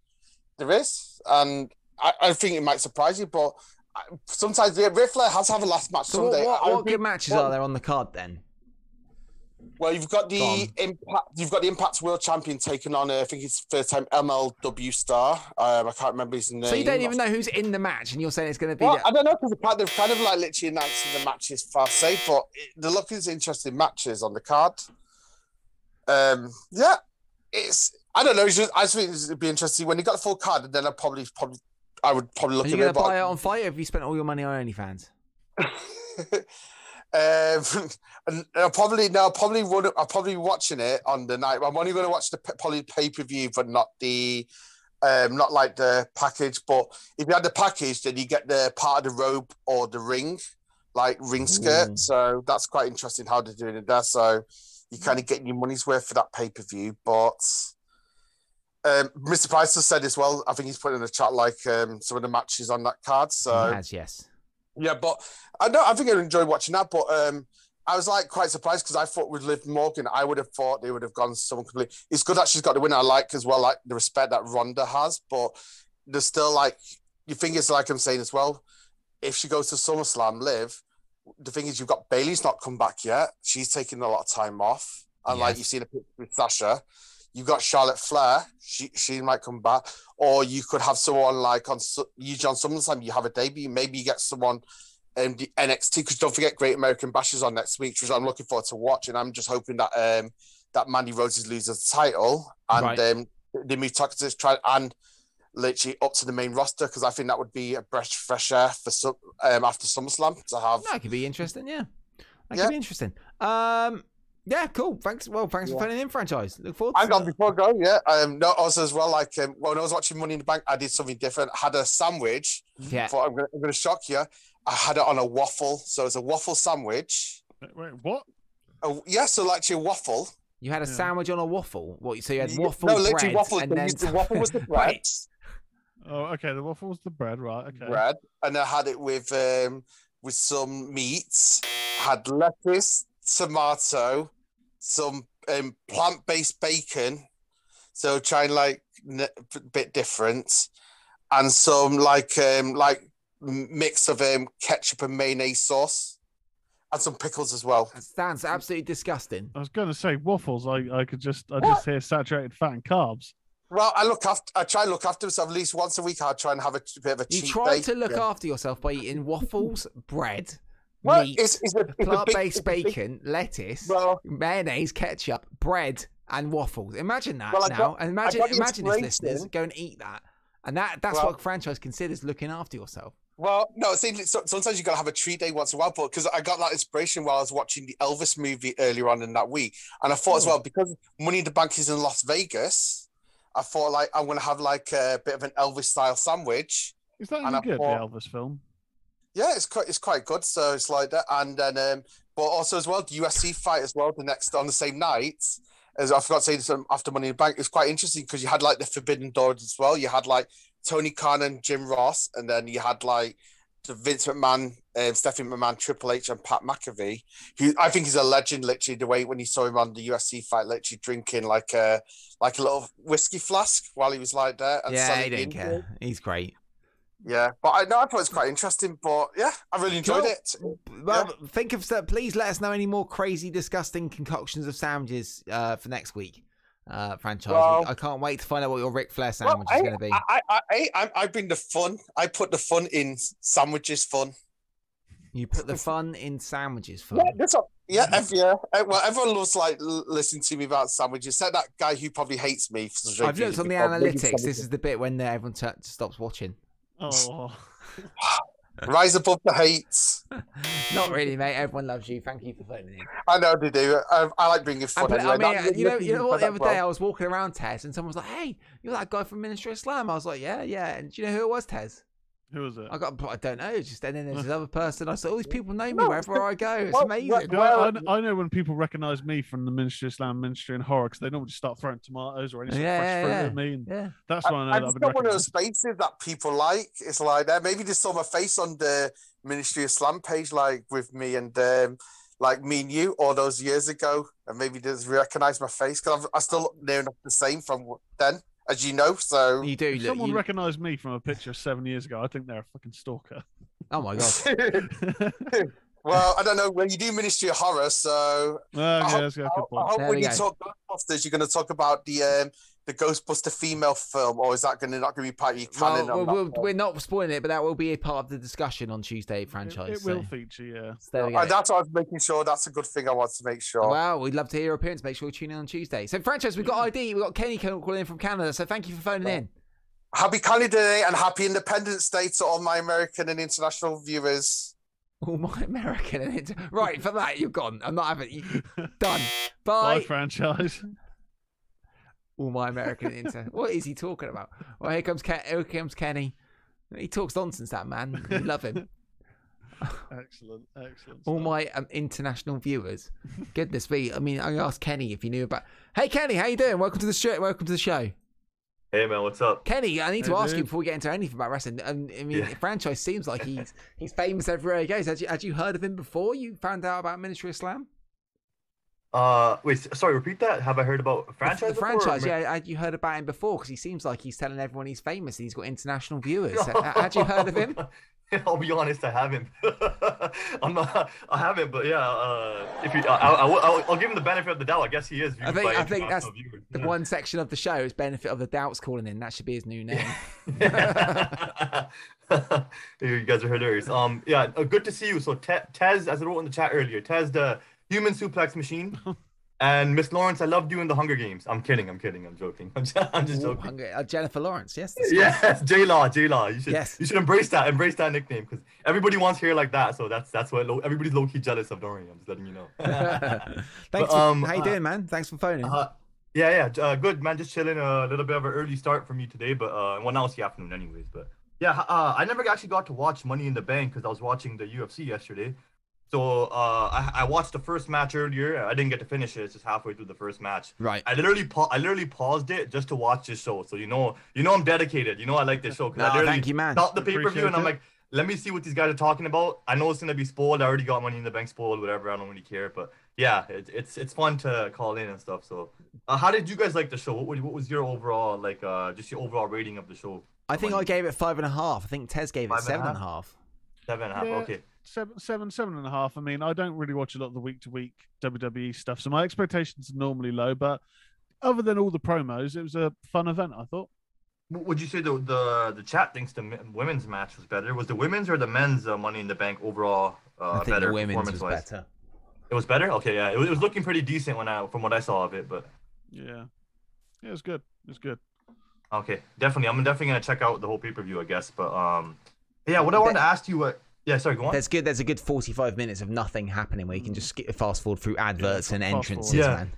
there is, and I, I think it might surprise you. But uh, sometimes yeah, Ric Flair has to have a last match
So what,
someday.
what, what
would
good matches
well,
are there on the card then?
Well, you've got the impact. You've got the Impact World Champion taking on. Uh, I think it's first time MLW star. Um, I can't remember his name.
So you don't even know who's in the match, and you're saying it's going to be.
Well, I don't know because they've kind of, like literally announcing the matches far safe, but the look is interesting matches on the card. Um, yeah, it's I don't know. It's just, I just think it'd be interesting when you got the full card, and then I probably probably I would probably look
Are you
at it.
buy it on or have you spent all your money on OnlyFans?
um, and I'll probably no, I'll probably run. I'll probably be watching it on the night. I'm only going to watch the probably pay per view, but not the, um, not like the package. But if you had the package, then you get the part of the robe or the ring, like ring skirt.
Ooh.
So that's quite interesting how they're doing it there. So you kind of getting your money's worth for that pay per view. But um, Mr. Price has said as well. I think he's put in the chat like um, some of the matches on that card. So
has, yes.
Yeah, but I know I think I enjoyed watching that, but um, I was like quite surprised because I thought with Liv Morgan, I would have thought they would have gone someone completely. It's good that she's got the win. I like as well, like the respect that Ronda has, but there's still like you think it's like I'm saying as well. If she goes to SummerSlam, Liv, the thing is you've got Bayley's not come back yet. She's taking a lot of time off, and like you've seen a picture with Sasha. You've got Charlotte Flair. She she might come back, or you could have someone like on usually on SummerSlam. You have a debut. Maybe you get someone in the NXT because don't forget Great American Bash is on next week, which I'm looking forward to watch. And I'm just hoping that um that Mandy Rose loses the title and
Right.
um the Mutakas try and literally up to the main roster because I think that would be a fresh fresh air for some um after SummerSlam to have.
That could be interesting, yeah. That
Yeah.
could be interesting. Um, yeah, cool. Thanks. Well, thanks for
Yeah.
phoning in, franchise. Look forward to
Hang on,
that.
before I go, yeah. Um, no, also as well, like um, when I was watching Money in the Bank, I did something different. I had a sandwich.
Yeah.
Thought I'm gonna, I'm gonna shock you. I had it on a waffle, so it's a waffle sandwich.
Wait, wait, what?
Oh, yeah, so like a waffle.
You had a
Yeah.
sandwich on a waffle. What? So you had
Yeah,
waffle
no,
bread,
literally waffle.
and then
the waffle was the bread,
Oh, okay. The waffle was the bread, right? Okay.
bread, and I had it with um with some meats. Had lettuce, tomato, some um, plant-based bacon. So trying like n- a bit different, and some like um like mix of um ketchup and mayonnaise sauce, and some pickles as well.
That sounds absolutely disgusting.
I was going to say waffles. I, I could just I just hear saturated fat and carbs.
Well, I look after. I try and look after myself at least once a week. I try and have a, bit of a
You
cheat
try
day.
to look
Yeah.
after yourself by eating waffles, bread,
Well,
meat,
it's, it's a, it's
plant-based
it's a big-
bacon, lettuce,
Well,
mayonnaise, ketchup, bread, and waffles. Imagine that
Well,
now.
got-
and imagine,
got
imagine as listeners go and eat that. And that that's
Well-
what franchise considers looking after yourself.
Well, no, see, so, sometimes you've got to have a treat day once in a while, but because I got that inspiration while I was watching the Elvis movie earlier on in that week, and I thought as well because Money in the Bank is in Las Vegas, I thought like I'm gonna have like a bit of an Elvis style sandwich.
Is that
And
any good?
thought-
The Elvis film.
Yeah, it's quite it's quite good. So it's like that, and then um, but also as well the UFC fight as well the next on the same night. As I forgot to say this um, after Money in the Bank, it's quite interesting because you had like the Forbidden Doors as well. You had like Tony Khan and Jim Ross, and then you had like the Vince McMahon, um, Stephanie McMahon, Triple H, and Pat McAfee. Who I think is a legend. Literally, the way when you saw him on the UFC fight, literally drinking like a like a little whiskey flask while he was like there. And
yeah, he didn't care. He's great.
Yeah, but I know I thought it was quite interesting. But yeah, I really enjoyed it.
Well, think of please let us know any more crazy, disgusting concoctions of sandwiches uh, for next week. Uh, franchise.
Well-
I can't wait to find out what your Ric Flair
Well,
sandwich
I,
is going to be.
I, I, I, I, bring the fun. I put the fun in sandwiches. Fun.
You put the fun in sandwiches. Fun.
Yeah, that's all. Yeah, ev- yeah. Uh, Well, everyone loves like listening to me about sandwiches. Except that guy who probably hates me. For
I've looked on the analytics. This is the bit when everyone t- stops watching.
Oh,
rise above the hate.
Not really, mate. Everyone loves you. Thank you for phoning in.
I know they do. I, I like bringing
And
fun.
but,
anyway.
I mean,
That-
you know, you know what? The
that
other
well.
day I was walking around Tez, and someone was like, "Hey, you're that guy from Ministry of Slam." I was like, "Yeah, yeah." And do you know who it was, Tez?
Who was it?
I got, I don't know. Just and then there's this other person. I saw "All these people know me wherever I go. It's
well,
amazing."
well,
Yeah, I, I I know when people recognise me from the Ministry of Slam, Ministry and Horror, because they normally just start throwing tomatoes or any sort
Yeah,
fresh
yeah,
fruit
yeah.
at me, and
yeah.
that's why I know
I
that I've
just
been
one of those faces that people like. It's like that. Maybe just saw my face on the Ministry of Slam page, like with me and um, like me and you all those years ago, and maybe just recognize my face because I still look near enough the same from then, as you know. So
You do
If
look.
someone
You,
recognised me from a picture seven years ago, I think they're a fucking stalker.
Oh my god.
well, I don't know. Well, you do Ministry of Horror, so
Oh,
I
yeah,
hope,
that's got a
I
good
hope- I hope
There
when you
go.
talk Ghostbusters, you're going to talk about the um, the Ghostbuster female film, or is that going to not going to be part of your canon?
Well, we'll, we'll, we're not spoiling it, but that will be a part of the discussion on Tuesday franchise.
it will
so-
feature, yeah.
so there we go.
Uh, that's what I was making sure. That's a good thing. I want to make sure.
Wow, we'd love to hear your appearance. Make sure you tune in on Tuesday. So, franchise, we've got ID. We've got Kenny calling in from Canada. So, thank you for phoning in.
Happy Canada Day and Happy Independence Day to all my American and international viewers.
All my American and inter- right for that you're gone. I'm not having you done.
Bye,
Bye.
franchise.
All my American and inter. What is he talking about? Well, here comes Ken- here comes Kenny. He talks nonsense. That man. We love him.
excellent, excellent.
All
stuff.
my um, international viewers. Goodness me. I mean, I asked Kenny if he knew about. Hey, Kenny, how you doing? Welcome to the show. Welcome to the show.
Hey man, what's up?
Kenny, I need to
Hey,
ask you before we get into anything about wrestling. Um, I mean,
Yeah.
the franchise seems like he's he's famous everywhere he goes. Had you, had you heard of him before you found out about Ministry of Slam?
Uh, wait, sorry, repeat that. Have I heard about franchise?
The,
before,
franchise,
Amer-
yeah. Had you heard about him before? Because he seems like he's telling everyone he's famous and he's got international viewers. Ha- had you heard of him?
I'll be honest, I haven't. I'm not. I haven't, but yeah. Uh, if you, I, I, will- I'll, I'll give him the benefit of the doubt. I guess he is.
I think I think that's
viewers,
the
yeah.
one section of the show is benefit of the doubts calling in. That should be his new name.
you guys are hilarious. Um, yeah, uh, good to see you. So Te- Tez, as I wrote in the chat earlier, Tez, the human suplex machine, and Miss Lawrence, I loved you in the Hunger Games. I'm kidding. I'm kidding. I'm joking. I'm just, I'm just joking.
hungry- uh, Jennifer Lawrence, yes.
Yes, J Law, J Law. You should,
Yes.
you should embrace that, embrace that nickname because everybody wants hair like that. So that's that's what low, everybody's low key jealous of. Don't worry, I'm just letting you know.
Thanks.
But,
for,
um,
how you
uh,
doing, man? Thanks for phoning.
Uh, yeah, yeah, uh, good man. Just chilling. A little bit of an early start for me today, but uh, well now it's the afternoon anyways. But yeah, uh, I never actually got to watch Money in the Bank because I was watching the UFC yesterday. So uh, I, I watched the first match earlier. I didn't get to finish it. It's just halfway through the first match.
right.
I literally pa- I literally paused it just to watch this show. So you know, you know I'm dedicated. You know I like this show because
No,
I
thank you, man.
stopped the pay per view and I'm like, let me see what these guys are talking about. I know it's gonna be spoiled. I already got Money in the Bank spoiled, whatever. I don't really care, but yeah, it, it's it's fun to call in and stuff. So, uh, how did you guys like the show? What, what was your overall like uh just your overall rating of the show?
I think I gave it five and a half. I think Tez gave it
Five and a
seven and a
half?
half.
Seven and a half.
Yeah.
Okay.
Seven, seven, seven and a half. I mean, I don't really watch a lot of the week to week WWE stuff, so my expectations are normally low. But other than all the promos, it was a fun event. I thought.
Would you say the the the chat thinks the women's match was better? Was the women's or the men's uh, Money in the Bank overall uh,
I think
better
the women's was
performance-wise?
better.
It was better. Okay, yeah, it was, it was looking pretty decent when I from what I saw of it, but
Yeah, yeah, it was good. It was good.
okay, definitely. I'm definitely gonna check out the whole pay per view, I guess. But um, yeah, what I wanted to ask you, what? Yeah, sorry, go on.
There's good. There's a good 45 minutes of nothing happening where you can just skip, fast forward through adverts and
fast forward.
entrances,
Yeah.
man.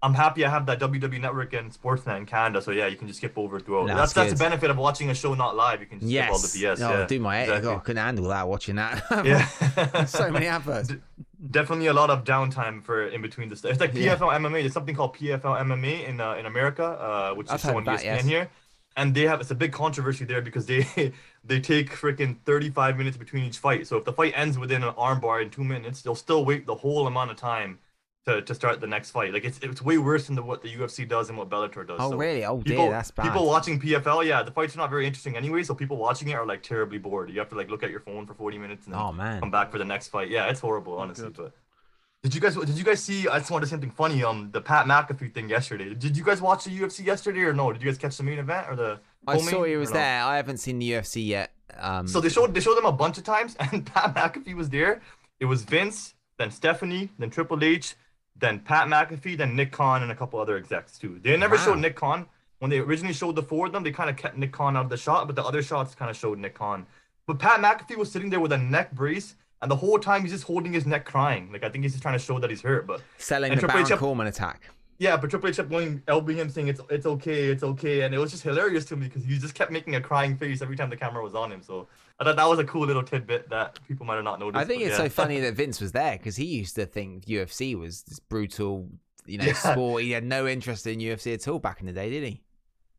I'm happy I have that WWE Network and Sportsnet in Canada, so yeah, you can just skip over through.
No,
that's
that's
that's the benefit of watching a show not live. You can just skip all the BS.
oh,
yeah,
do my head.
exactly.
Oh, I couldn't handle that watching that.
Yeah.
so many adverts.
D- Definitely a lot of downtime for in between the stuff. It's like
Yeah.
PFL MMA. There's something called PFL MMA in uh, in America, uh, which
I've
is
heard
shown
of that,
ESPN
yes.
here, and they have it's a big controversy there because they they take freaking 35 minutes between each fight. So if the fight ends within an armbar in two minutes, they'll still wait the whole amount of time to, to start the next fight. Like it's it's way worse than the, what the UFC does and what Bellator does.
Oh,
So
really? Oh, dear,
people,
that's bad.
People watching PFL, yeah, the fights are not very interesting anyway. So people watching it are like terribly bored. You have to like look at your phone for 40 minutes and then
Oh, man.
come back for the next fight. Yeah, it's horrible, honestly.
good.
But did you guys did you guys see? I just wanted to say something funny. Um, the Pat McAfee thing yesterday. Did you guys watch the UFC yesterday or no? Did you guys catch the main event or the?
I saw he was
no?
there. I haven't seen the UFC yet. Um,
So they showed they showed them a bunch of times, and Pat McAfee was there. It was Vince, then Stephanie, then Triple H, then Pat McAfee, then Nick Khan, and a couple other execs too. They never
Wow.
showed Nick Khan when they originally showed the four of them. They kind of kept Nick Khan out of the shot, but the other shots kind of showed Nick Khan. But Pat McAfee was sitting there with a neck brace, and the whole time he's just holding his neck, crying. Like I think he's just trying to show that he's hurt. But
selling
and
the
Triple H
Baron
kept-
Corbin attack.
yeah, but Triple H kept going, elbowing him, saying it's it's okay, it's okay, and it was just hilarious to me because he just kept making a crying face every time the camera was on him. So I thought that was a cool little tidbit that people might have not noticed.
I think it's
yeah.
so funny that Vince was there because he used to think UFC was this brutal, you know,
Yeah.
sport. He had no interest in UFC at all back in the day, did he?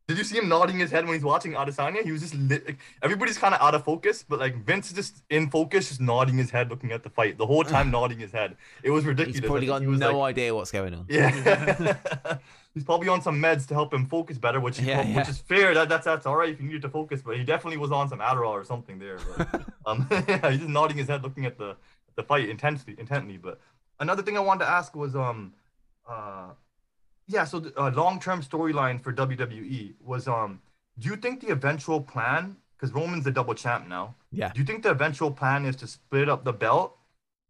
Did you see him nodding his head when he's watching Adesanya? He was just lit, like, everybody's kind of out of focus, but like Vince is just in focus, just nodding his head, looking at the fight the whole time, nodding his head. It was ridiculous.
He's probably got
he
no
like-
idea what's going on.
Yeah, he's probably on some meds to help him focus better, which he,
Yeah,
which is fair. That, that's that's all right if you needed to focus, but he definitely was on some Adderall or something there. But, um, yeah, he's just nodding his head, looking at the the fight intensely, intently. But another thing I wanted to ask was um, uh, yeah, so the uh, long term storyline for WWE was um, do you think the eventual plan? Because Roman's the double champ now.
Yeah.
Do you think the eventual plan is to split up the belt?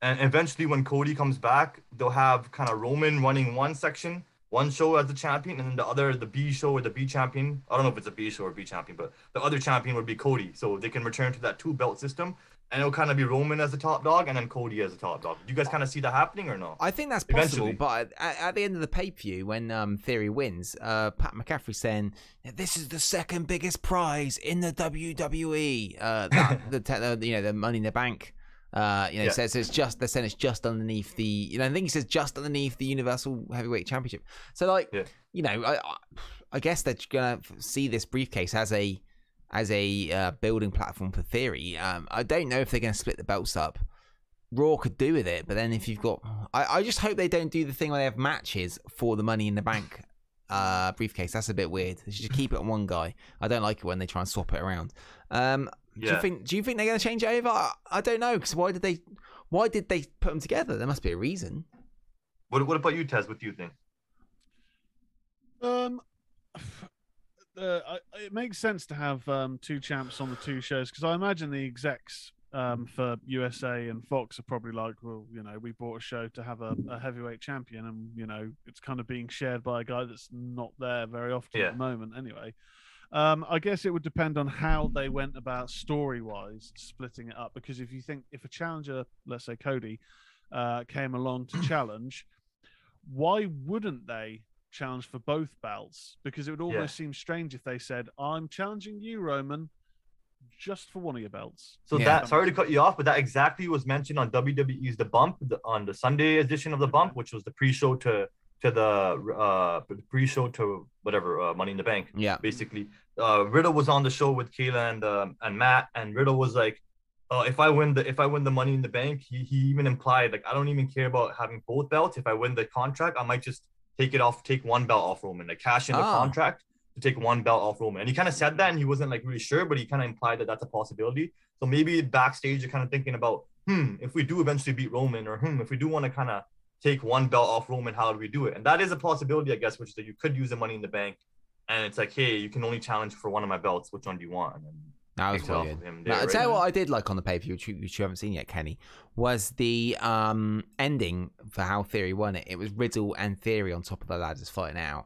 And eventually, when Cody comes back, they'll have kind of Roman running one section, one show as the champion, and then the other, the B show or the B champion. I don't know if it's a B show or B champion, but the other champion would be Cody. So they can return to that two belt system, and it'll kind of be Roman as the top dog, and then Cody as the top dog. Do you guys kind of see that happening or not?
I think that's possible,
Eventually.
but at, at the end of the pay per view, when um, Theory wins, uh, Pat McAfee saying this is the second biggest prize in the WWE. Uh, that, the, te- you know the Money in the Bank. Uh, you know,
Yeah.
says it's just they're saying it's just underneath the. You know, I think he says just underneath the Universal Heavyweight Championship. So like,
Yeah.
you know, I, I, I guess they're gonna see this briefcase as a as a uh, building platform for Theory. Um, I don't know if they're gonna split the belts up. Raw could do with it, but then if you've got, I, I just hope they don't do the thing where they have matches for the Money in the Bank uh, briefcase. That's a bit weird. They should just keep it on one guy. I don't like it when they try and swap it around. Um, Do you think? Do you think they're going to change it over? I, I don't know because why did they? Why did they put them together? There must be a reason.
What, what about you, Tez? What do you think?
Um, uh, it makes sense to have um, two champs on the two shows because I imagine the execs um, for USA and Fox are probably like, well, you know, we bought a show to have a, a heavyweight champion, and you know, it's kind of being shared by a guy that's not there very often
Yeah.
at the moment, anyway. Um, I guess it would depend on how they went about story wise splitting it up. Because if you think if a challenger, let's say Cody, uh, came along to challenge, why wouldn't they challenge for both belts? Because it would almost seem strange if they said, "I'm challenging you, Roman, just for one of your belts."
So
Yeah.
that sorry to cut you off, but that exactly was mentioned on WWE's The Bump the, on the Sunday edition of The Bump, which was the pre-show to to the uh the pre-show to whatever uh, Money in the Bank.
Yeah.
Basically, uh, Riddle was on the show with Kayla and um, and Matt, and Riddle was like, uh, "If I win the if I win the Money in the Bank, he, he even implied like I don't even care about having both belts. If I win the contract, I might just take it off, take one belt off Roman, like cash in the
Ah.
contract." to take one belt off Roman. And he kind of said that and he wasn't like really sure, but he kind of implied that that's a possibility. So maybe backstage you're kind of thinking about, hmm, if we do eventually beat Roman, or hmm, if we do want to kind of take one belt off Roman, how do we do it? And that is a possibility, I guess, which is that you could use the money in the bank. And it's like, hey, you can only challenge for one of my belts. Which one do you want? And
That was
take it off
quite
of
good.
him
Now, I'll tell you what I did like on the pay per view, which, you- which you haven't seen yet, Kenny, was the um, ending for how Theory won it. It was Riddle and Theory on top of the ladders fighting out.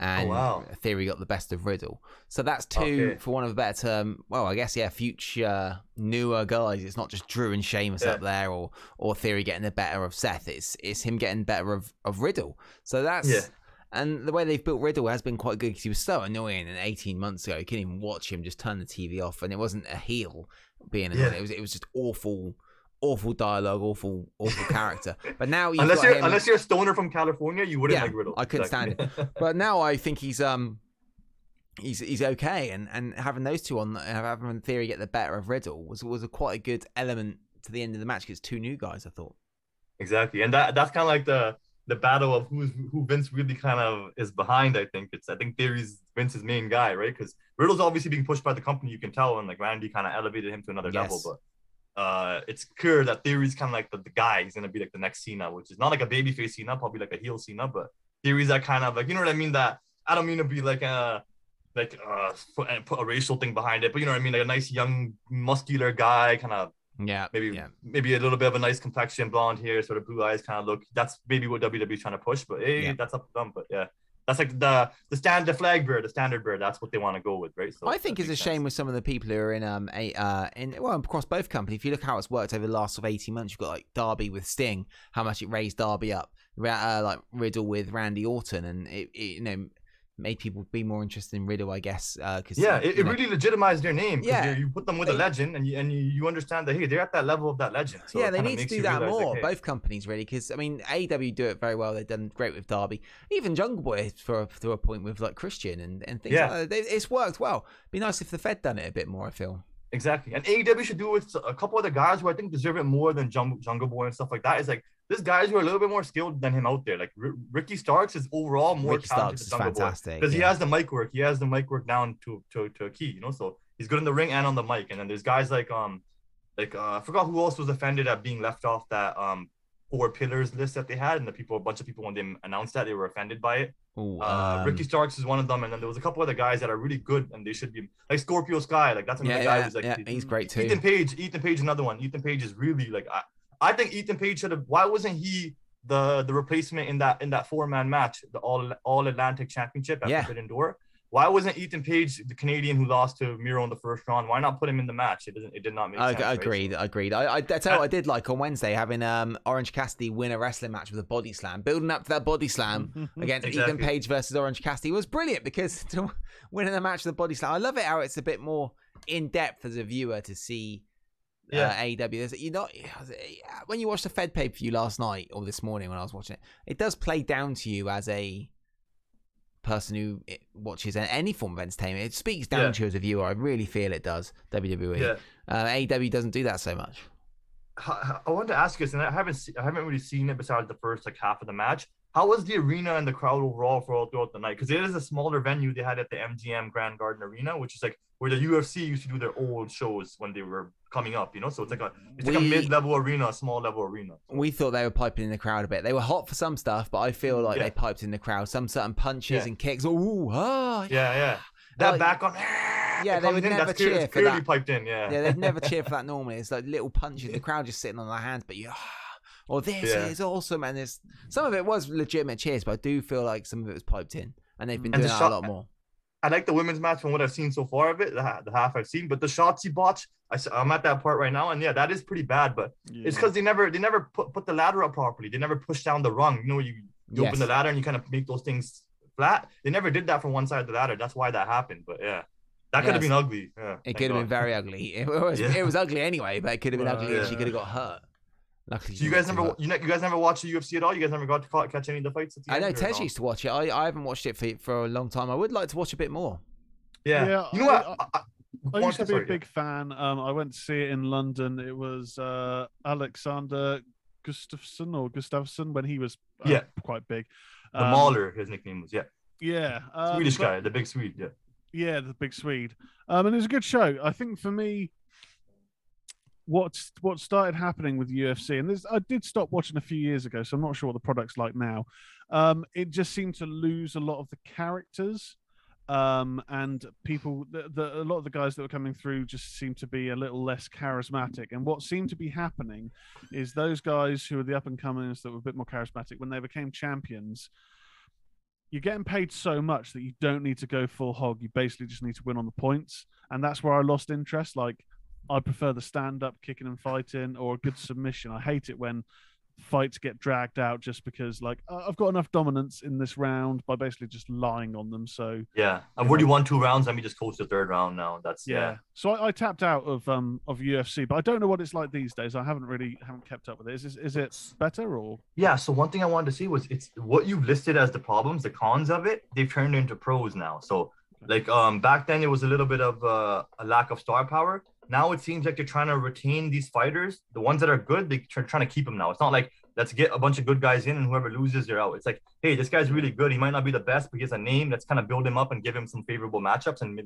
And
Oh, wow.
Theory got the best of Riddle. So that's two,
Okay.
for one of a better term, well, I guess, yeah, future newer guys. It's not just Drew and Sheamus
Yeah.
up there or or Theory getting the better of Seth. It's it's him getting better of, of Riddle. So that's.
Yeah.
And the way they've built Riddle has been quite good because he was so annoying. And 18 months ago, you couldn't even watch him just turn the TV off, and it wasn't a heel being annoying.
Yeah.
It was it was just awful, awful dialogue, awful, awful character. But now you've
unless
got
you're
him,
unless you're a stoner from California, you wouldn't
Yeah,
like Riddle.
I couldn't stand
it.
but now I think he's um he's he's okay, and and having those two on having Theory get the better of Riddle was was a quite a good element to the end of the match because two new guys. I thought.
Exactly, and that that's kind of like the the battle of who's who Vince really kind of is behind. I think it's I think Theory's Vince's main guy, right? Because Riddle's obviously being pushed by the company, you can tell, and like Randy kind of elevated him to another level. But uh, it's clear that Theory's kind of like the, the guy. He's gonna be like the next Cena, which is not like a babyface Cena, probably like a heel Cena, but Theory's that kind of like you know what I mean. That I don't mean to be like a like uh put, put a racial thing behind it, but you know what I mean, like a nice young muscular guy, kind of
Yeah,
maybe
yeah.
maybe a little bit of a nice complexion, blonde hair, sort of blue eyes kind of look. That's maybe what WWE's trying to push, but hey,
Yeah.
that's up to them. But yeah, that's like the the stand the flag bearer, the standard bearer. That's what they want to go with, right? So
I think it's a
makes
shame with some of the people who are in um a uh in well across both companies. If you look how it's worked over the last sort of eighteen months, you've got like Darby with Sting, how much it raised Darby up. Uh, like Riddle with Randy Orton, and it, it you know made people be more interested in Riddle, I guess. Uh, because
Yeah, it, it really legitimized their name.
Yeah.
you- put them with a legend, and you and you, you understand that hey, they're at that level of that legend. So
yeah, they need to do that more.
hey,
Both companies really, because I mean, AEW do it very well. They've done great with Darby, even Jungle Boy for to a point with like Christian and, and things.
Yeah.
like that. They- It's worked well. Be nice if the Fed done it a bit more. I feel.
Exactly. And AEW should do it with a couple other guys who I think deserve it more than Jungle, Jungle Boy and stuff like that. Is like there's guys who are a little bit more skilled than him out there. Like R- Ricky Starks is overall more
Ricky
talented
Starks
than
fantastic,
because he has the mic work. He has the mic work down to, to to a key, you know. So he's good in the ring and on the mic. And then there's guys like um like uh, I forgot who else was offended at being left off that um four pillars list that they had, and the people a bunch of people when they announced that they were offended by it.
Ooh,
Uh,
um,
Ricky Starks is one of them, and then there was a couple other guys that are really good, and they should be like Scorpio Sky. Like that's another
Yeah,
guy
yeah,
who's like
yeah, he's great too.
Ethan Page, Ethan Page, another one. Ethan Page is really like I, I think Ethan Page should have. Why wasn't he the the replacement in that in that four man match, the all all Atlantic Championship at
Yeah.
Forbidden Door? Why wasn't Ethan Page the Canadian who lost to Miro in the first round? Why not put him in the match? It doesn't. It did not make
I,
sense.
I
right?
agreed. I agreed. I, I, I tell you what I did like on Wednesday having um Orange Cassidy win a wrestling match with a body slam, building up to that body slam against Ethan Page versus Orange Cassidy was brilliant because to winning a match with a body slam, I love it how it's a bit more in depth as a viewer to see.
Yeah.
Uh, AEW. There's, you know, when you watched the Fed pay per view last night or this morning when I was watching it, it does play down to you as a person who eh, watches any form of entertainment. It speaks down
Yeah.
to you as a viewer. I really feel it does. WWE.
Yeah.
Uh, AEW doesn't do that so much.
I wanted to ask you and I haven't I haven't really seen it besides the first like half of the match. How was the arena and the crowd overall for all throughout the night? Because it is a smaller venue they had at the MGM Grand Garden Arena, which is like where the UFC used to do their old shows when they were coming up. You know, so it's like a it's like a mid-level arena, a small level arena.
We thought they were piping in the crowd a bit. They were hot for some stuff, but I feel like
Yeah.
they piped in the crowd. Some certain punches
Yeah.
and kicks. Ooh, ah,
Yeah, yeah. That
Like-
back on.
Yeah, they would
in,
never
that's clear-
cheer
it's
for
clearly
that.
piped in. Yeah.
yeah, they'd never cheer for that normally. It's like little punches. The crowd just sitting on their hands, but you. ah, Or this
Yeah.
is awesome, and there's some of it was legitimate cheers, but I do feel like some of it was piped in, and they've been
And
doing
the
that
shot-
a lot more.
I like the women's match from what I've seen so far of it, the, the half I've seen. But the Shotzi botch, I, am at that part right now, and yeah, that is pretty bad. But it's because they never they never put, put the ladder up properly. They never push down the rung. You know, you, you
Yes.
open the ladder and you kind of make those things flat. They never did that from one side of the ladder. That's why that happened. But yeah, that could have been ugly. Yeah,
It
thank
could have been very ugly. It was,
Yeah.
it was ugly anyway, but it could have been
Well,
ugly, and she could have got hurt. Luckily,
So you guys never
hurt.
you, ne- you guys never watched the UFC at all? You guys never got to catch any of the fights at the
I know
or
Tej used to watch it. I, I haven't watched it for for a long time. I would like to watch a bit more.
Yeah.
Yeah,
you know what?
I-
I, I,
I used to be a
sorry, yeah.
big fan. Um, I went to see it in London. It was uh, Alexander Gustafsson or Gustafsson when he was uh,
Yeah.
quite big.
The
Um,
Mauler, his nickname was. Yeah,
Yeah, um,
Swedish
but-
guy, the big Swede. Yeah.
Yeah, the big Swede. Um, and it was a good show. I think for me, what what started happening with UFC, and this I did stop watching a few years ago, so I'm not sure what the product's like now. Um, it just seemed to lose a lot of the characters. Um, and people, the, the, a lot of the guys that were coming through just seemed to be a little less charismatic. And what seemed to be happening is those guys who were the up and comers that were a bit more charismatic, when they became champions, you're getting paid so much that you don't need to go full hog. You basically just need to win on the points. And that's where I lost interest. Like, I prefer the stand up, kicking and fighting, or a good submission. I hate it when fights get dragged out just because, like, "Uh, I've got enough dominance in this round by basically just lying on them. So,
Yeah, I've already won two rounds. Let me just coach the third round now. That's
yeah.
yeah.
So I, I tapped out of um of UFC, but I don't know what it's like these days. I haven't really haven't kept up with it. Is is, is it better or?
Yeah, so one thing I wanted to see was it's what you've listed as the problems, the cons of it, they've turned into pros now. So like um back then it was a little bit of uh, a lack of star power. Now it seems like they're trying to retain these fighters, the ones that are good, they're trying to keep them now. It's not like let's get a bunch of good guys in and whoever loses they're out. It's like, hey, this guy's really good. He might not be the best, but he has a name. Let's kind of build him up and give him some favorable matchups and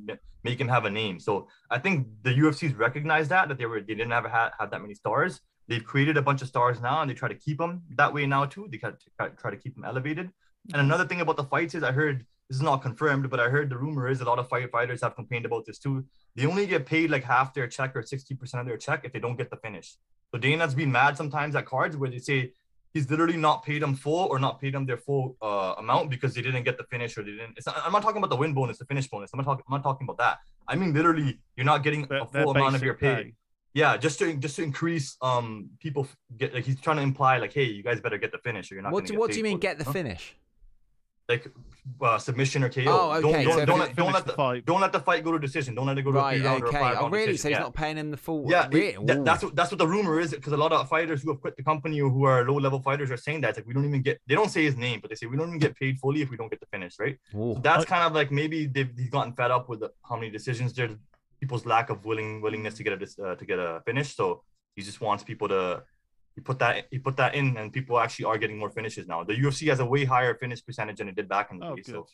make him have a name. So I think the UFC's recognized that that they were they didn't have had, had that many stars. They've created a bunch of stars now, and they try to keep them that way now too. They try to keep them elevated. And another thing about the fights is I heard this is not confirmed, but I heard the rumor is a lot of firefighters have complained about this too. They only get paid like half their check or 60% of their check if they don't get the finish. So Dana's been mad sometimes at cards where they say he's literally not paid them full or not paid them their full uh, amount because they didn't get the finish or they didn't. It's not, I'm not talking about the win bonus, the finish bonus. I'm not talking. I'm not talking about that. I mean literally, you're not getting
Their,
a full amount of your pay.
pay.
Yeah, just to just to increase um people get like he's trying to imply like, hey, you guys better get the finish or you're not.
What
gonna
do,
get
what do you mean get the
you know?
Finish?
like uh, submission or KO.
Oh,
Don't
okay,
don't,
so
don't, let, don't let
the
the
fight.
don't let the fight go to decision. Don't let it go to a
Right.
three round or a
Okay.
five
Oh,
round
really? So he's
Yeah.
not paying him the full.
Yeah, it-
Really?
that- that's what that's what the rumor is because a lot of fighters who have quit the company or who are low level fighters are saying that it's like we don't even get they don't say his name but they say we don't even get paid fully if we don't get the finish right.
Ooh.
So that's
I-
kind of like maybe they've he's gotten fed up with the, how many decisions there, people's lack of willing willingness to get a uh, to get a finish. So he just wants people to he put that he put that in, and people actually are getting more finishes now. The UFC has a way higher finish percentage than it did back in the
Oh,
day,
good.
so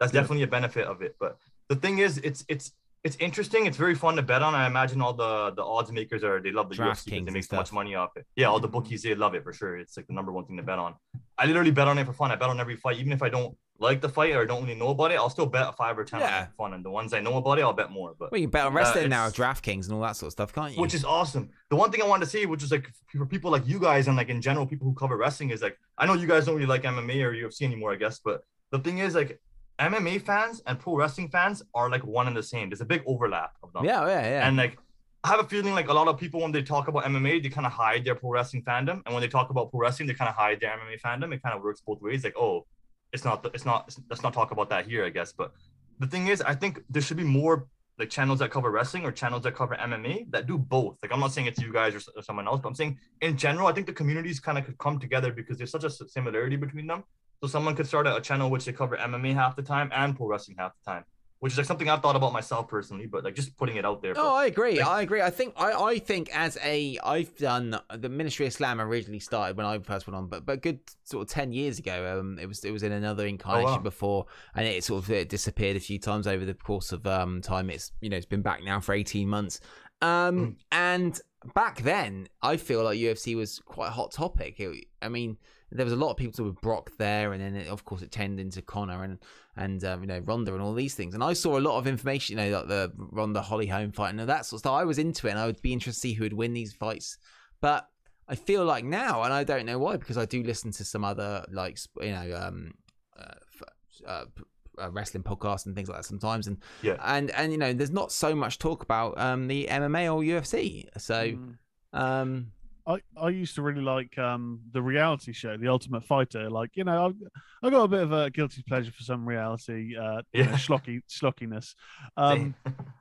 that's definitely a benefit of it. But the thing is, it's it's it's interesting. It's very fun to bet on. I imagine all the the odds makers are they love the UFC
DraftKings
because they make so much money off it. Yeah, all the bookies they love it for sure. It's like the number one thing to bet on. I literally bet on it for fun. I bet on every fight, even if I don't like the fight or don't really know about it. I'll still bet a five or ten
Yeah.
fun. And the ones I know about it, I'll bet more. But
Well, you bet on
Uh,
wrestling now, DraftKings and all that sort of stuff, can't you?
which is awesome. The one thing I wanted to say, which is like for people like you guys and like in general, people who cover wrestling, is like I know you guys don't really like MMA or UFC anymore, I guess, but the thing is like MMA fans and pro wrestling fans are like one and the same. There's a big overlap of them.
yeah, yeah, yeah.
And like I have a feeling like a lot of people when they talk about MMA, they kind of hide their pro wrestling fandom, and when they talk about pro wrestling, they kind of hide their MMA fandom. It kind of works both ways. Like, oh, it's not, it's not. Let's not talk about that here, I guess. But the thing is, I think there should be more like channels that cover wrestling or channels that cover MMA that do both. Like, I'm not saying it's you guys or, or someone else, but I'm saying in general, I think the communities kind of could come together because there's such a similarity between them. So someone could start a, a channel which they cover MMA half the time and pro wrestling half the time, which is like something I've thought about myself personally. But like just putting it out there.
Oh, I agree.
like-
I agree. I think I, I think as a I've done the Ministry of Slam originally started when I first went on, but but good sort of ten years ago. Um, it was it was in another incarnation
wow.
before, and it sort of it disappeared a few times over the course of um time. It's you know it's been back now for eighteen months. Um,
Mm.
and back then I feel like UFC was quite a hot topic. It, I mean. There was a lot of people with Brock there, and then it, of course it turned into Conor and and um, you know Ronda and all these things. And I saw a lot of information, you know, like the Ronda Holly Holm fight and that sort of stuff. I was into it, and I would be interested to see who would win these fights. But I feel like now, and I don't know why, because I do listen to some other like you know um, uh, uh, p- uh, wrestling podcasts and things like that sometimes, and
Yeah.
and and you know, there's not so much talk about um, the MMA or UFC. So
Mm.
um,
I, I used to really like um the reality show, The Ultimate Fighter. Like you know, I I got a bit of a guilty pleasure for some reality, uh, you know,
Yeah.
schlocky schlockiness. Um,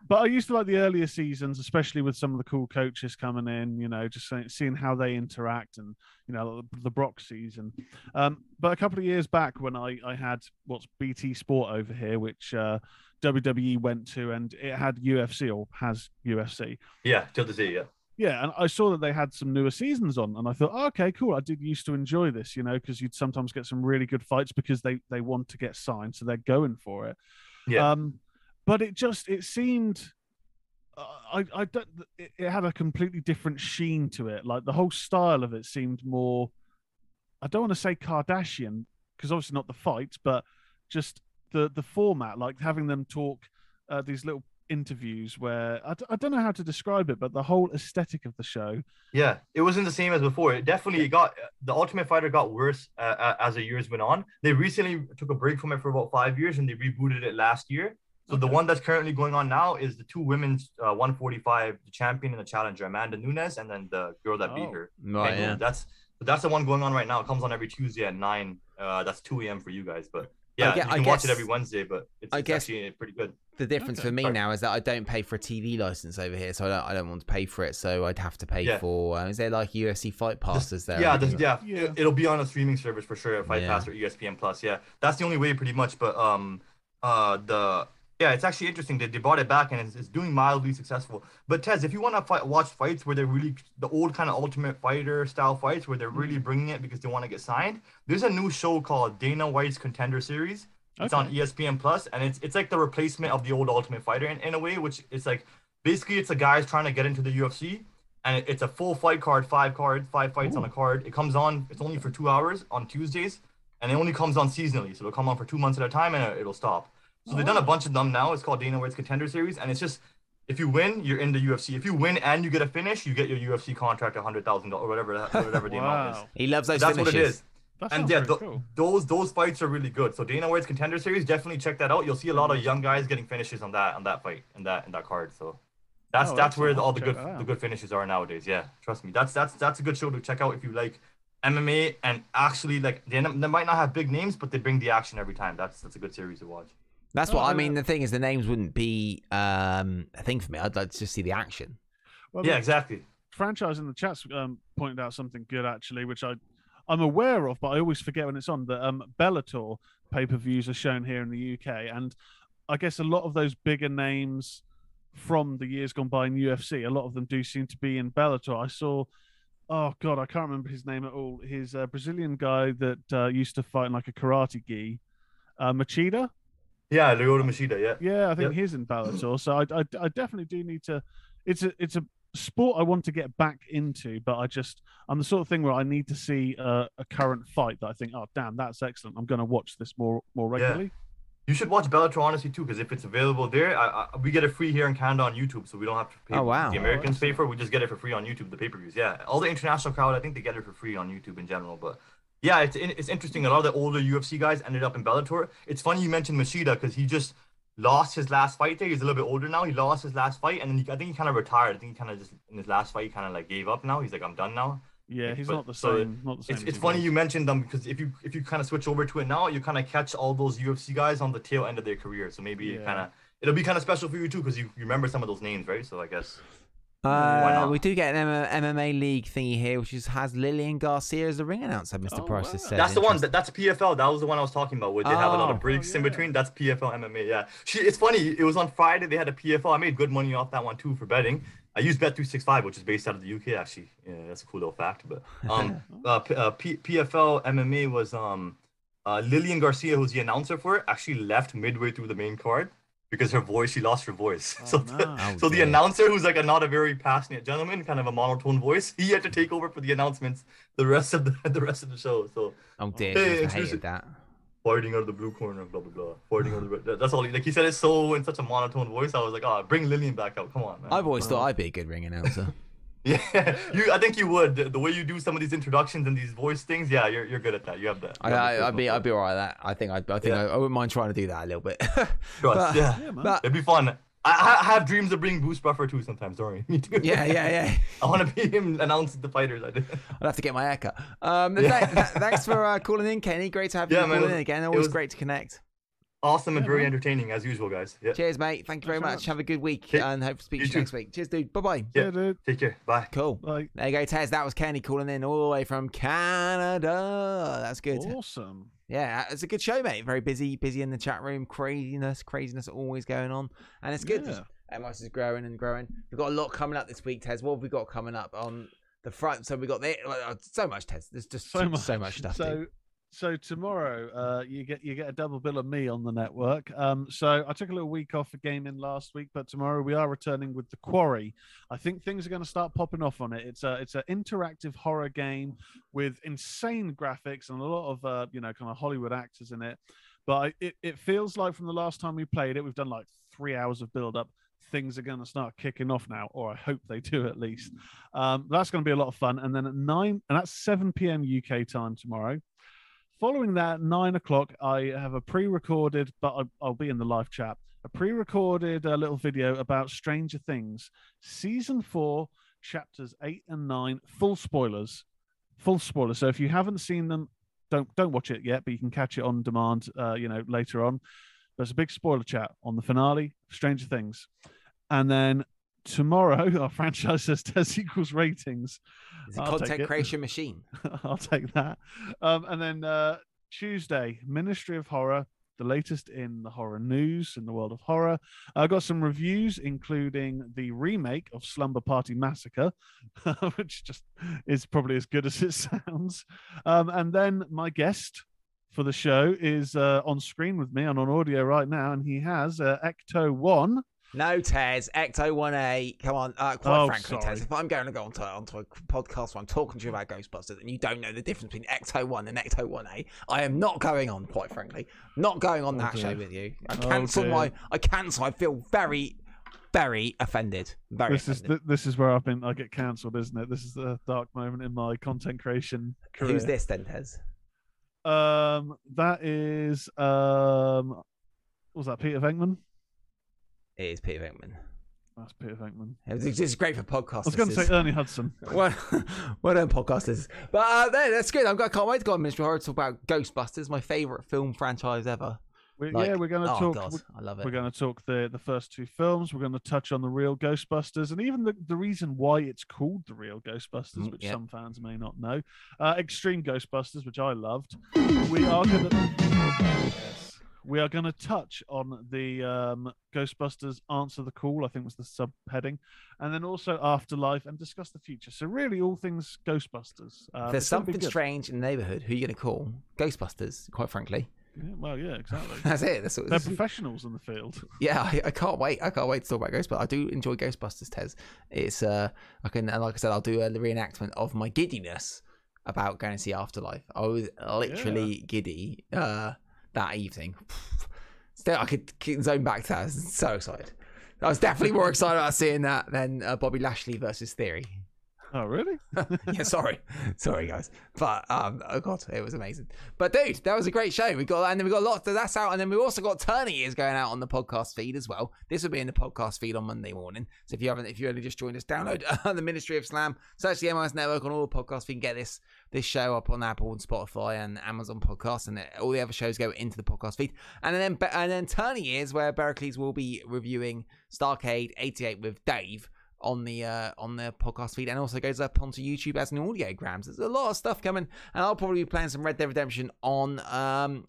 but I used to like the earlier seasons, especially with some of the cool coaches coming in. You know, just seeing, seeing how they interact, and you know, the, the Brock season. Um, but a couple of years back, when I I had what's BT Sport over here, which uh, WWE went to, and it had UFC or has UFC.
Yeah, till the Z, yeah.
Yeah, and I saw that they had some newer seasons on, and I thought, oh, okay, cool. I did used to enjoy this, you know, because you'd sometimes get some really good fights because they they want to get signed, so they're going for it.
Yeah.
Um, but it just it seemed, uh, I I don't. It, it had a completely different sheen to it. Like the whole style of it seemed more. I don't want to say Kardashian because obviously not the fights, but just the the format, like having them talk uh, these little interviews where I, d- I don't know how to describe it, but the whole aesthetic of the show.
Yeah, it wasn't the same as before. It definitely got the Ultimate Fighter got worse uh, uh, as the years went on. They recently took a break from it for about five years, and they rebooted it last year. So the one that's currently going on now is the two women's uh, 145, the champion and the challenger, Amanda Nunes, and then the girl that beat
Oh.
her.
right,
Mango.
yeah.
That's that's the one going on right now. It comes on every Tuesday at nine. Uh, that's 2 a.m. for you guys, but yeah,
gue-
you
I
can watch it every Wednesday. But it's,
I
it's
guess-
actually pretty good.
The difference
Okay.
for me
Sorry.
now is that I don't pay for a TV license over here, so I don't. I don't want to pay for it. So I'd have to pay
Yeah.
for. Uh, is there like UFC fight passes there?
Yeah,
I
yeah,
Yeah.
It, it'll be on a streaming service for sure, Fight
Yeah.
Pass or ESPN Plus. Yeah, that's the only way, pretty much. But um, uh, the yeah, it's actually interesting. They, they brought it back and it's, it's doing mildly successful. But Tez, if you want to fight, watch fights where they're really the old kind of Ultimate Fighter style fights where they're mm-hmm. really bringing it because they want to get signed, there's a new show called Dana White's Contender Series. It's on E ESPN Plus, and it's it's like the replacement of the old Ultimate Fighter in, in a way, which it's like basically it's a guys trying to get into the UFC, and it- it's a full fight card, five cards, five fights on a card. It comes on, it's only for two hours on Tuesdays, and it only comes on seasonally, so it'll come on for two months at a time, and it- it'll stop. So they've done a bunch of them now. It's called Dana White's Contender Series, and it's just if you win, you're in the UFC. If you win and you get a finish, you get your UFC contract, a hundred thousand dollars, or whatever, that- whatever the amount is.
Wow,
He loves those
That's
finishes.
what it is
that
and yeah,
very cool.
those those fights are really good. So Dana White's contender series, definitely check that out. You'll see a lot of young guys getting finishes on that on that fight and that in that card. So that's
Oh,
that's where
excellent.
all the
Check
good the good finishes are nowadays. Yeah, trust me. That's that's that's a good show to check out if you like MMA and actually like they, they might not have big names, but they bring the action every time. That's that's a good series to watch.
That's what
Oh,
I
yeah.
mean. The thing is, the names wouldn't be um, a thing for me. I'd like to just see the action.
Well,
Yeah, exactly.
franchise in the chats um, pointed out something good actually, which I I'm aware of, but I always forget when it's on. That um, Bellator pay per views are shown here in the UK, and I guess a lot of those bigger names from the years gone by in UFC, a lot of them do seem to be in Bellator. I saw. Oh God, I can't remember his name at all. His uh, Brazilian guy that uh, used to fight in like a karate gi, uh, Machida.
Yeah, Lyoto Machida. Yeah.
Yeah, I think
Yep.
he's in Bellator. So I, I, I definitely do need to. It's a, it's a sport I want to get back into, but I just, I'm the sort of thing where I need to see a, a current fight that I think, oh damn, that's excellent. I'm going to watch this more, more
Yeah.
regularly.
You should watch Bellator honestly too, because if it's available there, I, I, we get it free here in Canada on YouTube, so we don't have to pay.
Oh, wow.
The Americans pay for it. We just get it for free on YouTube. The pay per views. Yeah, all the international crowd, I think they get it for free on YouTube in general. But yeah, it's it's interesting. A lot of the older UFC guys ended up in Bellator. It's funny you mentioned Machida because he just lost his last fight there. He's a little bit older now. He lost his last fight, and then he, I think he kind of retired. I think he kind of just in his last fight, he kind of like gave up. Now he's like, I'm done now.
Yeah, he's
But-
not the
so
same. Not the same.
It's, it's funny you mentioned them because if you if you kind of switch over to it now, you kind of catch all those UFC guys on the tail end of their career. So maybe it
Yeah.
kind of it'll be kind of special for you too because you, you remember some of those names, right? So I guess
Uh, we do get an M- MMA league thingy here, which is, has Lillian Garcia as the ring announcer. Mr.
Oh,
Price has
wow.
said.
that's the one. That, that's PFL. That was the one I was talking about. Where they have a lot
Oh.
of breaks
Oh,
in between. That's PFL MMA. Yeah, she. It's funny. It was on Friday. They had a PFL. I made good money off that one too for betting. I used Bet three six five, which is based out of the UK. Actually, yeah, that's a cool little fact. But um, uh, P- uh, P- PFL MMA was um, uh, Lillian Garcia, who's the announcer for it, actually left midway through the main card because her voice, she lost her voice.
Oh,
so,
no.
the,
Oh,
so the announcer, who's like a not a very passionate gentleman, kind of a monotone voice, he had to take over for the announcements the rest of the the rest of the show. So
Oh dear,
Hey,
she must have
introduce
hated that.
fighting out of the blue corner, blah blah blah. Fighting out of the red. That's all. He, like he said it so in such a monotone voice. I was like, oh, bring Lillian back out. Come on, man.
I've always thought I'd be a good ring announcer.
Yeah, you. I think you would. The, the way you do some of these introductions and these voice things, yeah, you're, you're good at that. You have that.
I,
you have the
I, I'd be, I'd be alright at that. I think, I, I think,
Yeah.
I, I wouldn't mind trying to do that a little bit.
Trust,
but,
yeah.
Yeah, man.
but
It'd be fun. I, I have dreams of bringing Bruce Buffer too sometimes. Don't worry. Me too.
yeah, yeah, yeah.
I want to be him announcing the fighters. I did.
I'll have to get my haircut. Um,
Yeah.
th- th- thanks for uh, calling in, Kenny. Great to have you
man,
calling
it
in again. Always
was-
great to connect.
Awesome and very
man.
entertaining as usual, guys. Yeah.
Cheers, mate. Thank you very
Thanks so
much.
much.
Have a good week,
Okay.
and hope to speak to
You
you
too.
next week. Cheers, dude. Bye bye.
Yeah.
Yeah, dude.
Take care. Bye.
Cool.
Like
There you go, Tez. That was Kenny calling in all the way from Canada. That's good.
awesome.
Yeah, it's a good show, mate. Very busy, busy in the chat room. Craziness, craziness always going on, and it's good.
Yeah.
MS is growing and growing. We've got a lot coming up this week, Tez. What have we got coming up on the front? So we got the, uh, so much, Tez. There's just
So much,
so much stuff.
So,
dude.
So tomorrow, uh, you get you get a double bill of me on the network. Um, so I took a little week off for gaming last week, but tomorrow we are returning with the Quarry. I think things are going to start popping off on it. It's a it's an interactive horror game with insane graphics and a lot of uh, you know kind of Hollywood actors in it. But it it feels like from the last time we played it, we've done like three hours of build up. Things are going to start kicking off now, or I hope they do at least. Um, that's going to be a lot of fun. And then at nine, and that's 7 p.m. UK time tomorrow. Following that, nine o'clock, I have a pre-recorded, but I, I'll be in the live chat. A pre-recorded uh, little video about Stranger Things, season four, chapters eight and nine. Full spoilers, full spoilers. So if you haven't seen them, don't don't watch it yet, but you can catch it on demand. Uh, you know later on. There's a big spoiler chat on the finale, Stranger Things, and then tomorrow our franchise says 10 equals ratings.
It's a
I'll
content creation machine.
I'll take that. Um, and then uh, Tuesday, Ministry of Horror, the latest in the horror news in the world of horror. I got some reviews, including the remake of Slumber Party Massacre, which just is probably as good as it sounds. Um, and then my guest for the show is uh, on screen with me and on audio right now, and he has uh, Ecto One.
No, Tez, Ecto 1A. Come on. Uh, quite
Oh,
frankly,
sorry.
Tez, if I'm going to go onto, onto a podcast where I'm talking to you about Ghostbusters and you don't know the difference between Ecto 1 and Ecto 1A, I am not going on, quite frankly. Not going on
Oh,
that show with you. I
Oh,
cancel my. I cancel. I feel very, very offended. Very
This is th- this is where I've been. I get cancelled, isn't it? This is the dark moment in my content creation career.
Who's this then, Tez?
Um, that is um, what was that Peter Venkman?
It is Peter Venkman.
That's Peter Venkman.
It's, it's great for podcasters.
I was going to say Ernie Hudson.
well, well done, podcasters. But uh, there, that's good. I'm, I can't wait to go on of Horror to talk about Ghostbusters, my favourite film franchise ever.
We,
Like,
yeah, we're going to
oh,
talk.
God, I love it.
We're going to talk the the first two films. We're going to touch on the real Ghostbusters and even the, the reason why it's called the real Ghostbusters,
Mm,
which
yeah.
some fans may not know. Uh, Extreme Ghostbusters, which I loved. We are going to. Yes. We are going to touch on the um, Ghostbusters Answer the Call, I think was the subheading, and then also Afterlife and discuss the future. So, really, all things Ghostbusters. Um,
there's
it's gonna be
something strange in the neighbourhood, who are you going to call? Ghostbusters, quite frankly.
Yeah, well, yeah, exactly.
That's it. That's what,
They're professionals in the field.
yeah, I, I can't wait. I can't wait to talk about Ghostbusters. I do enjoy Ghostbusters, Tez. It's uh, I can, and like I said, I'll do a reenactment of my giddiness about going to see Afterlife. I was literally giddy uh that evening. Still, I could zone back to that. So excited. I was definitely more excited about seeing that than uh, Bobby Lashley versus Theory.
Oh, really?
yeah, sorry, sorry guys, but um, oh god, it was amazing. But dude, that was a great show. We got and then we got lots of that's out, and then we also got Turner Years going out on the podcast feed as well. This will be in the podcast feed on Monday morning. So if you haven't, if you only just joined us, download uh, the Ministry of Slam, search the MOS Network on all the podcasts. We can get this this show up on Apple and Spotify and Amazon Podcasts, and all the other shows go into the podcast feed. And then and then Turner Years where Berkeley's will be reviewing Starcade '88 with Dave on the uh, on the podcast feed and also goes up onto YouTube as an audiogram. There's a lot of stuff coming, and I'll probably be playing some Red Dead Redemption on um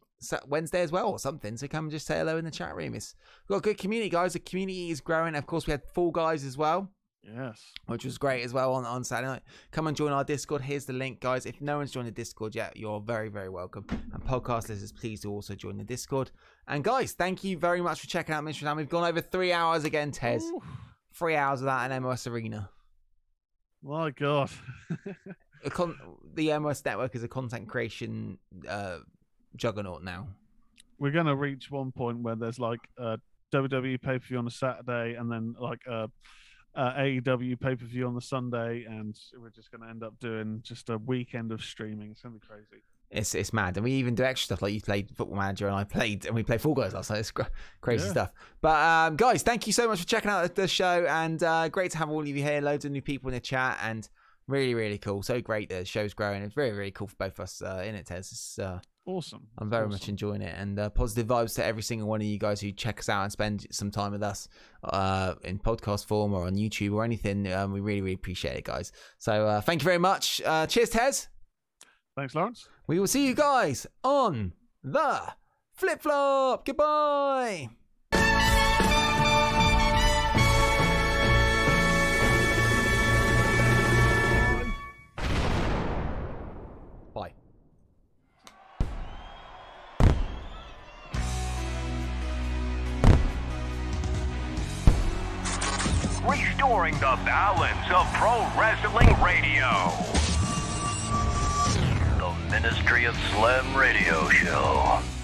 Wednesday as well or something. So come and just say hello in the chat room. It's we've got a good community, guys. The community is growing. Of course, we had Fall Guys as well
Yes.
which was great as well on, on Saturday night. Come and join our Discord. Here's the link, guys. If no one's joined the Discord yet, you're very, very welcome. And podcast listeners, please do also join the Discord. And guys, thank you very much for checking out Mystery Time. We've gone over three hours again, Tez.
Ooh,
Three hours of that in MOS Arena.
my God.
A con- the MOS Network is a content creation uh, juggernaut now.
We're going to reach one point where there's like a WWE pay per view on a Saturday and then like a, a AEW pay per view on the Sunday. And we're just going to end up doing just a weekend of streaming. It's going to be crazy.
It's it's mad, and we even do extra stuff like you played Football Manager, and I played, and we played Fall Guys last night. It's cra- crazy
Yeah.
stuff. But um, guys, thank you so much for checking out the show, and uh, great to have all of you here. Loads of new people in the chat, and really, really cool. So great the show's growing. It's very, very cool for both of us uh, in it. Tez. It's, uh,
Awesome.
I'm very much enjoying it, and uh, positive vibes to every single one of you guys who check us out and spend some time with us uh, in podcast form or on YouTube or anything. Um, we really, really appreciate it, guys. So uh, thank you very much. Uh, cheers, Tez.
Thanks, Lawrence.
We will see you guys on the flip flop. Goodbye. Bye.
Restoring the balance of pro wrestling radio. Ministry of Slam Radio Show.